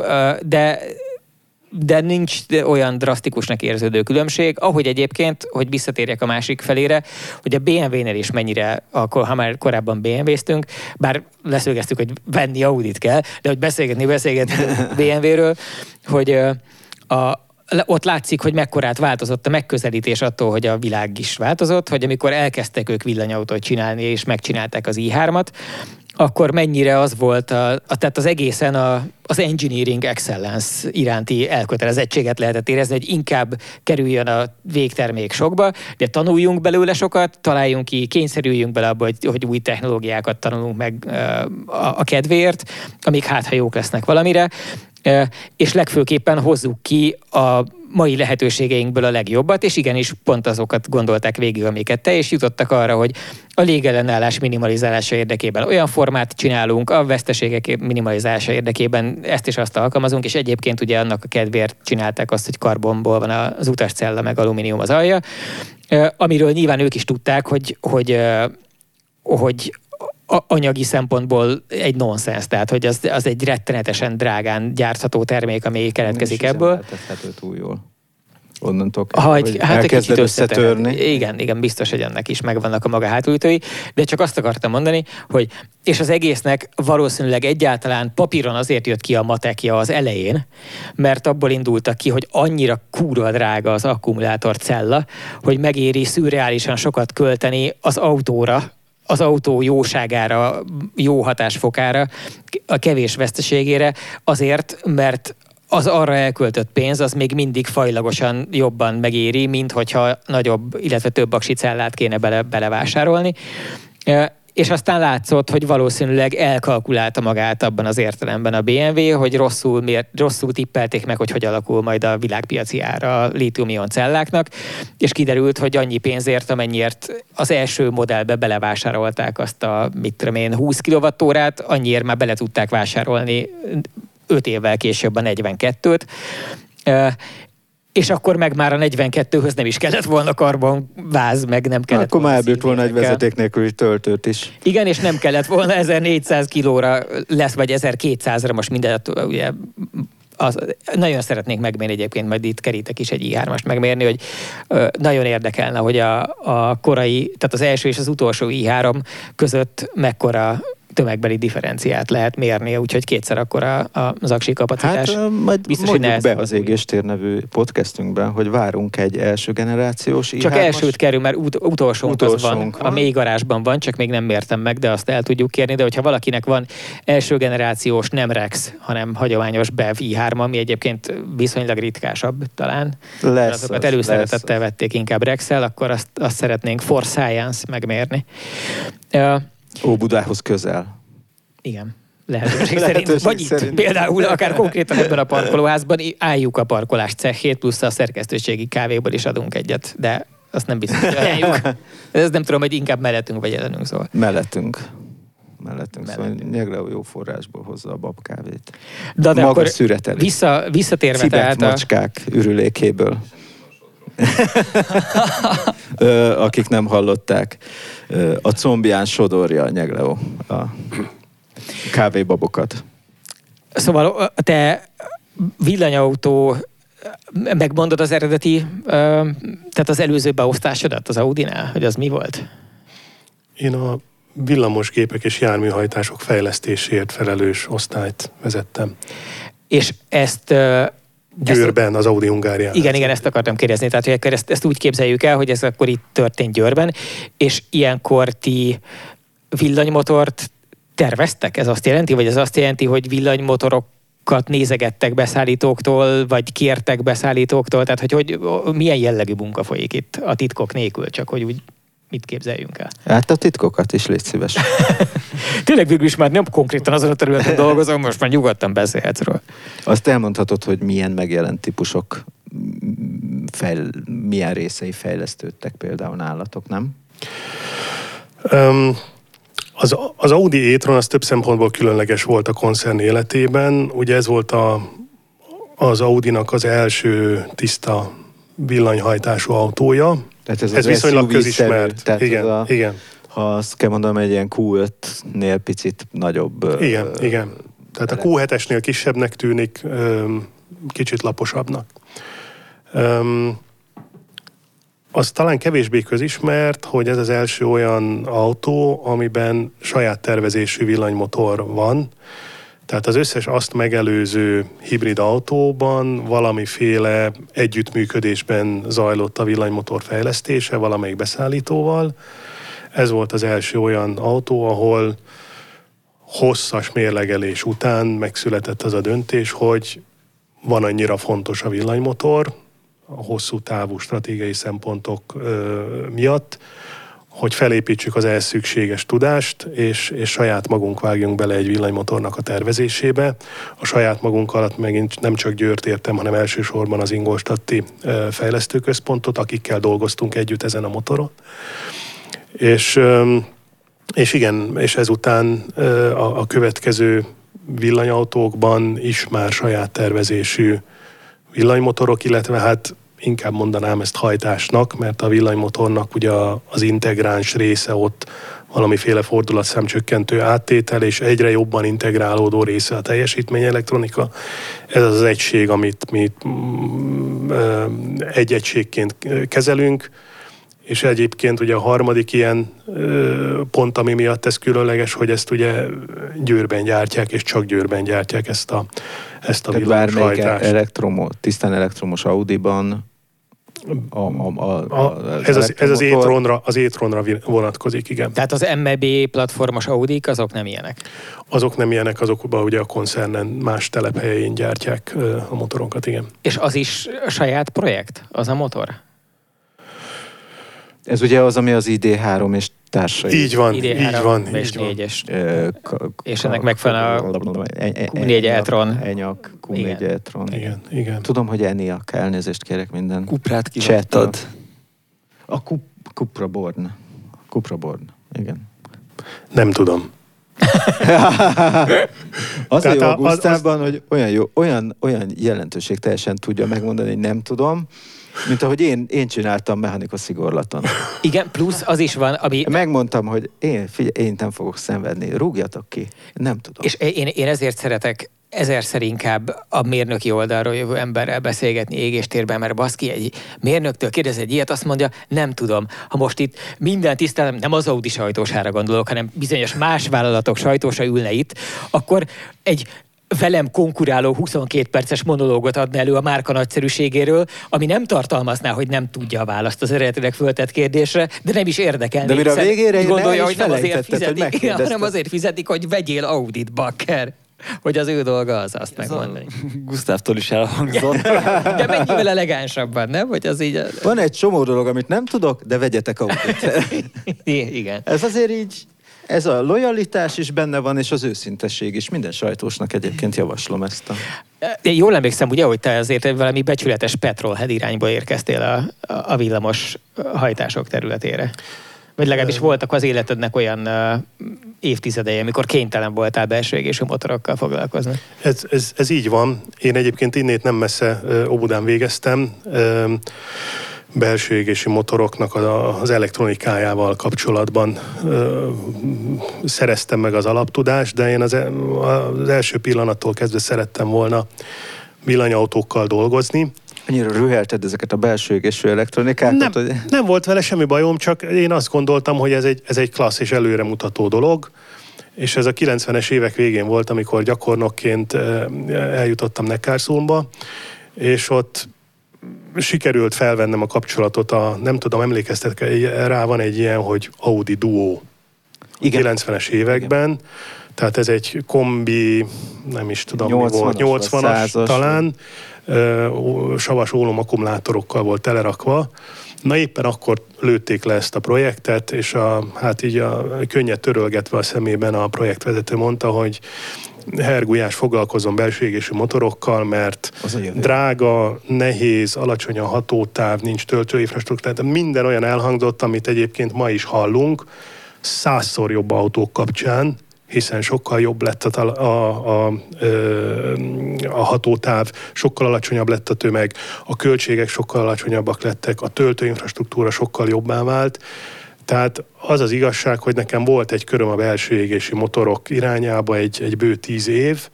de de nincs olyan drasztikusnak érződő különbség, ahogy egyébként, hogy visszatérjek a másik felére, hogy a BMW-nél is mennyire, akkor, ha már korábban BMW-ztünk, bár leszögeztük, hogy venni Audit kell, de hogy beszélgetni, beszélgetni BMW-ről, hogy a, ott látszik, hogy mekkorát változott a megközelítés attól, hogy a világ is változott, hogy amikor elkezdtek ők villanyautót csinálni, és megcsinálták az i3-at, akkor mennyire az volt, a, a, tehát az egészen a, az engineering excellence iránti elkötelezettséget lehetett érezni, hogy inkább kerüljön a végtermék sokba, de tanuljunk belőle sokat, találjunk ki, kényszerüljünk bele abba, hogy, hogy új technológiákat tanulunk meg a, a kedvéért, amik hát, ha jók lesznek valamire, és legfőképpen hozzuk ki a mai lehetőségeinkből a legjobbat, és igenis pont azokat gondolták végig, amiket te, és jutottak arra, hogy a légellenállás minimalizálása érdekében olyan formát csinálunk, a veszteségek minimalizálása érdekében ezt is azt alkalmazunk, és egyébként ugye annak a kedvéért csinálták azt, hogy karbonból van az utascella, meg alumínium az alja, amiről nyilván ők is tudták, hogy, hogy hogy anyagi szempontból egy nonsens, tehát hogy az, az egy rettenetesen drágán gyártható termék, ami keletkezik ebből. túl jól. Onnantól ha egy, hát elkezded összetörni. Igen, igen, biztos, hogy ennek is megvannak a maga hátulítói, de csak azt akartam mondani, hogy és az egésznek valószínűleg egyáltalán papíron azért jött ki a matekja az elején, mert abból indultak ki, hogy annyira kurva drága az akkumulátor cella, hogy megéri szürreálisan sokat költeni az autóra, az autó jóságára, jó hatásfokára, a kevés veszteségére, azért, mert az arra elköltött pénz, az még mindig fajlagosan jobban megéri, mint hogyha nagyobb, illetve több aksi cellát kéne bele, belevásárolni és aztán látszott, hogy valószínűleg elkalkulálta magát abban az értelemben a BMW, hogy rosszul, miért, rosszul tippelték meg, hogy hogy alakul majd a világpiaci ára a lítium celláknak, és kiderült, hogy annyi pénzért, amennyiért az első modellbe belevásárolták azt a, mit tudom én, 20 kWh annyiért már bele tudták vásárolni 5 évvel később a 42-t, és akkor meg már a 42-höz nem is kellett volna karbonváz, meg nem kellett Akkor már elbírt volna egy vezeték nélküli töltőt is. Igen, és nem kellett volna 1400 kilóra lesz, vagy 1200-ra most mindent, ugye az, nagyon szeretnék megmérni egyébként, majd itt kerítek is egy i3-ast megmérni, hogy ö, nagyon érdekelne, hogy a, a korai, tehát az első és az utolsó i3 között mekkora tömegbeli differenciát lehet mérni, úgyhogy kétszer akkor a, a, az aksi kapacitás. Hát majd Biztos, hogy be az Égéstér nevű podcastünkben, hogy várunk egy első generációs Csak i elsőt kerül, mert ut- utolsónk, utolsónk van. van. A mély garázsban van, csak még nem mértem meg, de azt el tudjuk kérni. De hogyha valakinek van első generációs, nem Rex, hanem hagyományos BEV i3, ami egyébként viszonylag ritkásabb talán. Lesz azokat az, előszeretettel vették inkább rex akkor azt, azt szeretnénk for science megmérni. Uh, Óbudához közel. Igen. Lehetőség szerint. Vagy itt szerint. például akár konkrétan ebben a parkolóházban álljuk a parkolás cehét, plusz a szerkesztőségi kávéból is adunk egyet, de azt nem biztos, hogy ajánljuk. Ez nem tudom, hogy inkább mellettünk vagy ellenünk szóval. Mellettünk mellettünk, szóval Nyegleó jó forrásból hozza a babkávét. De, de Maga akkor vissza, visszatérve Cibet tehát a... macskák ürülékéből. Akik nem hallották, a combján sodorja a Nyegleó a kávébabokat. Szóval te villanyautó megmondod az eredeti, tehát az előző beosztásodat az Audi-nál, hogy az mi volt? Én a villamosgépek és járműhajtások fejlesztéséért felelős osztályt vezettem. És ezt Győrben, az Audi Hungárián. Igen, igen, ezt akartam kérdezni. Tehát, hogy ezt, ezt úgy képzeljük el, hogy ez akkor itt történt Győrben, és ilyenkor ti villanymotort terveztek? Ez azt jelenti, vagy ez azt jelenti, hogy villanymotorok nézegettek beszállítóktól, vagy kértek beszállítóktól, tehát hogy, hogy milyen jellegű munka folyik itt a titkok nélkül, csak hogy úgy mit képzeljünk el? Hát a titkokat is légy szíves. Tényleg végül is már nem konkrétan azon a területen dolgozom, most már nyugodtan beszélhetsz róla. Azt elmondhatod, hogy milyen megjelent típusok, fejl, milyen részei fejlesztődtek például nálatok, nem? Um, az, az Audi e-tron az több szempontból különleges volt a koncern életében. Ugye ez volt a, az Audi-nak az első tiszta villanyhajtású autója. Tehát ez, ez viszonylag közismert. Tehát igen, a, igen. Ha azt kell mondanom, egy ilyen Q5-nél picit nagyobb. Igen, ö, igen. Tehát a Q7-esnél kisebbnek tűnik, ö, kicsit laposabbnak. Ö, az talán kevésbé közismert, hogy ez az első olyan autó, amiben saját tervezésű villanymotor van. Tehát az összes azt megelőző hibrid autóban valamiféle együttműködésben zajlott a villanymotor fejlesztése valamelyik beszállítóval. Ez volt az első olyan autó, ahol hosszas mérlegelés után megszületett az a döntés, hogy van annyira fontos a villanymotor, a hosszú távú stratégiai szempontok ö, miatt, hogy felépítsük az ehhez szükséges tudást, és, és saját magunk vágjunk bele egy villanymotornak a tervezésébe. A saját magunk alatt megint nem csak Győrt értem, hanem elsősorban az Ingolstadti fejlesztőközpontot, akikkel dolgoztunk együtt ezen a motoron. És, és igen, és ezután a, a következő villanyautókban is már saját tervezésű villanymotorok, illetve hát inkább mondanám ezt hajtásnak, mert a villanymotornak ugye az integráns része ott valamiféle fordulatszámcsökkentő áttétel, és egyre jobban integrálódó része a teljesítmény elektronika. Ez az egység, amit mi mm, egy egységként kezelünk, és egyébként ugye a harmadik ilyen pont, ami miatt ez különleges, hogy ezt ugye Győrben gyártják, és csak Győrben gyártják ezt a, ezt a villamos elektromo, tisztán elektromos Audiban a, a, a, a, ez, az, ez az e-tronra, az e-tronra vonatkozik, igen. Tehát az MEB platformos audi azok nem ilyenek? Azok nem ilyenek, azokban ugye a koncernen más telephelyén gyártják a motorokat, igen. És az is a saját projekt, az a motor? Ez ugye az, ami az ID3 és társai. Így van, ID3 így van. És 4-es. És ennek megfelel a Q4 e-tron. Enyak, Q4 e-tron. Igen, igen. Tudom, hogy Eniak, elnézést kérek minden. Kuprát kivattad. A Cupra Born. Cupra Born, igen. Nem tudom. Azért jó Gusztávban, hogy olyan, jó, olyan, olyan jelentőség teljesen tudja megmondani, hogy nem tudom, mint ahogy én, én csináltam mechanikus szigorlaton. Igen, plusz az is van, ami... Megmondtam, hogy én, figyelj, én nem fogok szenvedni, rúgjatok ki. Nem tudom. És én, én ezért szeretek ezerszer inkább a mérnöki oldalról jövő emberrel beszélgetni égéstérben, mert baszki egy mérnöktől kérdez egy ilyet, azt mondja, nem tudom. Ha most itt minden tisztelem, nem az Audi sajtósára gondolok, hanem bizonyos más vállalatok sajtósa ülne itt, akkor egy velem konkuráló 22 perces monológot adna elő a márka nagyszerűségéről, ami nem tartalmazná, hogy nem tudja a választ az eredetileg föltett kérdésre, de nem is érdekel. De mire a végére gondolja, hogy nem azért fizetik, hogy hanem azért fizetik, hogy vegyél Audit, bakker hogy az ő dolga az azt Ez megmondani. Gusztávtól is elhangzott. de mennyivel elegánsabban, nem? Hogy az így... Van egy csomó dolog, amit nem tudok, de vegyetek Audit. Igen. Ez azért így ez a lojalitás is benne van, és az őszintesség is. Minden sajtósnak egyébként javaslom ezt a... Én jól emlékszem, ugye, hogy te azért valami becsületes petrolhead irányba érkeztél a, a villamos hajtások területére. Vagy legalábbis voltak az életednek olyan uh, évtizedei, amikor kénytelen voltál belső égésű motorokkal foglalkozni. Ez, ez, ez így van. Én egyébként innét nem messze uh, Óbudán végeztem. Belső égési motoroknak az elektronikájával kapcsolatban ö, szereztem meg az alaptudást, de én az, e, az első pillanattól kezdve szerettem volna villanyautókkal dolgozni. Annyira rühelted ezeket a belső égésű elektronikákat? Nem, hogy... nem volt vele semmi bajom, csak én azt gondoltam, hogy ez egy, ez egy klassz és előremutató dolog, és ez a 90-es évek végén volt, amikor gyakornokként eljutottam Neckárszónba, és ott sikerült felvennem a kapcsolatot, a, nem tudom, emlékeztetek rá, van egy ilyen, hogy Audi Duo. Igen. 90-es években. Igen. Tehát ez egy kombi, nem is tudom 80 mi volt, 80-as talán, savas ólom akkumulátorokkal volt telerakva. Na éppen akkor lőtték le ezt a projektet, és a, hát így a könnyet törölgetve a szemében a projektvezető mondta, hogy hergulyás foglalkozom belső égésű motorokkal, mert drága, nehéz, alacsony a hatótáv, nincs töltőinfrastruktúra, tehát minden olyan elhangzott, amit egyébként ma is hallunk, százszor jobb autók kapcsán, hiszen sokkal jobb lett a, a, a, a hatótáv, sokkal alacsonyabb lett a tömeg, a költségek sokkal alacsonyabbak lettek, a töltőinfrastruktúra sokkal jobbá vált, tehát az az igazság, hogy nekem volt egy köröm a belső égési motorok irányába egy, egy bő tíz év,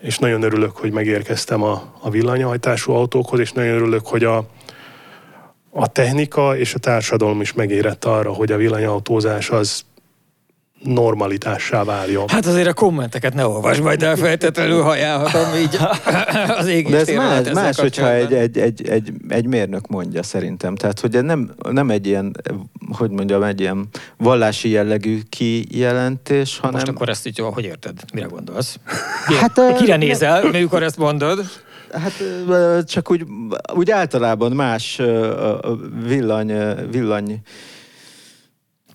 és nagyon örülök, hogy megérkeztem a, a villanyhajtású autókhoz, és nagyon örülök, hogy a, a technika és a társadalom is megérett arra, hogy a villanyautózás az normalitássá váljon. Hát azért a kommenteket ne olvasd majd el feltétlenül, ha elhatom így az égés De ez más, más hogyha egy, egy, egy, egy, egy, mérnök mondja szerintem. Tehát, hogy nem, nem egy ilyen, hogy mondjam, egy ilyen vallási jellegű kijelentés, hanem... Most akkor ezt így, hogy érted? Mire gondolsz? Hát, Kire nézel, mikor ezt mondod? Hát csak úgy, úgy általában más villany, villany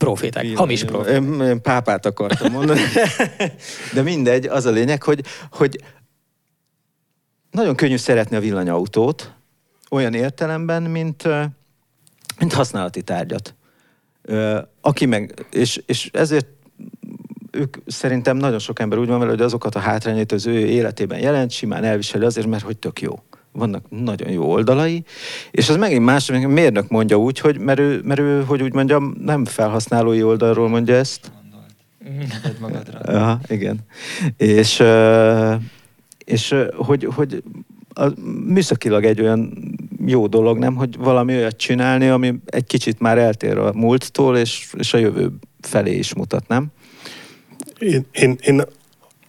Proféták, hamis proféták. Én, én pápát akartam mondani. De mindegy, az a lényeg, hogy, hogy nagyon könnyű szeretni a villanyautót, olyan értelemben, mint, mint használati tárgyat. Aki meg, és, és ezért ők szerintem nagyon sok ember úgy van vele, hogy azokat a hátrányait az ő életében jelent, simán elviseli azért, mert hogy tök jó vannak nagyon jó oldalai, és az megint más, a mérnök mondja úgy, hogy mert ő, mert ő, hogy úgy mondjam, nem felhasználói oldalról mondja ezt. magadra. Ja, igen. És, és hogy, hogy a, műszakilag egy olyan jó dolog, nem, hogy valami olyat csinálni, ami egy kicsit már eltér a múlttól, és, és a jövő felé is mutat, nem? Én, én, én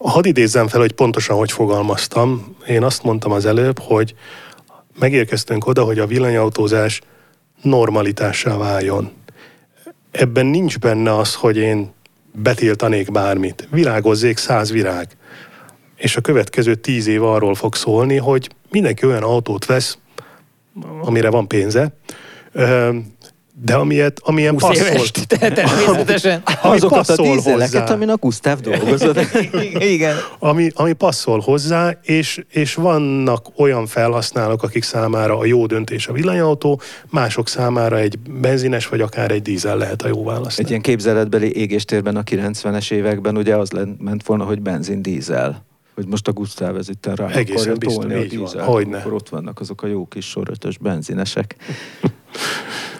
Hadd idézzem fel, hogy pontosan hogy fogalmaztam. Én azt mondtam az előbb, hogy megérkeztünk oda, hogy a villanyautózás normalitássá váljon. Ebben nincs benne az, hogy én betiltanék bármit. Virágozzék száz virág. És a következő tíz év arról fog szólni, hogy mindenki olyan autót vesz, amire van pénze, de amilyet, amilyen passzol. Éves, természetesen. Ami Azokat passzol a dízeleket, amin a Gustav dolgozott. Igen. Ami, ami passzol hozzá, és, és vannak olyan felhasználók, akik számára a jó döntés a villanyautó, mások számára egy benzines, vagy akár egy dízel lehet a jó válasz. Egy ilyen képzeletbeli égéstérben a 90-es években ugye az ment volna, hogy benzin, dízel hogy most a Gustav ez itt rá Egészen akarja biztos, tolni a dízel, akkor ott vannak azok a jó kis sorötös benzinesek.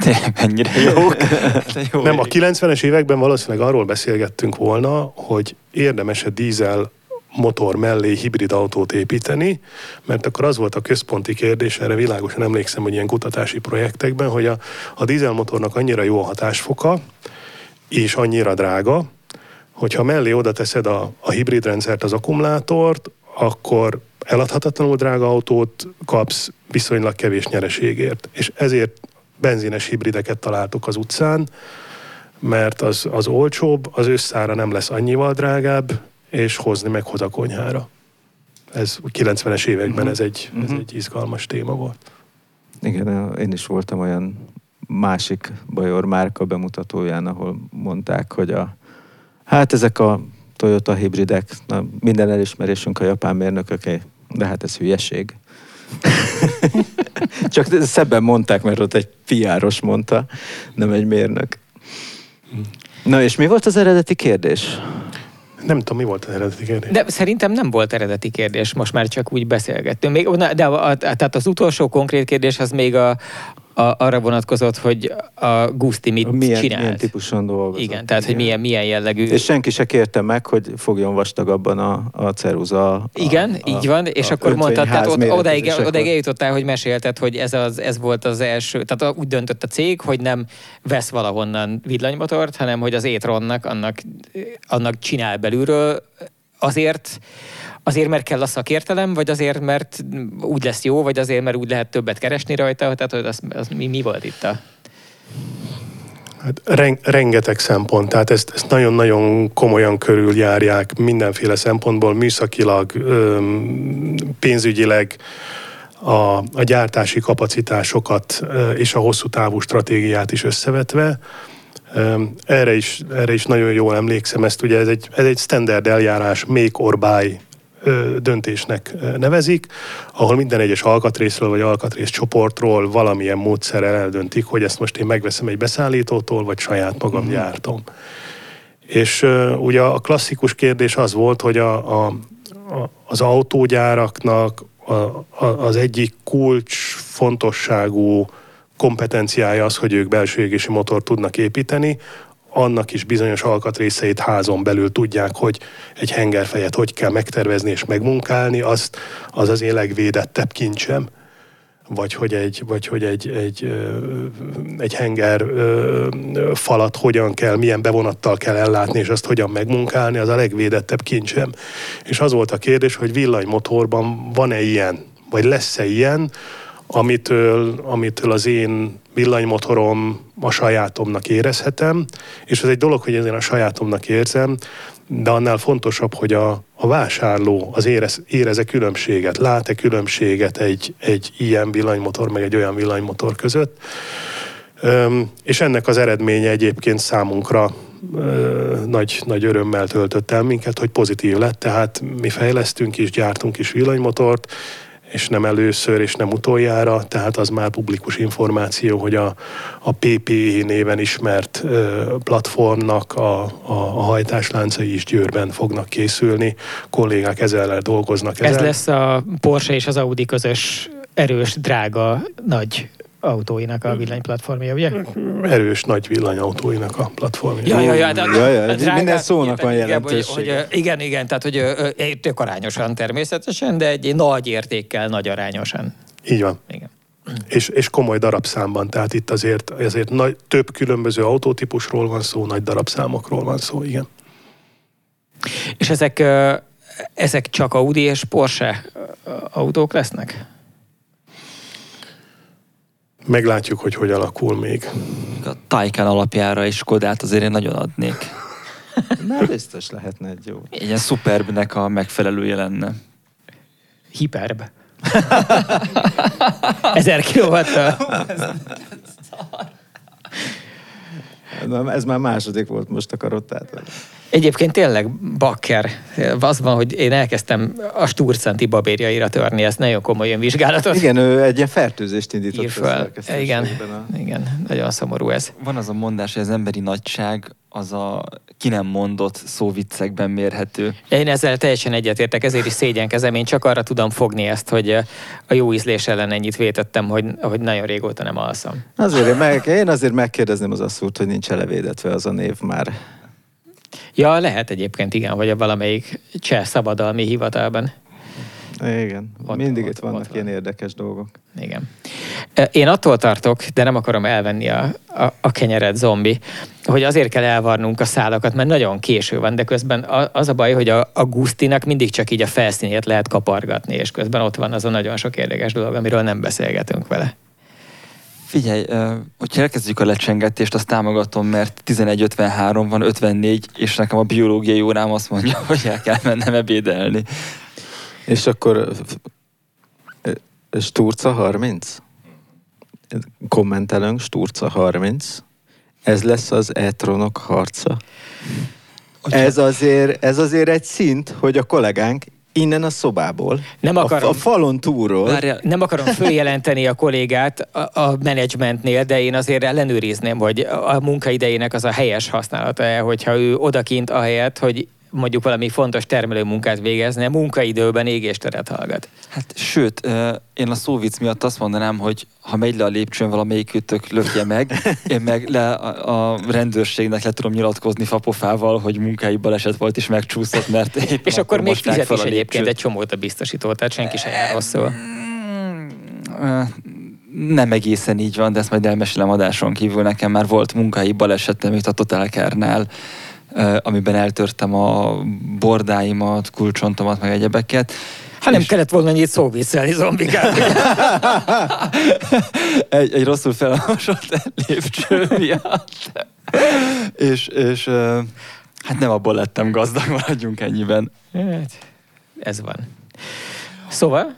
Tényleg mennyire jók. jó Nem, a 90-es években valószínűleg arról beszélgettünk volna, hogy érdemes-e dízel motor mellé hibrid autót építeni, mert akkor az volt a központi kérdés, erre világosan emlékszem, hogy ilyen kutatási projektekben, hogy a, a dízelmotornak annyira jó a hatásfoka, és annyira drága, hogyha mellé oda teszed a, a hibrid rendszert, az akkumulátort, akkor eladhatatlanul drága autót kapsz viszonylag kevés nyereségért. És ezért benzines hibrideket találtuk az utcán, mert az, az olcsóbb, az összára nem lesz annyival drágább, és hozni meghoz a konyhára. Ez 90-es években uh-huh. ez, egy, ez mhm. egy izgalmas téma volt. Igen, én is voltam olyan másik Bajor márka bemutatóján, ahol mondták, hogy a, hát ezek a Toyota hibridek, na, minden elismerésünk a japán mérnököké, de hát ez hülyeség. Csak szebben mondták, mert ott egy piáros mondta, nem egy mérnök. Na és mi volt az eredeti kérdés? Nem tudom, mi volt az eredeti kérdés. De szerintem nem volt eredeti kérdés, most már csak úgy beszélgettünk. Még, de a, a, tehát az utolsó konkrét kérdés az még a, a, arra vonatkozott, hogy a Gusti mit milyen, csinált. Milyen típuson dolgozott. Igen, tehát igen. hogy milyen, milyen jellegű. És senki se kérte meg, hogy fogjon vastagabban a, a ceruza. A, Igen, a, így van, és a akkor mondtad, tehát ott, odaig, odaig eljutottál, hogy mesélted, hogy ez, az, ez volt az első, tehát úgy döntött a cég, hogy nem vesz valahonnan villanymotort, hanem hogy az étronnak annak, annak csinál belülről azért, azért, mert kell a szakértelem, vagy azért, mert úgy lesz jó, vagy azért, mert úgy lehet többet keresni rajta? Tehát hogy az, az mi, mi volt itt a... Hát rengeteg szempont, tehát ezt, ezt nagyon-nagyon komolyan körüljárják mindenféle szempontból, műszakilag, pénzügyileg, a, a gyártási kapacitásokat és a hosszú távú stratégiát is összevetve. Erre is, erre is nagyon jól emlékszem, ezt ugye ez egy, ez egy standard eljárás, make or döntésnek nevezik, ahol minden egyes alkatrészről vagy alkatrész csoportról valamilyen módszerrel eldöntik, hogy ezt most én megveszem egy beszállítótól, vagy saját magam mm. gyártom. És uh, ugye a klasszikus kérdés az volt, hogy a, a, a, az autógyáraknak a, a, az egyik kulcs fontosságú kompetenciája az, hogy ők belső égési motor tudnak építeni, annak is bizonyos alkatrészeit házon belül tudják, hogy egy hengerfejet hogy kell megtervezni és megmunkálni, azt, az az én legvédettebb kincsem. vagy hogy egy, vagy hogy egy, egy, egy henger falat hogyan kell, milyen bevonattal kell ellátni, és azt hogyan megmunkálni, az a legvédettebb kincsem. És az volt a kérdés, hogy villanymotorban van-e ilyen, vagy lesz-e ilyen, amitől, amitől az én villanymotorom a sajátomnak érezhetem, és ez egy dolog, hogy én a sajátomnak érzem, de annál fontosabb, hogy a, a vásárló az érez, éreze különbséget, lát-e különbséget egy, egy ilyen villanymotor, meg egy olyan villanymotor között. Üm, és ennek az eredménye egyébként számunkra nagy, nagy örömmel töltött el minket, hogy pozitív lett, tehát mi fejlesztünk is, gyártunk is villanymotort, és nem először, és nem utoljára, tehát az már publikus információ, hogy a, a PPE néven ismert platformnak a, a, a hajtásláncai is Győrben fognak készülni, kollégák ezzel dolgoznak. Ezzel. Ez lesz a Porsche és az Audi közös erős, drága, nagy autóinak a villanyplatformja, ugye? Erős nagy villanyautóinak a platformja. Ja, ja, ja, de, ja, ja, drága, minden szónak van jelentősége. Hogy, hogy, igen, igen, tehát hogy tök arányosan természetesen, de egy nagy értékkel nagy arányosan. Így van. Igen. És, és komoly darabszámban, tehát itt azért, azért nagy, több különböző autótípusról van szó, nagy darabszámokról van szó, igen. És ezek, ezek csak Audi és Porsche autók lesznek? Meglátjuk, hogy hogy alakul még. A Taycan alapjára is Kodát azért én nagyon adnék. Már biztos lehetne egy jó. Egy ilyen szuperbnek a megfelelője lenne. Hiperb. Ezer kilovattal. Ez már második volt most a karottát. Egyébként tényleg bakker. Az van, hogy én elkezdtem a Sturcenti babérjaira törni, ezt nagyon komolyan vizsgálatot. Igen, ő egy ilyen fertőzést indított. Ír fel. Igen, a... igen, nagyon szomorú ez. Van az a mondás, hogy az emberi nagyság az a ki nem mondott szóviccekben mérhető. Én ezzel teljesen egyetértek, ezért is szégyenkezem. Én csak arra tudom fogni ezt, hogy a jó ízlés ellen ennyit vétettem, hogy, hogy nagyon régóta nem alszom. Azért meg, én azért megkérdezném az asszúrt, hogy nincs elevédetve az a név már. Ja, lehet egyébként, igen, vagy a valamelyik cseh szabadalmi hivatalban. Igen, ott, mindig ott, itt vannak ott ilyen van. érdekes dolgok. Igen. Én attól tartok, de nem akarom elvenni a, a, a kenyeret zombi, hogy azért kell elvarnunk a szálakat, mert nagyon késő van, de közben az a baj, hogy a, a Gusztinak mindig csak így a felszínét lehet kapargatni, és közben ott van az a nagyon sok érdekes dolog, amiről nem beszélgetünk vele. Figyelj, hogyha elkezdjük a lecsengetést, azt támogatom, mert 11.53 van, 54, és nekem a biológiai órám azt mondja, hogy el kell mennem ebédelni. És akkor Sturca 30? Kommentelünk, Sturca 30. Ez lesz az e-tronok harca. Ez azért, ez azért egy szint, hogy a kollégánk innen a szobából, nem akarom, a, a falon túlról. Várja, nem akarom följelenteni a kollégát a, a menedzsmentnél, de én azért ellenőrizném, hogy a munkaidejének az a helyes használata, hogyha ő odakint ahelyett, hogy mondjuk valami fontos termelő munkát végezne, munkaidőben égésteret hallgat. Hát sőt, én a szóvic miatt azt mondanám, hogy ha megy le a lépcsőn valamelyik ütök lökje meg, én meg le a, a rendőrségnek le tudom nyilatkozni fapofával, hogy munkai baleset volt és megcsúszott, mert És akkor még fizet is egyébként egy csomót a biztosító, tehát senki sem jár rosszul. Nem egészen így van, de ezt majd elmesélem adáson kívül. Nekem már volt munkai balesetem itt a Total Care-nál, amiben eltörtem a bordáimat, kulcsontomat, meg egyebeket. Hát nem és... kellett volna annyit szóvészelni zombikát. egy, egy rosszul felolvasott lépcső miatt. és, és hát nem abból lettem gazdag, maradjunk ennyiben. Hát, ez van. Szóval?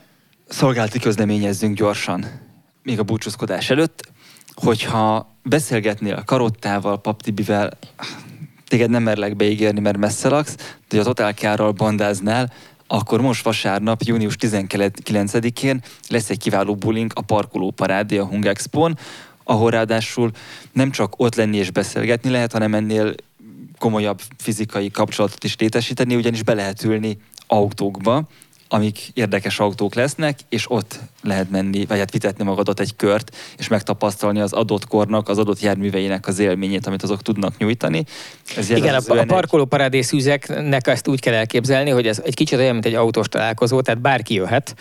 Szolgálti közleményezzünk gyorsan, még a búcsúzkodás előtt, hogyha beszélgetnél a Karottával, Paptibivel, téged nem merlek beígérni, mert messze laksz, de az Otálkárral bandáznál, akkor most vasárnap, június 19-én lesz egy kiváló bulink a Parkoló Parádé a Hung Expo-n, ahol ráadásul nem csak ott lenni és beszélgetni lehet, hanem ennél komolyabb fizikai kapcsolatot is létesíteni, ugyanis be lehet ülni autókba, amik érdekes autók lesznek, és ott lehet menni, vagy hát vitetni magadat egy kört, és megtapasztalni az adott kornak, az adott járműveinek az élményét, amit azok tudnak nyújtani. Ez Igen, a, a parkoló parádés üzeknek ezt úgy kell elképzelni, hogy ez egy kicsit olyan, mint egy autós találkozó, tehát bárki jöhet,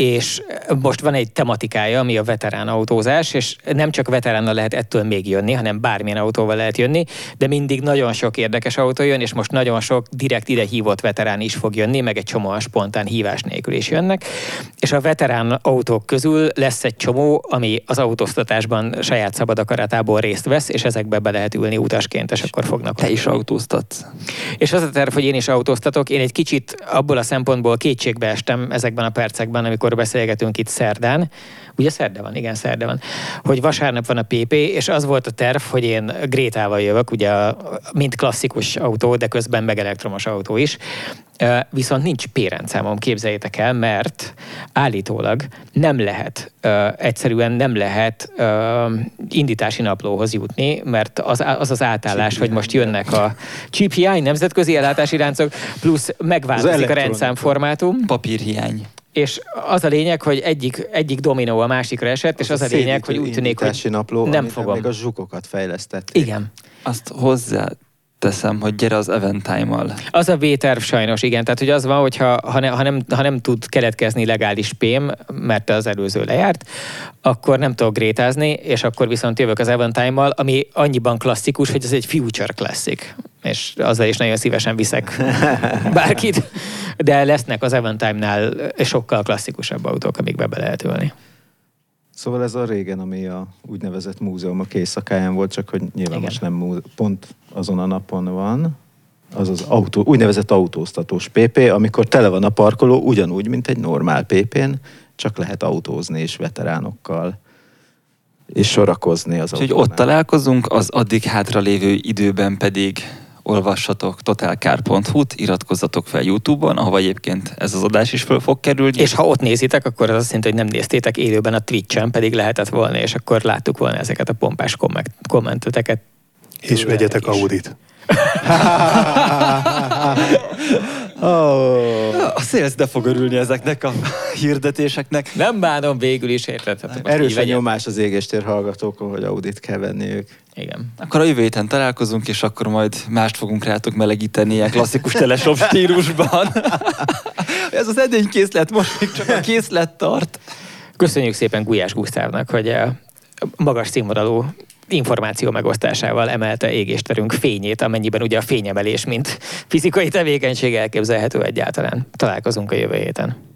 és most van egy tematikája, ami a veterán autózás, és nem csak veteránnal lehet ettől még jönni, hanem bármilyen autóval lehet jönni, de mindig nagyon sok érdekes autó jön, és most nagyon sok direkt ide hívott veterán is fog jönni, meg egy csomó a spontán hívás nélkül is jönnek. És a veterán autók közül lesz egy csomó, ami az autóztatásban saját szabad akaratából részt vesz, és ezekbe be lehet ülni utasként, és akkor fognak. Te is autóztatsz. És az a terv, hogy én is autóztatok, én egy kicsit abból a szempontból kétségbe estem ezekben a percekben, amikor beszélgetünk itt szerdán, ugye szerde van, igen, szerde van, hogy vasárnap van a PP, és az volt a terv, hogy én Grétával jövök, ugye mint klasszikus autó, de közben meg elektromos autó is, Viszont nincs P-rendszámom, képzeljétek el, mert állítólag nem lehet, egyszerűen nem lehet indítási naplóhoz jutni, mert az az, az átállás, hogy most jönnek a hiány, nemzetközi ellátási láncok, plusz megváltozik a rendszámformátum. Papírhiány és az a lényeg, hogy egyik, egyik dominó a másikra esett, az és az a, a lényeg, hogy úgy tűnik, hogy napló, nem fogom. Még a zsukokat fejlesztett. Igen. Azt hozzá teszem, hogy gyere az Eventime-mal. Az a V-terv sajnos, igen. Tehát, hogy az van, hogy ha, ha, ne, ha, nem, ha nem tud keletkezni legális pém, mert az előző lejárt, akkor nem tudok grétázni, és akkor viszont jövök az Eventime-mal, ami annyiban klasszikus, hogy ez egy future classic. És azzal is nagyon szívesen viszek bárkit. De lesznek az Eventime-nál sokkal klasszikusabb autók, amikbe be lehet ülni. Szóval ez a régen, ami a úgynevezett múzeumok éjszakáján volt, csak hogy nyilván Igen. most nem múze- pont azon a napon van, az az autó, úgynevezett autóztatós PP, amikor tele van a parkoló, ugyanúgy, mint egy normál PP-n, csak lehet autózni és veteránokkal és sorakozni az Úgyhogy ott találkozunk, az addig hátra lévő időben pedig olvassatok totalcar.hu-t, iratkozzatok fel YouTube-on, ahova egyébként ez az adás is föl fog kerülni. És ha ott nézitek, akkor az azt jelenti, hogy nem néztétek élőben a Twitch-en, pedig lehetett volna, és akkor láttuk volna ezeket a pompás kommenteteket. És vegyetek Audit. Oh. A szélsz de fog örülni ezeknek a hirdetéseknek. Nem bánom végül is, érted? Hát Erős a nyomás az égéstér hallgatókon, hogy audit kell venniük. Igen. Akkor a jövő héten találkozunk, és akkor majd mást fogunk rátok melegíteni ilyen klasszikus teleshop stílusban. Ez az edénykészlet most még csak a készlet tart. Köszönjük szépen Gulyás Gusztávnak, hogy eh, magas színvonalú információ megosztásával emelte égésterünk fényét, amennyiben ugye a fényemelés, mint fizikai tevékenység elképzelhető egyáltalán. Találkozunk a jövő héten.